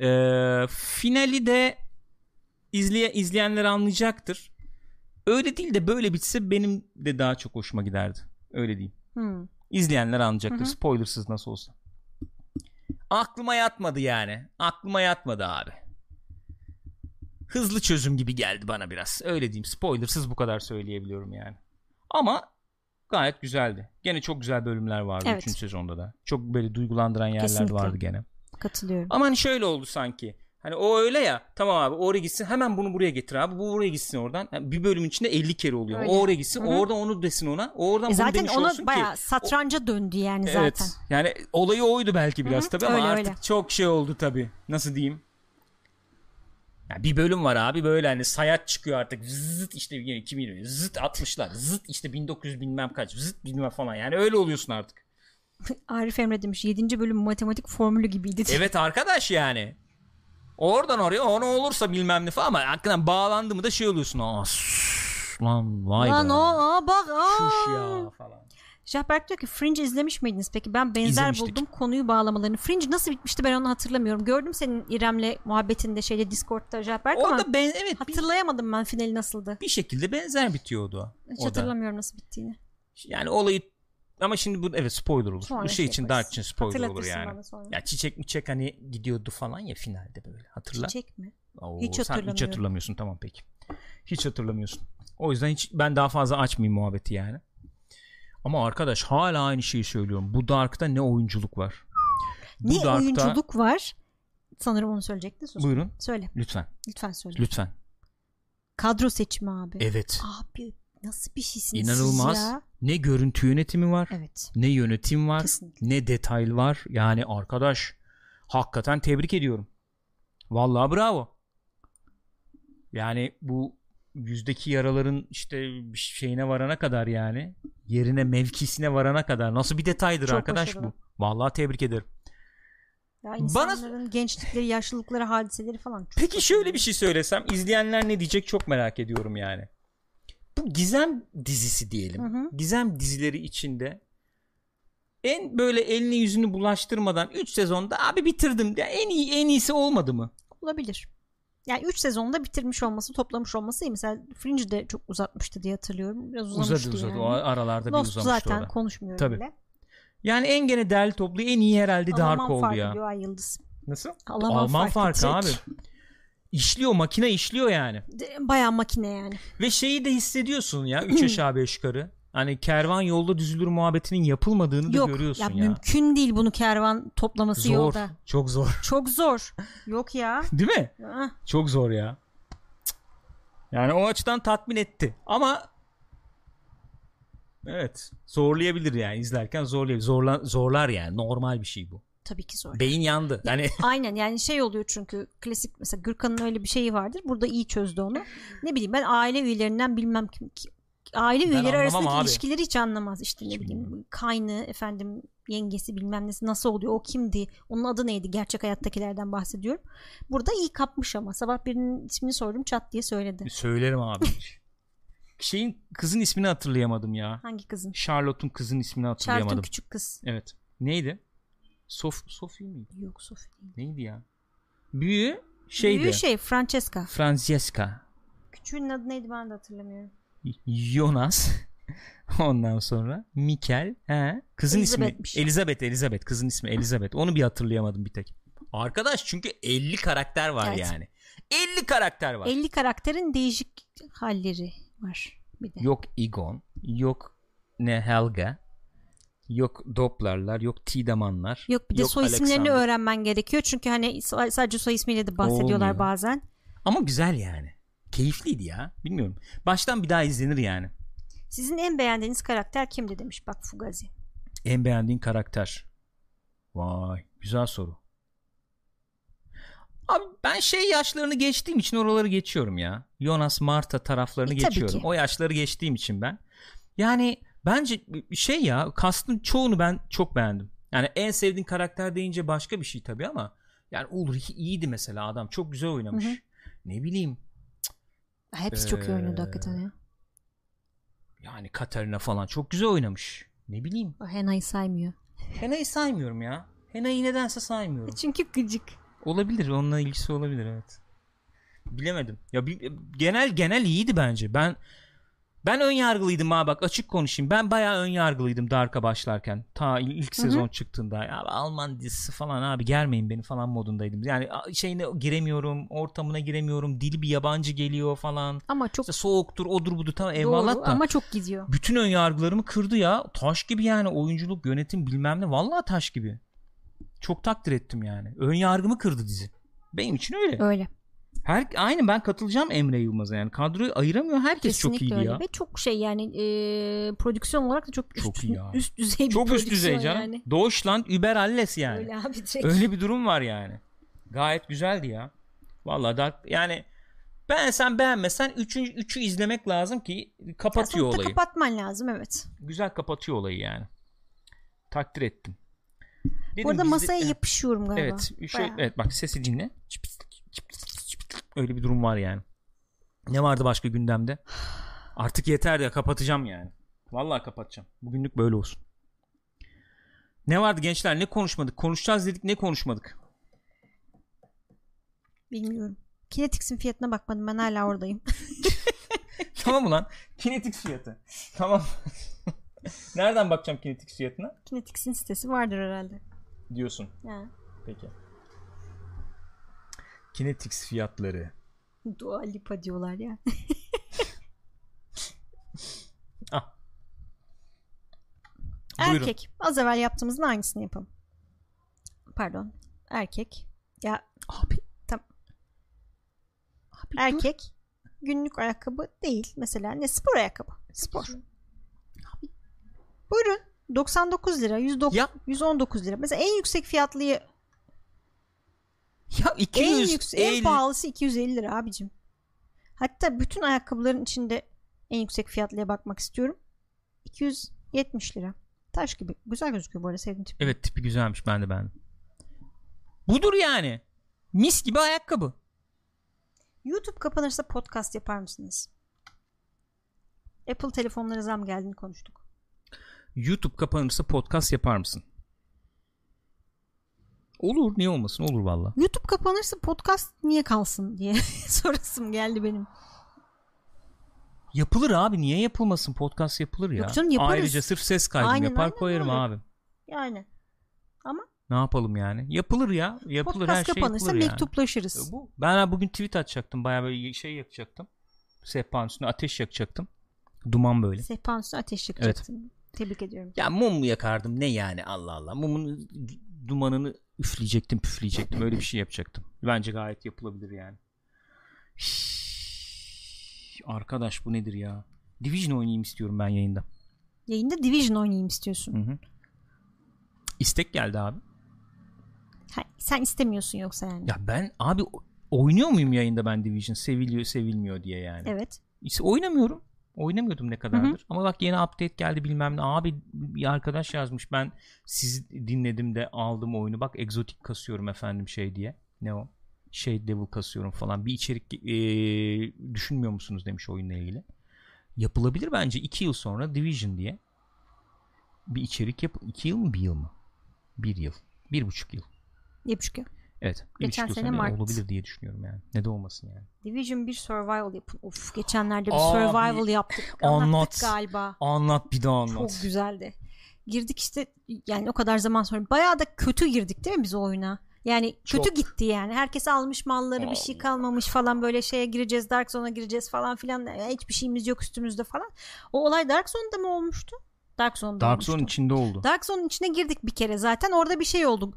Ee, finali de izleye, izleyenler anlayacaktır. Öyle değil de böyle bitse benim de daha çok hoşuma giderdi. Öyle diyeyim. Hmm. İzleyenler anlayacaktır. Spoilersız nasıl olsa. Aklıma yatmadı yani. Aklıma yatmadı abi. Hızlı çözüm gibi geldi bana biraz. Öyle diyeyim. Spoilersız bu kadar söyleyebiliyorum yani. Ama gayet güzeldi. Gene çok güzel bölümler vardı Evet. 3. sezonda da. Çok böyle duygulandıran yerler Kesinlikle. vardı gene. Katılıyorum. Ama hani şöyle oldu sanki. Hani o öyle ya. Tamam abi oraya gitsin. Hemen bunu buraya getir abi. Bu buraya gitsin oradan. Yani bir bölümün içinde 50 kere oluyor. Öyle. O oraya gitsin. Hı hı. O oradan onu desin ona. O oradan E bunu zaten demiş ona olsun ki. bayağı satranca döndü yani Evet. zaten. Yani olayı oydu belki biraz Hı hı, tabii ama öyle, artık öyle. çok şey oldu tabii. Nasıl diyeyim? Ya bir bölüm var abi böyle hani sayaç çıkıyor artık zıt işte yine 2020 zıt 60'lar zıt işte 1900 bilmem kaç zıt bilmem falan yani öyle oluyorsun artık. Arif Emre demiş 7. bölüm matematik formülü gibiydi. Evet arkadaş yani. Oradan oraya o ne olursa bilmem ne falan ama hakikaten bağlandı mı da şey oluyorsun. Aa, sus, lan vay Lan be. o aa bak aa. Şuş ya falan. Şahberk diyor ki Fringe izlemiş miydiniz peki? Ben benzer İzlemiştik. buldum konuyu bağlamalarını. Fringe nasıl bitmişti ben onu hatırlamıyorum. Gördüm senin İrem'le muhabbetinde şeyde Discord'da Şahberk ama Orada ben evet hatırlayamadım ben finali nasıldı. bir şekilde benzer bitiyordu o. Hiç o da. hatırlamıyorum nasıl bittiğini. Yani olayı ama şimdi bu evet spoiler olur. Sonra bu şey şey için. Dark için spoiler olur yani. Ya çiçek miçek hani gidiyordu falan ya finalde böyle hatırla. Çiçek mi? Oo, Hiç sen hiç hatırlamıyorum. hatırlamıyorsun tamam peki. Hiç hatırlamıyorsun. O yüzden hiç ben daha fazla açmayayım muhabbeti yani. Ama arkadaş hala aynı şeyi söylüyorum. Bu Dark'ta ne oyunculuk var. Bu Ne Dark'ta- oyunculuk var? Sanırım onu söyleyecektin. Sus. Buyurun Söyle. lütfen Lütfen söyle. lütfen. Kadro seçimi abi. Evet. Abi nasıl bir şeysiniz İnanılmaz. ya? Ne görüntü yönetimi var. Evet. Ne yönetim var. Kesinlikle. Ne detay var. Yani arkadaş hakikaten tebrik ediyorum. Vallahi bravo. Yani bu yüzdeki yaraların işte şeyine varana kadar yani yerine mevkisine varana kadar nasıl bir detaydır Çok arkadaş başarılı. bu. Vallahi tebrik ederim. Ya Bana- insanların gençlikleri, yaşlılıkları, hadiseleri falan. Çok Peki şöyle bir şey söylesem izleyenler ne diyecek çok merak ediyorum yani. Bu gizem dizisi diyelim. Hı hı. Gizem dizileri içinde en böyle elini yüzünü bulaştırmadan 3 sezonda abi bitirdim. Ya en iyi en iyisi olmadı mı? olabilir. Yani 3 sezonda bitirmiş olması, toplamış olması iyi. Mesela Fringe de çok uzatmıştı diye hatırlıyorum. Biraz uzamıştı uzadı uzadı. yani. O aralarda bir Lost uzamıştı zaten orada. konuşmuyorum Tabii. bile. Yani en gene değerli toplu en iyi herhalde Dark Alman oldu farkı ya. diyor Ay Yıldız. Nasıl? Alman Alman, farkı farkı, abi. İşliyor makine işliyor yani. Bayağı makine yani. Ve şeyi de hissediyorsun ya 3 aşağı 5 yukarı. Hani kervan yolda düzülür muhabbetinin yapılmadığını da Yok görüyorsun ya, ya. mümkün değil bunu kervan toplaması Zor. yolda. Çok zor. Çok zor. Yok ya. Değil mi? Ah, Çok zor ya. Yani o açıdan tatmin etti. Ama evet zorlayabilir yani izlerken zorlayabilir. Zorla, zorlar yani normal bir şey bu. Tabii ki zor. Beyin yandı. Hani Aynen yani şey oluyor çünkü klasik mesela Gürkan'ın öyle bir şeyi vardır. Burada iyi çözdü onu. Ne bileyim ben aile üyelerinden bilmem kim ki- aile üyeleri arasındaki abi. ilişkileri hiç anlamaz işte ne bileyim kaynı efendim yengesi bilmem nesi nasıl oluyor o kimdi onun adı neydi gerçek hayattakilerden bahsediyorum burada iyi kapmış ama sabah birinin ismini sordum çat diye söyledi söylerim abi. Şeyin kızın ismini hatırlayamadım ya. hangi kızın Charlotte'un kızın ismini hatırlayamadım. küçük kız Evet. Neydi? Sof Sophie miydi? yok Sophie değil Neydi ya? Büyüğü şeydi. Büyüğü şey Francesca Francesca. küçüğünün adı neydi ben de hatırlamıyorum Jonas. Ondan sonra Mikel. He. Kızın ismi Elizabeth. Elizabeth. Kızın ismi Elizabeth. Onu bir hatırlayamadım bir tek. Arkadaş çünkü 50 karakter var Evet. yani. 50 karakter var. 50 karakterin değişik halleri var bir de Yok Egon. Yok ne Helga. Yok Doppler'lar. Yok Tiedeman'lar. Yok bir de soy isimlerini Alexander. öğrenmen gerekiyor. Çünkü hani sa- sadece soy ismiyle de bahsediyorlar Olmuyor. bazen. Ama güzel yani. Keyifliydi ya. Bilmiyorum. Baştan bir daha izlenir yani. Sizin en beğendiğiniz karakter kimdi demiş bak Fugazi. En beğendiğin karakter. Vay güzel soru. Abi ben şey yaşlarını geçtiğim için oraları geçiyorum ya. Jonas Marta taraflarını E, geçiyorum. O yaşları geçtiğim için ben. Yani bence şey ya kastın çoğunu ben çok beğendim. Yani en sevdiğin karakter deyince başka bir şey tabii ama yani Ulrich iyiydi mesela adam. Çok güzel oynamış. Hı hı. Ne bileyim Hepsi çok iyi oynuyordu Ee, hakikaten ya. yani Katarina falan çok güzel oynamış. Ne bileyim. O Hena'yı saymıyor. Hena'yı saymıyorum ya. Hena'yı nedense saymıyorum. Çünkü gıcık. Olabilir. Onunla ilgisi olabilir evet. bilemedim. Ya genel genel iyiydi bence. Ben ben ön yargılıydım ha bak açık konuşayım. Ben bayağı ön yargılıydım Dark'a başlarken. Ta il- ilk sezon çıktığında ya Alman dizisi falan abi gelmeyin beni falan modundaydım. Yani şeyine giremiyorum, ortamına giremiyorum. Dili bir yabancı geliyor falan. Ama çok İşte soğuktur, odur budur tamam eyvallah doğru da. ama çok gidiyor. Bütün ön yargılarımı kırdı ya. Taş gibi yani oyunculuk, yönetim bilmem ne. Vallahi taş gibi. Çok takdir ettim yani. Ön yargımı kırdı dizi. Benim için öyle. Öyle. Her aynı ben katılacağım Emre Yılmaz'a yani. Kadroyu ayıramıyor. Herkes çok Kesinlikle iyiydi öyle. ya. Ve çok şey yani e, prodüksiyon olarak da çok, Çok üst, iyi ya. üst düzey bir Çok üst düzey canım. Yani. Deutschland über alles yani. Öyle Öyle, abi direkt. bir durum var yani. Gayet güzeldi ya. Vallahi Dark yani beğensen beğenmesen üçüncü, üçü izlemek lazım ki kapatıyor Sonuçta olayı. kapatman lazım evet. Güzel kapatıyor olayı yani. Takdir ettim. Dedim Bu arada masaya yapışıyorum galiba. Evet, şey, Bayağı. evet bak sesi dinle. Öyle bir durum var yani. Ne vardı başka gündemde? Artık yeter ya kapatacağım yani. Vallahi kapatacağım. Bugünlük böyle olsun. Ne vardı gençler? Ne konuşmadık? Konuşacağız dedik ne konuşmadık? Bilmiyorum. Kinetix'in fiyatına bakmadım ben hala oradayım. tamam ulan. Kinetik fiyatı. Tamam. Nereden bakacağım kinetik fiyatına? Kinetix'in sitesi vardır herhalde. Diyorsun. Ha. Peki. Kinetix fiyatları. Dua Lipa diyorlar ya. Ah. Buyurun. Erkek. Az evvel yaptığımızın aynısını yapalım. Pardon. Erkek. Ya Abi. Tam- Abi dur. erkek günlük ayakkabı değil. Mesela ne spor ayakkabı. Spor. Buyurun. 99 lira. 109, Ya. 119 lira. Mesela en yüksek fiyatlıyı Ya 200 en yüksek en 50 pahalısı 250 lira abicim. Hatta bütün ayakkabıların içinde en yüksek fiyatlıya bakmak istiyorum. 270 lira. Taş gibi. Güzel gözüküyor bu arada sevdim tipi. Evet tipi güzelmiş ben de beğendim. Budur yani. Mis gibi ayakkabı. YouTube kapanırsa podcast yapar mısınız? Apple telefonlara zam geldiğini konuştuk. YouTube kapanırsa podcast yapar mısın? Olur niye olmasın olur valla. YouTube kapanırsa podcast niye kalsın diye sorasım geldi benim. Yapılır abi niye yapılmasın podcast yapılır ya. Yok canım, yaparız. Ayrıca sırf ses kaydım Aynen, yapar aynen koyarım öyle. abi. Yani ama Ne yapalım yani? Yapılır ya. Yapılır podcast her şey kapanırsa yapılır yani. mektuplaşırız. Bu, ben bugün tweet atacaktım. Bayağı böyle şey yakacaktım. Sehpanın üstüne ateş yakacaktım. Duman böyle. Sehpanın üstüne ateş yakacaksın. Tebrik ediyorum. Ya mum mu yakardım ne yani Allah Allah. Mumun dumanını üfleyecektim püfleyecektim. Öyle bir şey yapacaktım. Bence gayet yapılabilir yani. Arkadaş bu nedir ya? Division oynayayım istiyorum ben yayında. Yayında Division oynayayım istiyorsun. Hı hı. İstek geldi abi. Ha, sen istemiyorsun yoksa yani. Ya ben abi oynuyor muyum yayında ben Division seviliyor sevilmiyor diye yani. Evet. İşte oynamıyorum. Oynamıyordum ne kadardır. Ama bak yeni update geldi bilmem ne. Abi bir arkadaş yazmış ben sizi dinledim de aldım oyunu. Bak egzotik kasıyorum efendim şey diye. Ne o? Şey Devil kasıyorum falan. Bir içerik eee, düşünmüyor musunuz demiş oyunla ilgili. Yapılabilir bence 2 yıl sonra Division diye. Bir içerik yap. 2 yıl mı bir yıl mı? Bir yıl. Bir buçuk yıl. Bir buçuk yıl. Evet. Geçen sene Mart. olabilir diye düşünüyorum yani. Ne de olmasın yani. Division bir survival yapın. Of geçenlerde bir Abi, survival yaptık. anlat. Galiba. Anlat bir daha anlat. Çok güzeldi. Girdik işte yani o kadar zaman sonra bayağı da kötü girdik değil mi biz o oyuna? Yani kötü Çok. gitti yani. Herkes almış malları bir şey kalmamış falan böyle şeye gireceğiz Dark Zone'a gireceğiz falan filan. Ya Hiçbir şeyimiz yok üstümüzde falan. O olay Dark Zone'da mı olmuştu? Dark Zone'da Dark olmuştu. Zone içinde oldu. Dark Zone'un içine girdik bir kere zaten. Orada bir şey oldu.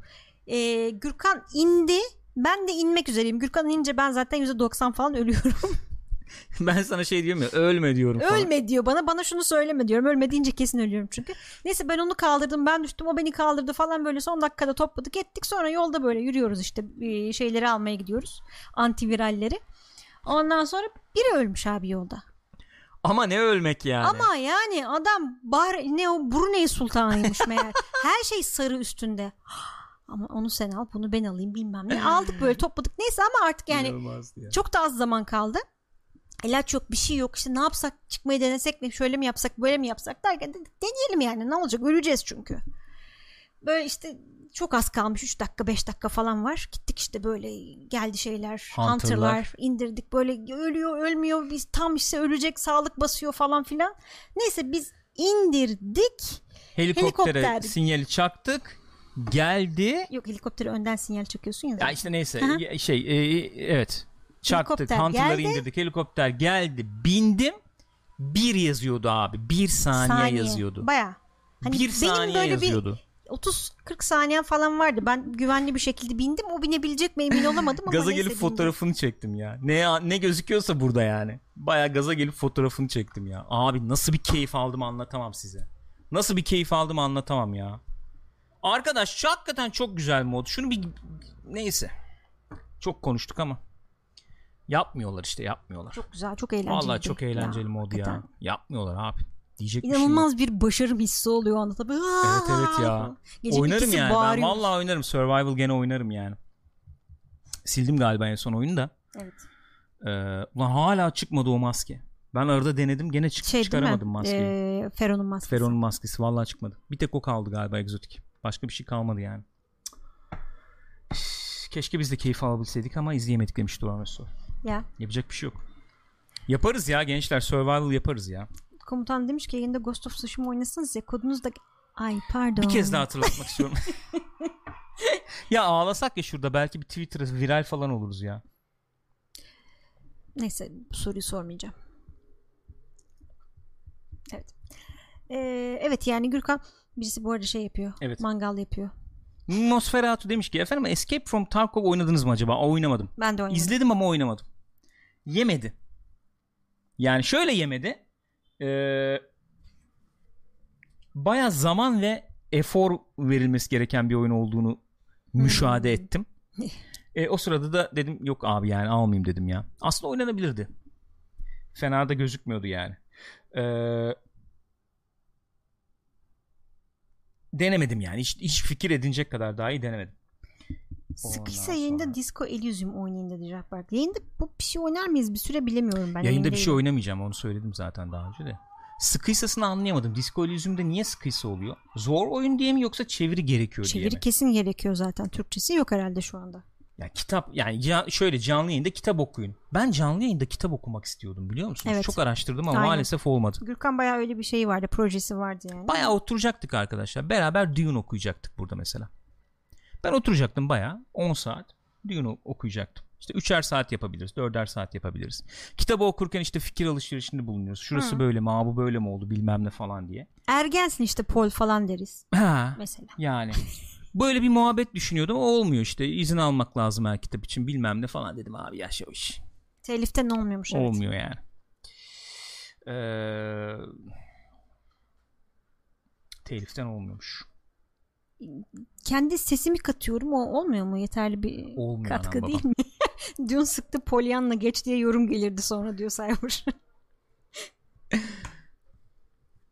Ee, Gürkan indi. Ben de inmek üzereyim. Gürkan inince ben zaten %90 falan ölüyorum. ben sana şey diyorum ya ölme diyorum falan. Ölme diyor bana. Bana şunu söyleme diyorum. Ölme deyince kesin ölüyorum çünkü. Neyse ben onu kaldırdım. Ben düştüm. O beni kaldırdı falan böyle son dakikada topladık ettik. Sonra yolda böyle yürüyoruz işte e, şeyleri almaya gidiyoruz. Antiviralleri. Ondan sonra biri ölmüş abi yolda. Ama ne ölmek yani. Ama yani adam bar ne o Brunei sultanıymış meğer. Her şey sarı üstünde. Ama onu sen al bunu ben alayım bilmem ne. Aldık böyle topladık. Neyse ama artık yani ya. çok da az zaman kaldı. İlaç yok bir şey yok işte ne yapsak çıkmayı denesek mi şöyle mi yapsak böyle mi yapsak derken dedik deneyelim yani ne olacak öleceğiz çünkü. Böyle işte çok az kalmış 3 dakika 5 dakika falan var. Gittik işte böyle geldi şeyler Hunter'lar. hunter'lar indirdik böyle ölüyor ölmüyor biz tam işte ölecek sağlık basıyor falan filan. Neyse biz indirdik. Helikoptere Helikopter. sinyali çaktık. Geldi. Yok helikoptere önden sinyal çakıyorsun ya. Ya zaten. işte neyse ya- şey e, evet. Çaktık. Geldi. indirdik. Helikopter geldi. Bindim. Bir yazıyordu abi. Bir saniye, yazıyordu. Baya. Hani bir benim saniye böyle yazıyordu. bir 30-40 saniye falan vardı. Ben güvenli bir şekilde bindim. O binebilecek mi emin olamadım ama Gaza gelip bindim. fotoğrafını çektim ya. Ne ne gözüküyorsa burada yani. Baya gaza gelip fotoğrafını çektim ya. Abi nasıl bir keyif aldım anlatamam size. Nasıl bir keyif aldım anlatamam ya. Arkadaş şu hakikaten çok güzel mod. Şunu bir neyse. Çok konuştuk ama yapmıyorlar işte yapmıyorlar. Çok güzel, çok eğlenceli. Vallahi çok eğlenceli mod ya. hakikaten. Yapmıyorlar abi. Diyecek bir şey. İnanılmaz bir başarım hissi oluyor anda tabii. Evet evet ya. Gece oynarım yani. Ben bağırıyor. vallahi oynarım. Survival gene oynarım yani. Sildim galiba en son oyunu da. Evet. Ee, ulan hala çıkmadı o maske. Ben arada denedim gene çık Şey çıkaramadım maskeyi. Ee, Feron'un maskesi. Feron'un maskesi vallahi çıkmadı. Bir tek o kaldı galiba egzotik. Başka bir şey kalmadı yani. Keşke biz de keyif alabilseydik ama izleyemedik demiş Duran Özsoy. Ya. Yapacak bir şey yok. Yaparız ya gençler. Survival yaparız ya. Komutan demiş ki yayında Ghost of Tsushima oynasınız ya kodunuz da ay pardon. Bir kez daha hatırlatmak istiyorum. ya ağlasak ya şurada belki bir Twitter'a viral falan oluruz ya. Neyse bu soruyu sormayacağım. Evet. Ee, evet yani Gürkan birisi bu arada şey yapıyor. Evet. Mangal yapıyor. Nosferatu demiş ki efendim Escape from Tarkov oynadınız mı acaba? Oynamadım. Ben de oynadım. İzledim ama oynamadım. Yemedi. Yani şöyle yemedi. Ee, Baya zaman ve efor verilmesi gereken bir oyun olduğunu müşahede ettim. E, o sırada da dedim yok abi yani almayayım dedim ya. Aslında oynanabilirdi. Fena da gözükmüyordu yani. Ee, denemedim yani. Hiç, hiç fikir edinecek kadar daha iyi denemedim. Sıkıysa Ondan yayında sonra- Disco Elysium oynayın dedi Jackberg. Yayında bu bir şey oynar mıyız? Bir süre bilemiyorum ben. Yayında bir şey oynamayacağım onu söyledim zaten daha önce de. Sıkıysasını anlayamadım. Disco Elysium'da niye sıkıysa oluyor? Zor oyun diye mi yoksa çeviri gerekiyor diye Çeviri mi? kesin gerekiyor zaten. Türkçesi yok herhalde şu anda. Ya kitap yani ca- şöyle canlı yayında kitap okuyun. Ben canlı yayında kitap okumak istiyordum biliyor musunuz? Evet. Çok araştırdım ama Aynen. maalesef olmadı. Gürkan bayağı öyle bir şey vardı. Projesi vardı yani. Bayağı oturacaktık arkadaşlar. Beraber Dune okuyacaktık burada mesela. Ben oturacaktım bayağı 10 saat Dune okuyacaktım. İşte üçer saat yapabiliriz, dörder saat yapabiliriz. Kitabı okurken işte fikir alışverişinde bulunuyoruz. Şurası böyle mi, bu böyle mi oldu bilmem ne falan diye. Ergensin işte Pol falan deriz Ha, mesela. yani böyle bir muhabbet düşünüyordum ama olmuyor işte. İzin almak lazım her kitap için bilmem ne falan dedim abi yaşa o iş. Teliften olmuyormuş evet. Olmuyor yani. Ee, teliften olmuyormuş. Kendi sesimi katıyorum o olmuyor mu? Yeterli bir Olmuyor katkı anam değil mi? Dün sıktı Polyanna geç diye yorum gelirdi sonra diyor Cyber.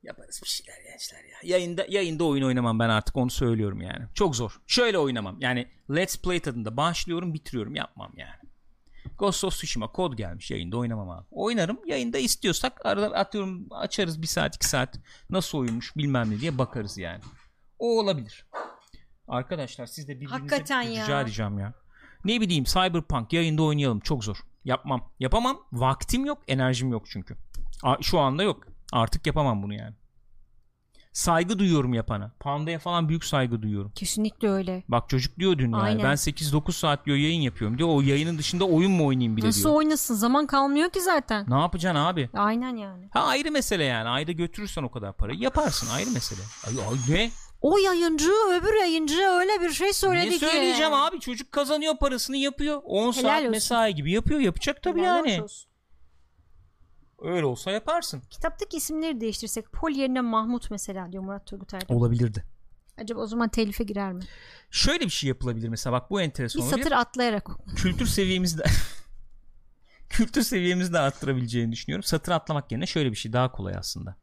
Yaparız bir şeyler gençler ya. Yayında yayında oyun oynamam ben artık onu söylüyorum yani. Çok zor. Şöyle oynamam. Yani Let's Play tadında başlıyorum bitiriyorum yapmam yani. Ghost of Tsushima kod gelmiş yayında oynamam abi. Oynarım yayında istiyorsak arada atıyorum açarız bir saat iki saat nasıl oyunmuş bilmem ne diye bakarız yani. O olabilir. Arkadaşlar siz de birbirinize Hakikaten ya. rica edeceğim ya. Ne bileyim Cyberpunk yayında oynayalım çok zor. Yapmam. Yapamam. Vaktim yok enerjim yok çünkü. Şu anda yok. Artık yapamam bunu yani. Saygı duyuyorum yapana. Panda'ya falan büyük saygı duyuyorum. Kesinlikle öyle. Bak çocuk diyor dün yani Aynen. ben 8-9 saat diyor yayın yapıyorum diyor. O yayının dışında oyun mu oynayayım bile Nasıl diyor. oynasın? Zaman kalmıyor ki zaten. Ne yapacaksın abi? Aynen yani. Ha ayrı mesele yani. Ayda götürürsen o kadar parayı yaparsın ayrı mesele. Ay, ay ne? O yayıncı öbür yayıncı öyle bir şey söyledi Ne ki. söyleyeceğim abi? Çocuk kazanıyor parasını yapıyor. 10 saat olsun. mesai gibi yapıyor. Yapacak tabii Helal yani. olsun. Öyle olsa yaparsın. Kitaptaki isimleri değiştirsek Pol yerine Mahmut mesela diyor Murat Turgut Erdem. Olabilirdi. Acaba o zaman telife girer mi? Şöyle bir şey yapılabilir mesela bak bu enteresan Bir olabilir. satır atlayarak kültür seviyemizde kültür seviyemizi de arttırabileceğini düşünüyorum. Satır atlamak yerine şöyle bir şey daha kolay aslında.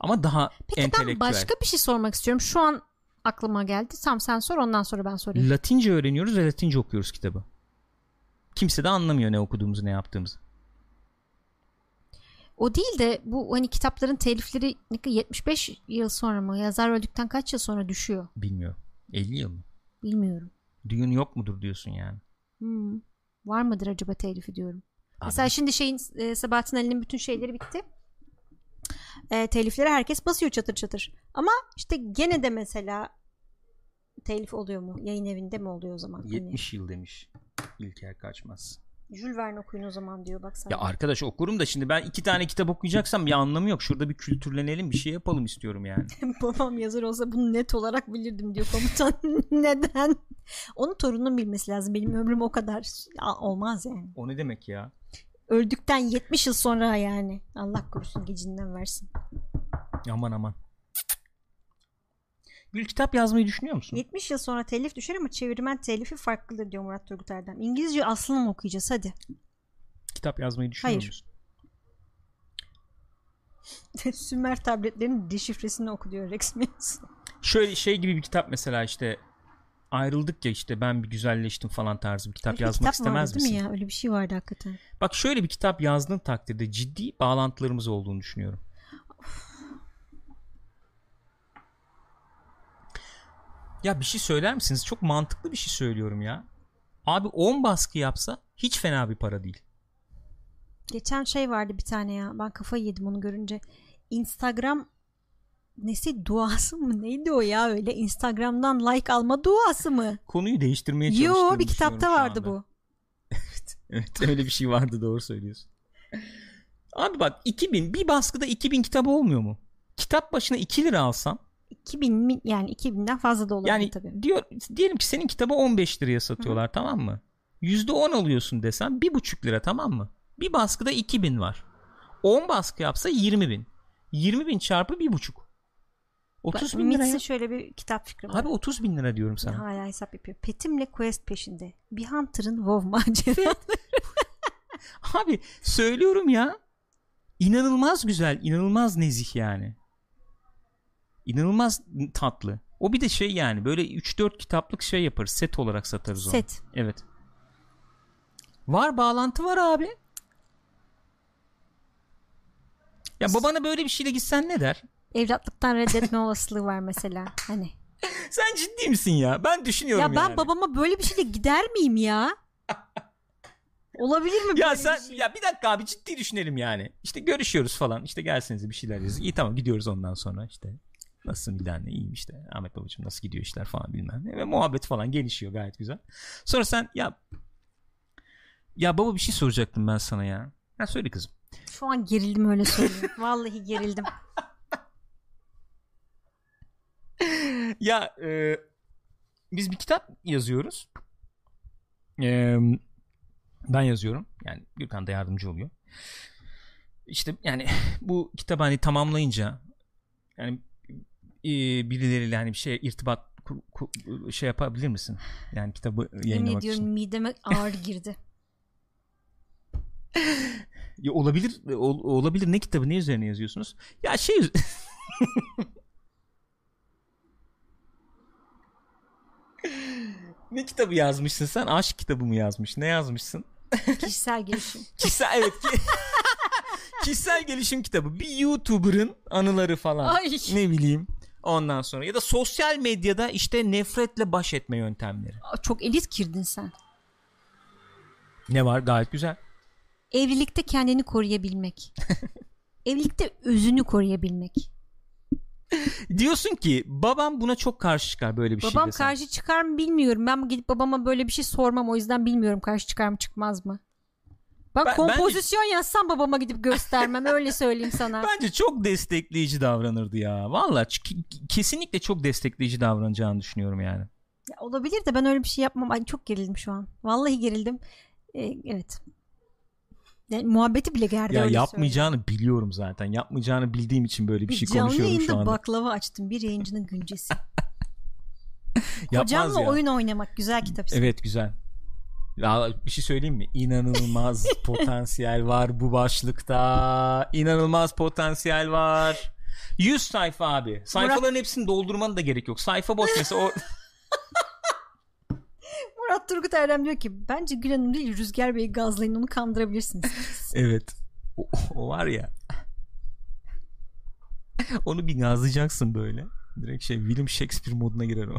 Ama daha Peki entelektüel. ben başka bir şey sormak istiyorum. Şu an aklıma geldi. Tamam sen sor ondan sonra ben sorayım. Latince öğreniyoruz ve Latince okuyoruz kitabı. Kimse de anlamıyor ne okuduğumuzu ne yaptığımızı. O değil de bu hani kitapların telifleri ne kadar 75 yıl sonra mı? Yazar öldükten kaç yıl sonra düşüyor? Bilmiyorum. 50 yıl mı? Bilmiyorum. Düğün yok mudur diyorsun yani. Hmm. Var mıdır acaba telifi diyorum. Abi. Mesela şimdi şeyin e, Sabahattin Ali'nin bütün şeyleri bitti. E, telifleri herkes basıyor çatır çatır. Ama işte gene de mesela telif oluyor mu? Yayın evinde mi oluyor o zaman? Hani 70 yıl demiş. İlker Kaçmaz. Jules Verne okuyun o zaman diyor bak sen. Ya arkadaş okurum da şimdi ben iki tane kitap okuyacaksam bir anlamı yok. Şurada bir kültürlenelim bir şey yapalım istiyorum yani. Babam yazar olsa bunu net olarak bilirdim diyor komutan. Neden? Onun torununun bilmesi lazım. Benim ömrüm o kadar Ya, olmaz yani. O ne demek ya? Öldükten 70 yıl sonra yani. Allah korusun gecinden versin. Aman aman. Gül kitap yazmayı düşünüyor musun? 70 yıl sonra telif düşer ama çevirmen telifi farklıdır diyor Murat Turgut Erdem. İngilizce aslını mı okuyacağız hadi. Kitap yazmayı düşünüyor Hayır. musun? Sümer tabletlerinin deşifresini oku diyor Rex. Şöyle şey gibi bir kitap mesela işte ayrıldık ya işte ben bir güzelleştim falan tarzı bir kitap Öyle yazmak kitap vardı istemez değil misin? mi ya? Öyle bir şey vardı hakikaten. Bak şöyle bir kitap yazdığın takdirde ciddi bağlantılarımız olduğunu düşünüyorum. Ya bir şey söyler misiniz? Çok mantıklı bir şey söylüyorum ya. Abi 10 baskı yapsa hiç fena bir para değil. Geçen şey vardı bir tane ya. Ben kafayı yedim onu görünce. Instagram nesi duası mı? Neydi o ya öyle? Instagram'dan like alma duası mı? Konuyu değiştirmeye çalıştığını Yo bir kitapta vardı bu. Evet öyle bir şey vardı doğru söylüyorsun. Abi bak 2000 bir baskıda 2000 kitap olmuyor mu? Kitap başına 2 lira alsan 2000 mi- yani 2000'den fazla da olabilir yani tabii. diyor diyelim ki senin kitabı 15 liraya satıyorlar tamam mı? %10 alıyorsun desem 1,5 lira tamam mı? Bir baskıda 2000 var. 10 baskı yapsa 20 bin. 20 bin çarpı 1,5. 30 bin lira şöyle bir kitap fikri var. Abi 30 bin lira diyorum sana. Hala hesap yapıyor. Petim'le Quest peşinde. Bir Hunter'ın WoW maceraları. Abi söylüyorum ya. İnanılmaz güzel, inanılmaz nezih yani. İnanılmaz tatlı. O bir de şey yani böyle 3-4 kitaplık şey yaparız. Set olarak satarız onu. Set. Evet. Var bağlantı var abi. Ya babana böyle bir şeyle gitsen ne der? Evlatlıktan reddetme olasılığı var mesela. Hani. Sen ciddi misin ya? Ben düşünüyorum Ya ben yani. babama böyle bir şeyle gider miyim ya? Olabilir mi Ya böyle sen bir şey? ya bir dakika abi ciddi düşünelim yani. İşte görüşüyoruz falan. İşte gelsenize bir şeyler yazın. İyi tamam gidiyoruz ondan sonra işte. Nasılsın bir tane iyiyim işte. Ahmet babacığım nasıl gidiyor işler falan bilmem ne. Ve muhabbet falan gelişiyor gayet güzel. Sonra sen ya ya baba bir şey soracaktım ben sana ya. Ha söyle kızım. Şu an gerildim öyle söyleyeyim. Vallahi gerildim. ya e, biz bir kitap yazıyoruz. E, ben yazıyorum. Yani Gürkan da yardımcı oluyor. İşte yani bu kitabı hani tamamlayınca yani e, birileriyle hani bir şey irtibat kur- şey yapabilir misin? Yani kitabı Yemin yayınlamak için. mideme ağır girdi. Ya olabilir ol- olabilir ne kitabı ne üzerine yazıyorsunuz? Ya şey Ne kitabı yazmışsın sen? Aşk kitabı mı yazmış? Ne yazmışsın? Kişisel gelişim. Kişisel evet. ki- Kişisel gelişim kitabı. Bir YouTuber'ın anıları falan. Ay. Ne bileyim. Ondan sonra ya da sosyal medyada işte nefretle baş etme yöntemleri. Çok elit girdin sen. Ne var? Gayet güzel. Evlilikte kendini koruyabilmek. Evlilikte özünü koruyabilmek. Diyorsun ki babam buna çok karşı çıkar böyle bir şey Babam karşı çıkar mı bilmiyorum. Ben gidip babama böyle bir şey sormam. O yüzden bilmiyorum karşı çıkar mı çıkmaz mı. Ben, Ben- kompozisyon yazsam babama gidip göstermem. öyle söyleyeyim sana. Bence çok destekleyici davranırdı ya. Valla kesinlikle çok destekleyici davranacağını düşünüyorum yani. Ya olabilir de ben öyle bir şey yapmam. Ay çok gerildim şu an. Vallahi gerildim. Ee, evet. Yani muhabbeti bile gerdi Ya yapmayacağını biliyorum zaten. Yapmayacağını bildiğim için böyle bir Bir şey konuşuyorum şu anda. baklava açtım. Bir yayıncının güncesi. Yapmaz Hocamla ya. oyun oynamak güzel kitap. Evet güzel. Ya bir şey söyleyeyim mi? İnanılmaz potansiyel var bu başlıkta. İnanılmaz potansiyel var. 100 sayfa abi. Sayfaların hepsini doldurmanın da gerek yok. Sayfa boş mesela o Murat Turgut Erdem diyor ki bence Gül Hanım değil Rüzgar Bey'i gazlayın onu kandırabilirsiniz. Evet. O, o var ya. Onu bir gazlayacaksın böyle. Direkt şey William Shakespeare moduna girer o.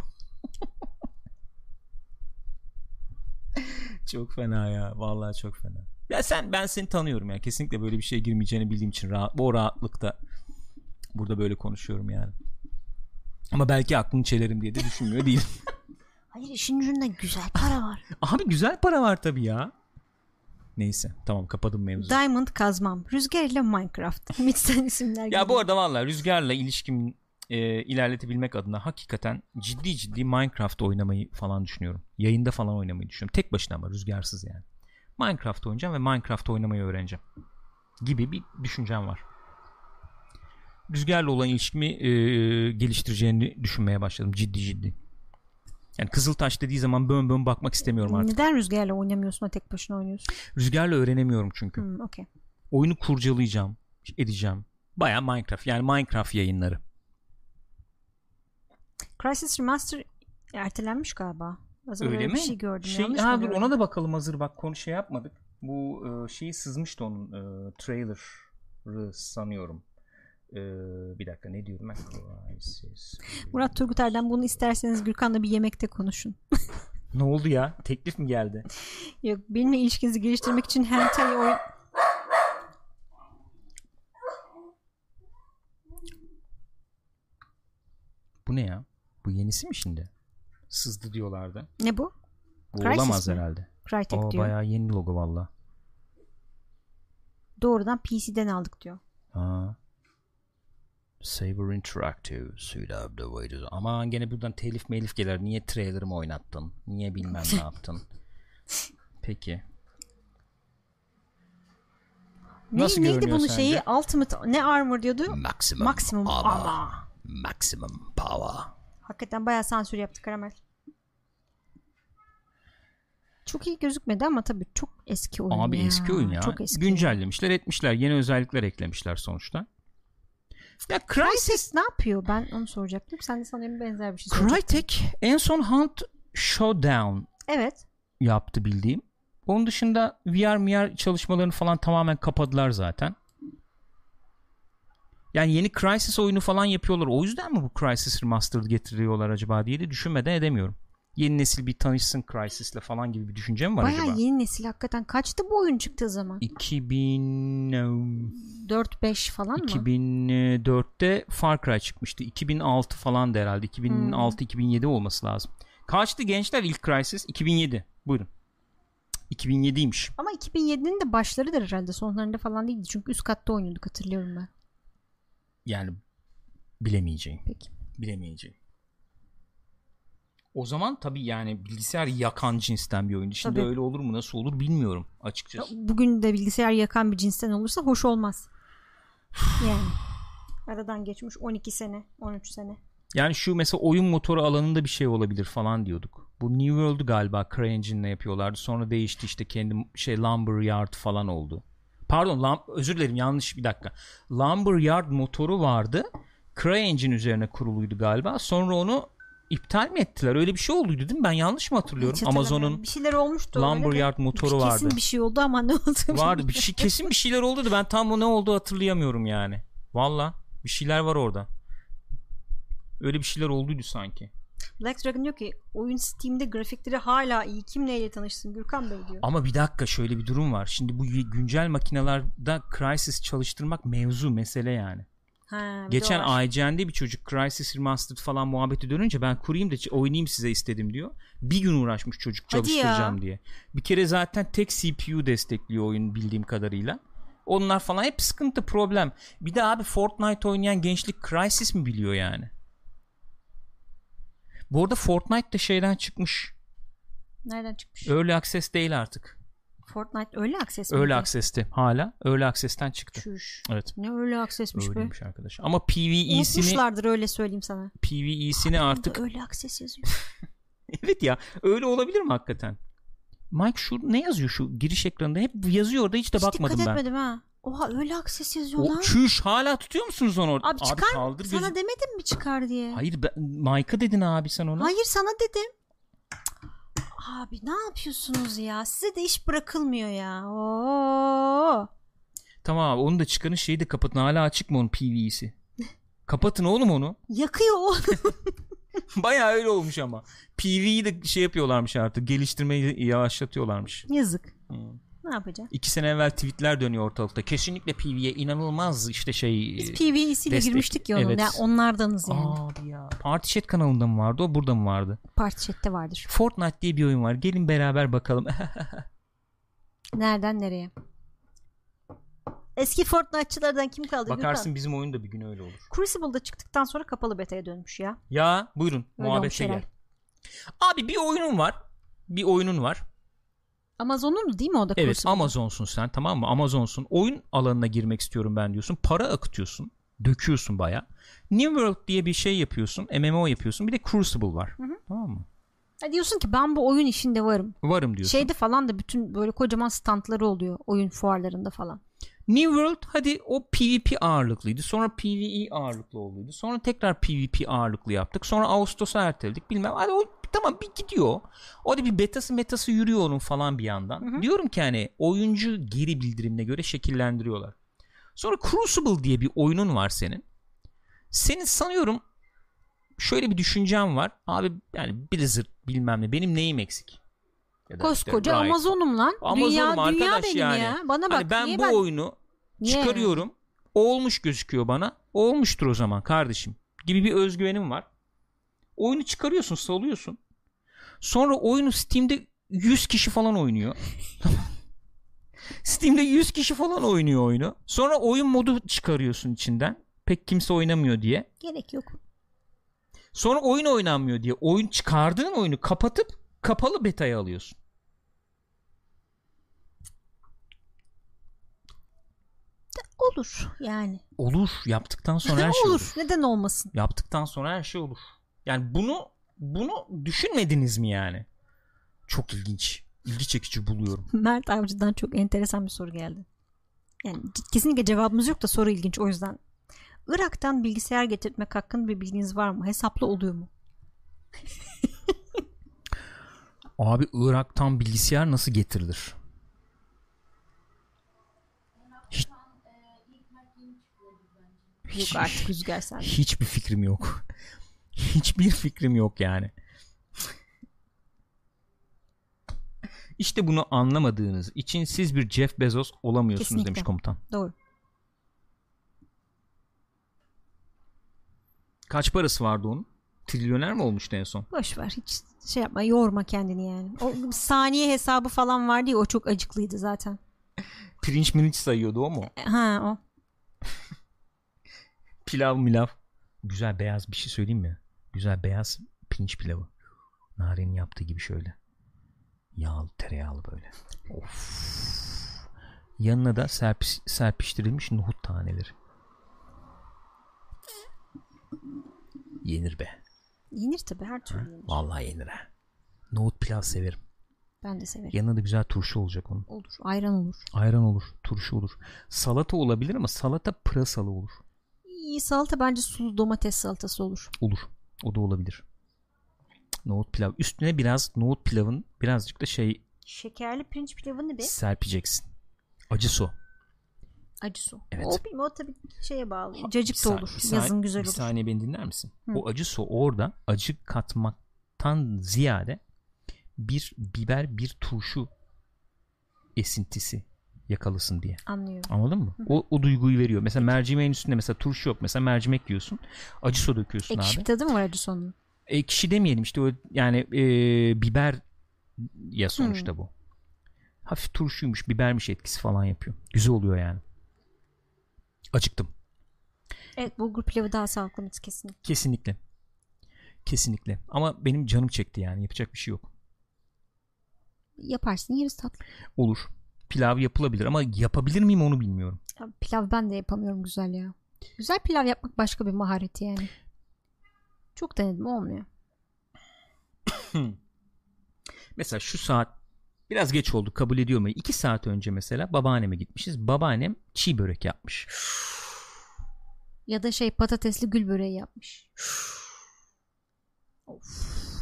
çok fena ya. Vallahi çok fena. Ya sen ben seni tanıyorum ya. Kesinlikle böyle bir şeye girmeyeceğini bildiğim için rahat, bu rahatlıkta burada böyle konuşuyorum yani. Ama belki aklını çelerim diye de düşünmüyor değilim. Hayır işin ucunda güzel para var. Abi güzel para var tabii ya. Neyse tamam kapadım mevzuyu. Diamond kazmam. Rüzgar ile Minecraft. Midsen isimler Ya geliyor. bu arada valla rüzgarla ilişkimi e, ilerletebilmek adına hakikaten ciddi ciddi Minecraft oynamayı falan düşünüyorum. Yayında falan oynamayı düşünüyorum. Tek başına ama rüzgarsız yani. Minecraft oynayacağım ve Minecraft oynamayı öğreneceğim. Gibi bir düşüncem var. Rüzgarla olan ilişkimi e, geliştireceğini düşünmeye başladım ciddi ciddi. Yani Kızıltaş dediği zaman bön bön bakmak istemiyorum artık. Neden Rüzgar'la oynamıyorsun da tek başına oynuyorsun? Rüzgarla öğrenemiyorum çünkü. Hmm, okey. oyunu kurcalayacağım, edeceğim. Baya Minecraft yani Minecraft yayınları. Crysis Remaster ertelenmiş galiba. Az Öyle mi? bir şey gördüm. Şey, Yanlış ha, dur ona da bakalım hazır bak konu şey yapmadık. Bu e, şeyi sızmıştı onun e, trailer'ı sanıyorum. E, bir dakika ne diyorum ben? Crysis. Murat Turguter'den bunu isterseniz Gürkan'la bir yemekte konuşun. Ne oldu ya? Teklif mi geldi? Yok benimle ilişkinizi geliştirmek için hentai oyun... Bu ne ya? Bu yenisi mi şimdi? Sızdı diyorlardı. Ne bu? Bu Crysis olamaz mi? herhalde. Crytek O diyor. bayağı yeni logo valla. Doğrudan PC'den aldık diyor. Ha. Saber Interactive Suit of the Waiters. Aman gene buradan telif melif gelir. Niye trailer'ımı oynattın? Niye bilmem ne yaptın? Peki. Ne, Nasıl neydi görünüyor bunun sence? şeyi? Ultimate ne armor diyordu? Maximum, Maximum armor. armor. Maximum power. Hakikaten bayağı sansür yaptı Karamel. Çok iyi gözükmedi ama tabii çok eski oyun Abi ya. eski oyun ya. Çok eski. Güncellemişler etmişler. Yeni özellikler eklemişler sonuçta. Ya Crysis Crytek ne yapıyor? Ben onu soracaktım. Sen de sanırım benzer bir şey soracaktın. Crytek en son Hunt Showdown Evet. yaptı bildiğim. Onun dışında VR MR çalışmalarını falan tamamen kapadılar zaten. Yani yeni Crysis oyunu falan yapıyorlar. O yüzden mi bu Crysis Remastered getiriyorlar acaba diye de düşünmeden edemiyorum. Yeni nesil bir tanışsın Crysis'le falan gibi bir düşünce mi var Bayağı acaba? yeni nesil hakikaten. Kaçtı bu oyun çıktığı zaman? 2000 4-5 falan mı? 2004'te Far Cry çıkmıştı. 2006 falan da herhalde. 2006-2007 olması lazım. Kaçtı gençler ilk Crysis? 2007. Buyurun. 2007'ymiş. Ama 2007'nin de başlarıdır herhalde. Sonlarında falan değildi. Çünkü üst katta oynuyorduk hatırlıyorum ben. Yani bilemeyeceğim. Peki. Bilemeyeceğim. O zaman tabii yani bilgisayar yakan cinsten bir oyundu. Şimdi Tabii. öyle olur mu nasıl olur bilmiyorum açıkçası. Bugün de bilgisayar yakan bir cinsten olursa hoş olmaz. Yani. Aradan geçmiş 12 sene, 13 sene. Yani şu mesela oyun motoru alanında bir şey olabilir falan diyorduk. Bu New World'u galiba CryEngine'le yapıyorlardı. Sonra değişti işte kendi şey Lumberyard falan oldu. Pardon lam- özür dilerim yanlış bir dakika. Lumberyard motoru vardı. CryEngine üzerine kuruluydu galiba. Sonra onu iptal mi ettiler? Öyle bir şey olduydu değil mi? Ben yanlış mı hatırlıyorum? Hiç. Amazon'un bir şeyler olmuştu öyle. Lumberyard motoru Kesin vardı. bir şey oldu ama ne oldu? Vardı bir şey kesin bir şeyler oldu da ben tam o ne oldu hatırlayamıyorum yani. Valla bir şeyler var orada. Öyle bir şeyler olduydu sanki. Black Dragon diyor ki oyun Steam'de grafikleri hala iyi. Kim neyle tanışsın? Gürkan Bey diyor. Ama bir dakika şöyle bir durum var. Şimdi bu güncel makinalarda Crysis çalıştırmak mevzu mesele yani. Ha, Geçen. IGN'de bir çocuk Crysis Remastered falan muhabbeti dönünce ben kurayım da oynayayım size istedim diyor. Bir gün uğraşmış çocuk çalıştıracağım diye. Bir kere zaten tek CPU destekliyor oyun bildiğim kadarıyla. Onlar falan hep sıkıntı problem. Bir de abi Fortnite oynayan gençlik Crysis mi biliyor yani? Bu arada Fortnite de şeyden çıkmış. Nereden çıkmış? Early Access değil artık. Fortnite öyle akses mi? Early Access'ti hala. Early Access'ten çıktı. Çüş. Evet. Ne öyle aksesmiş be. Öyleymiş arkadaş. Ama PvE'sini Unutmuşlardır öyle söyleyeyim sana. PvE'sini artık Burada öyle akses yazıyor. evet ya öyle olabilir mi hakikaten? Mike şu ne yazıyor şu giriş ekranında? Hep yazıyor orada hiç de Hiç bakmadım dikkat ben. etmedim ha. Oha öyle akses yazıyor O lan. çüş hala tutuyor musunuz onu orada? Abi çıkar kaldır Sana gözü- demedim mi çıkar diye? Hayır ben, Mike'a dedin abi sen ona. Hayır sana dedim. Abi ne yapıyorsunuz ya? Size de iş bırakılmıyor ya. Oo. Tamam abi onu da çıkarın şeyi de kapatın. Hala açık mı onun PvE'si? Kapatın oğlum onu. Yakıyor o. Bayağı öyle olmuş ama. PvE'yi de şey yapıyorlarmış artık. Geliştirmeyi yavaşlatıyorlarmış. Yazık. Hmm. Ne yapacağız? İki sene evvel tweetler dönüyor ortalıkta. Kesinlikle PvE'ye inanılmaz işte şey. Biz PvE'siyle destek- girmiştik ya onun. Evet. Yani onlardanız yani. Abi ya. Party Chat kanalında mı vardı o burada mı vardı? Parti chat'te vardır. Fortnite diye bir oyun var. Gelin beraber bakalım. Nereden nereye? Eski Fortnite'çılardan kim kaldı? Bakarsın bizim oyun da bir gün öyle olur. Gürkan. Crucible'da çıktıktan sonra kapalı beta'ya dönmüş ya. Ya buyurun Öyle muhabbete gel. Abi bir oyunun var. Bir oyunun var. Amazon'un değil mi o da Evet Crucible? Amazon'sun sen tamam mı? Amazon'sun. Oyun alanına girmek istiyorum ben diyorsun. Para akıtıyorsun. Döküyorsun baya. New World diye bir şey yapıyorsun. MMO yapıyorsun. Bir de Crucible var. Tamam mı? Ha diyorsun ki ben bu oyun işinde varım. Varım diyorsun. Şeyde falan da bütün böyle kocaman standları oluyor oyun fuarlarında falan. New World hadi o PvP ağırlıklıydı. Sonra PvE ağırlıklı olduydu. Sonra tekrar PvP ağırlıklı yaptık. Sonra Ağustos'a erteledik. Bilmem. Hadi o tamam bir gidiyor. Orada bir betası metası yürüyor onun falan bir yandan. Diyorum ki hani oyuncu geri bildirimine göre şekillendiriyorlar. Sonra Crucible diye bir oyunun var senin. Senin sanıyorum şöyle bir düşüncem var. Abi yani Blizzard bilmem ne benim neyim eksik? Ya da işte Koskoca Riot. Amazon'um lan. Amazon'um dünya, dünya arkadaş benim yani. ya. Bana bak. Hani ben niye bu oyunu Niye? çıkarıyorum. Olmuş gözüküyor bana. Olmuştur o zaman kardeşim. Gibi bir özgüvenim var. Oyunu çıkarıyorsun, salıyorsun. Sonra oyunu Steam'de 100 kişi falan oynuyor. Steam'de 100 kişi falan oynuyor oyunu. Sonra oyun modu çıkarıyorsun içinden. Pek kimse oynamıyor diye. Gerek yok. Sonra oyun oynanmıyor diye. Oyun çıkardığın oyunu kapatıp kapalı beta'ya alıyorsun. Olur yani. Olur. Yaptıktan sonra her şey olur. olur. Neden olmasın? Yaptıktan sonra her şey olur. Yani bunu bunu düşünmediniz mi yani? Çok ilginç. İlgi çekici buluyorum. Mert Avcı'dan çok enteresan bir soru geldi. Yani kesinlikle cevabımız yok da soru ilginç o yüzden. Irak'tan bilgisayar getirtmek hakkında bir bilginiz var mı? Hesaplı oluyor mu? Abi Irak'tan bilgisayar nasıl getirilir? Hiç, Yok artık rüzgar sen. hiçbir fikrim yok. Hiçbir fikrim yok yani. İşte bunu anlamadığınız için siz bir Jeff Bezos olamıyorsunuz Kesinlikle. demiş komutan. Doğru. Kaç parası vardı onun? Trilyoner mi olmuştu en son? Boş ver hiç şey yapma yorma kendini yani. O saniye hesabı falan vardı ya o çok acıklıydı zaten. Pirinç mirinç sayıyordu o mu? Ha o. Pilav milav. Güzel beyaz bir şey söyleyeyim mi? Güzel beyaz pirinç pilavı. Narenin yaptığı gibi şöyle. Yağlı tereyağlı böyle. Of. Yanına da serpiş, serpiştirilmiş nohut taneleri. Yenir be. Yenir tabii her türlü yenir. Vallahi yenir ha. Nohut pilav severim. Ben de severim. Yanına da güzel turşu olacak onun. Olur. Ayran olur. Ayran olur, turşu olur. Salata olabilir ama salata pırasalı olur. İyi salata bence sulu domates salatası olur. Olur. O da olabilir. Nohut pilav. Üstüne biraz nohut pilavın birazcık da şey Şekerli pirinç pilavı ne be? serpeceksin. Acı su. Acı su. Evet. O, bilmiyorum, o tabii şeye bağlı. Cacık Bir da olur. bir Yazın güzel bir olur. saniye beni dinler misin? Hı. O acı su orada acı katmaktan ziyade bir biber bir turşu esintisi yakalasın diye. Anlıyorum. Anladın mı? O, o duyguyu veriyor. Mesela mercimeğin üstünde mesela turşu yok. Mesela mercimek yiyorsun. Acı su döküyorsun Ekşi abi. bir tadı mı var acı sonunun? ekşi demeyelim işte o yani e, biber ya sonuçta Hmm. bu. Hafif turşuymuş, bibermiş etkisi falan yapıyor. Güzel oluyor yani. Acıktım. Evet bulgur pilavı daha sağlıklı kesin. Kesinlikle. Kesinlikle. Ama benim canım çekti yani. Yapacak bir şey yok. Yaparsın yeriz tatlı. Olur. Pilav yapılabilir ama yapabilir miyim onu bilmiyorum. Ya, pilav ben de yapamıyorum güzel ya. Güzel pilav yapmak başka bir maharet yani. Çok denedim olmuyor. Mesela şu saat biraz geç oldu kabul ediyorum. İki saat önce mesela babaanneme gitmişiz. Babaannem çiğ börek yapmış. Ya da şey patatesli gül böreği yapmış.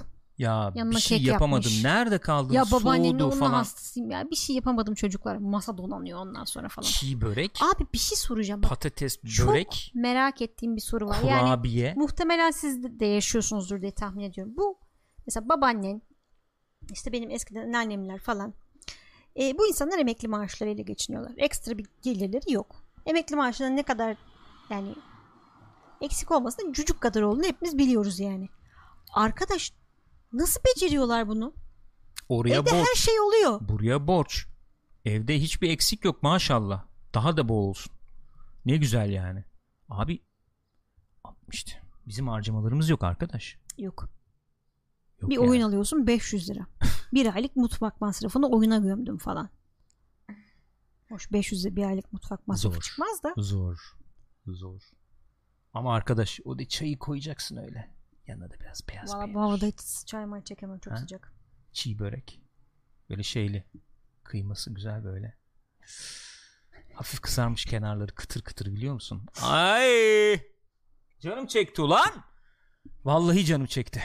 Ya Yanına bir şey kek yapamadım. yapmış. Nerede kaldın? Ya babaannenin Soğudu onun falan. hastasıyım ya. Bir şey yapamadım çocuklar. Masa donanıyor ondan sonra falan. Çiğ börek, Abi bir şey soracağım. Bak, patates çok börek, merak ettiğim bir soru var. Yani kurabiye. muhtemelen siz de- yaşıyorsunuzdur diye tahmin ediyorum. Bu mesela babaannen işte benim eskiden anneannemler falan e, bu insanlar emekli maaşlarıyla geçiniyorlar. Ekstra bir gelirleri yok. Emekli maaşının ne kadar yani eksik olmasın cücük kadar olduğunu hepimiz biliyoruz yani. Arkadaş nasıl beceriyorlar bunu? Oraya Evde borç. her şey oluyor. Buraya borç. Evde hiçbir eksik yok maşallah. Daha da bol olsun. Ne güzel yani. Abi işte bizim harcamalarımız yok arkadaş. Yok. Yok Bir yani. oyun alıyorsun 500 lira. bir aylık mutfak masrafını oyuna gömdüm falan. Hoş 500 lira bir aylık mutfak masrafı Zor. çıkmaz da. Zor. Zor. Ama arkadaş o da çayı koyacaksın öyle. Yanına da biraz beyaz Valla peynir. bu havada hiç çay may çekemem çok Ha? sıcak. Çiğ börek. Böyle şeyli. Kıyması güzel böyle. Hafif kızarmış kenarları kıtır kıtır biliyor musun? Ay! Canım çekti ulan. Vallahi canım çekti.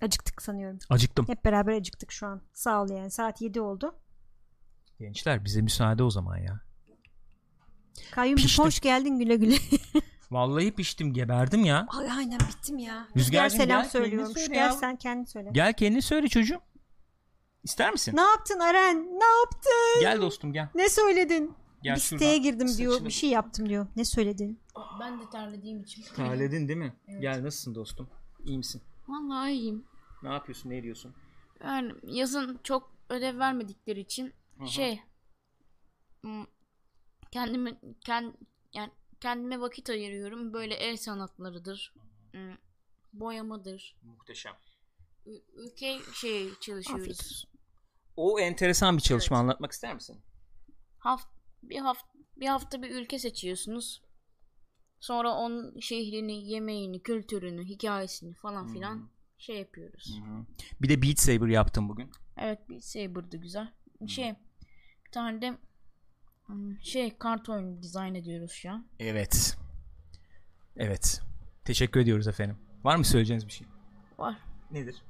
Acıktık sanıyorum. Acıktım. Hep beraber acıktık şu an. Sağ ol yani. Saat 7 oldu. Gençler bize müsaade o zaman ya. Kayyumcum Piştim. hoş geldin güle güle. Vallahi piştim geberdim ya. Ay aynen bittim ya. Rüzgar'cığım Rüzgar selam gel, söylüyormuş. kendin söyle Gel ya. sen kendin söyle. Gel kendini söyle çocuğum. İster misin? Ne yaptın Aren? Ne yaptın? Gel dostum gel. Ne söyledin? Gel bir şuradan siteye girdim diyor. saçını- Bir şey yaptım diyor. Ne söyledin? Ben de terlediğim için. Terledin değil mi? Gel nasılsın dostum? İyi misin? Vallahi iyiyim. Ne yapıyorsun? Ne ediyorsun? Yani yazın çok ödev vermedikleri için şey hmm, kendime kend, yani kendime vakit ayırıyorum. Böyle el sanatlarıdır. hmm, Boyamadır. Muhteşem. Ü- Ülke şey çalışıyoruz. O enteresan bir çalışma anlatmak ister misin? Haft bir hafta bir hafta bir ülke seçiyorsunuz. Sonra onun şehrini, yemeğini, kültürünü, hikayesini falan filan şey yapıyoruz. Bir de Beat Saber yaptım bugün. Evet bir Saber'dı güzel. Şey bir tane de şey kart oyunu dizayn ediyoruz şu an. Evet. Evet. Teşekkür ediyoruz efendim. Var mı söyleyeceğiniz bir şey? Var. Nedir?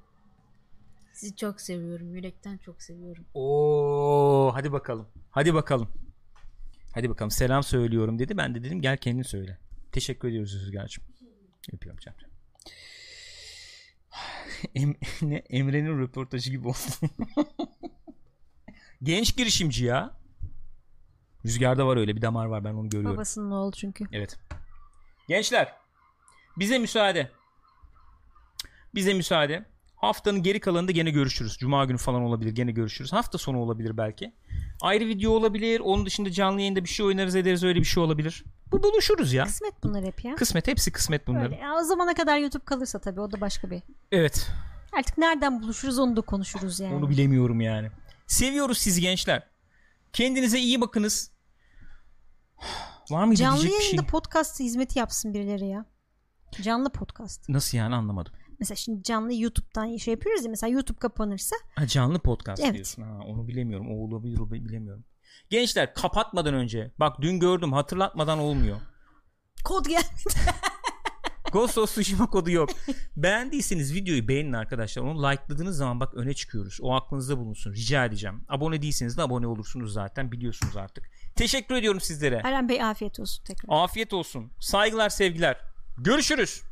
Sizi çok seviyorum. Yürekten çok seviyorum. Oo, hadi bakalım. Hadi bakalım. Hadi bakalım. Selam söylüyorum dedi. Ben de dedim gel kendin söyle. Teşekkür ediyoruz Rüzgar'cığım. Yapıyorum canım. Em- ne? Emre'nin röportajı gibi oldu. Genç girişimci ya. Rüzgar'da var öyle bir damar var ben onu görüyorum. Babasının oğlu çünkü. Evet. Gençler bize müsaade. Bize müsaade. Haftanın geri kalanında gene görüşürüz. Cuma günü falan olabilir gene görüşürüz. Hafta sonu olabilir belki. Ayrı video olabilir. Onun dışında canlı yayında bir şey oynarız ederiz öyle bir şey olabilir. Bu buluşuruz ya. Kısmet bunlar hep ya. Kısmet hepsi kısmet. Öyle. Ya o zamana kadar YouTube kalırsa tabii o da başka bir. Evet. Artık nereden buluşuruz onu da konuşuruz yani. Onu bilemiyorum yani. Seviyoruz sizi gençler. Kendinize iyi bakınız. Var mıydı Canlı diyecek bir yayında şey? podcast hizmeti yapsın birileri ya. Canlı podcast. Nasıl yani anlamadım. Mesela şimdi canlı YouTube'dan şey yapıyoruz ya mesela YouTube kapanırsa Ha, canlı podcast Evet. diyorsun. Ha, onu bilemiyorum. O olabilir o bilemiyorum. Gençler kapatmadan önce bak dün gördüm hatırlatmadan olmuyor. kod gel. Ghost of Tsushima kodu yok. Beğendiyseniz videoyu beğenin arkadaşlar. Onu like'ladığınız zaman bak öne çıkıyoruz. O aklınızda bulunsun. Rica edeceğim. Abone değilseniz de abone olursunuz zaten. Biliyorsunuz artık. Teşekkür ediyorum sizlere. Eren Bey afiyet olsun tekrar. Afiyet olsun. Saygılar sevgiler. Görüşürüz.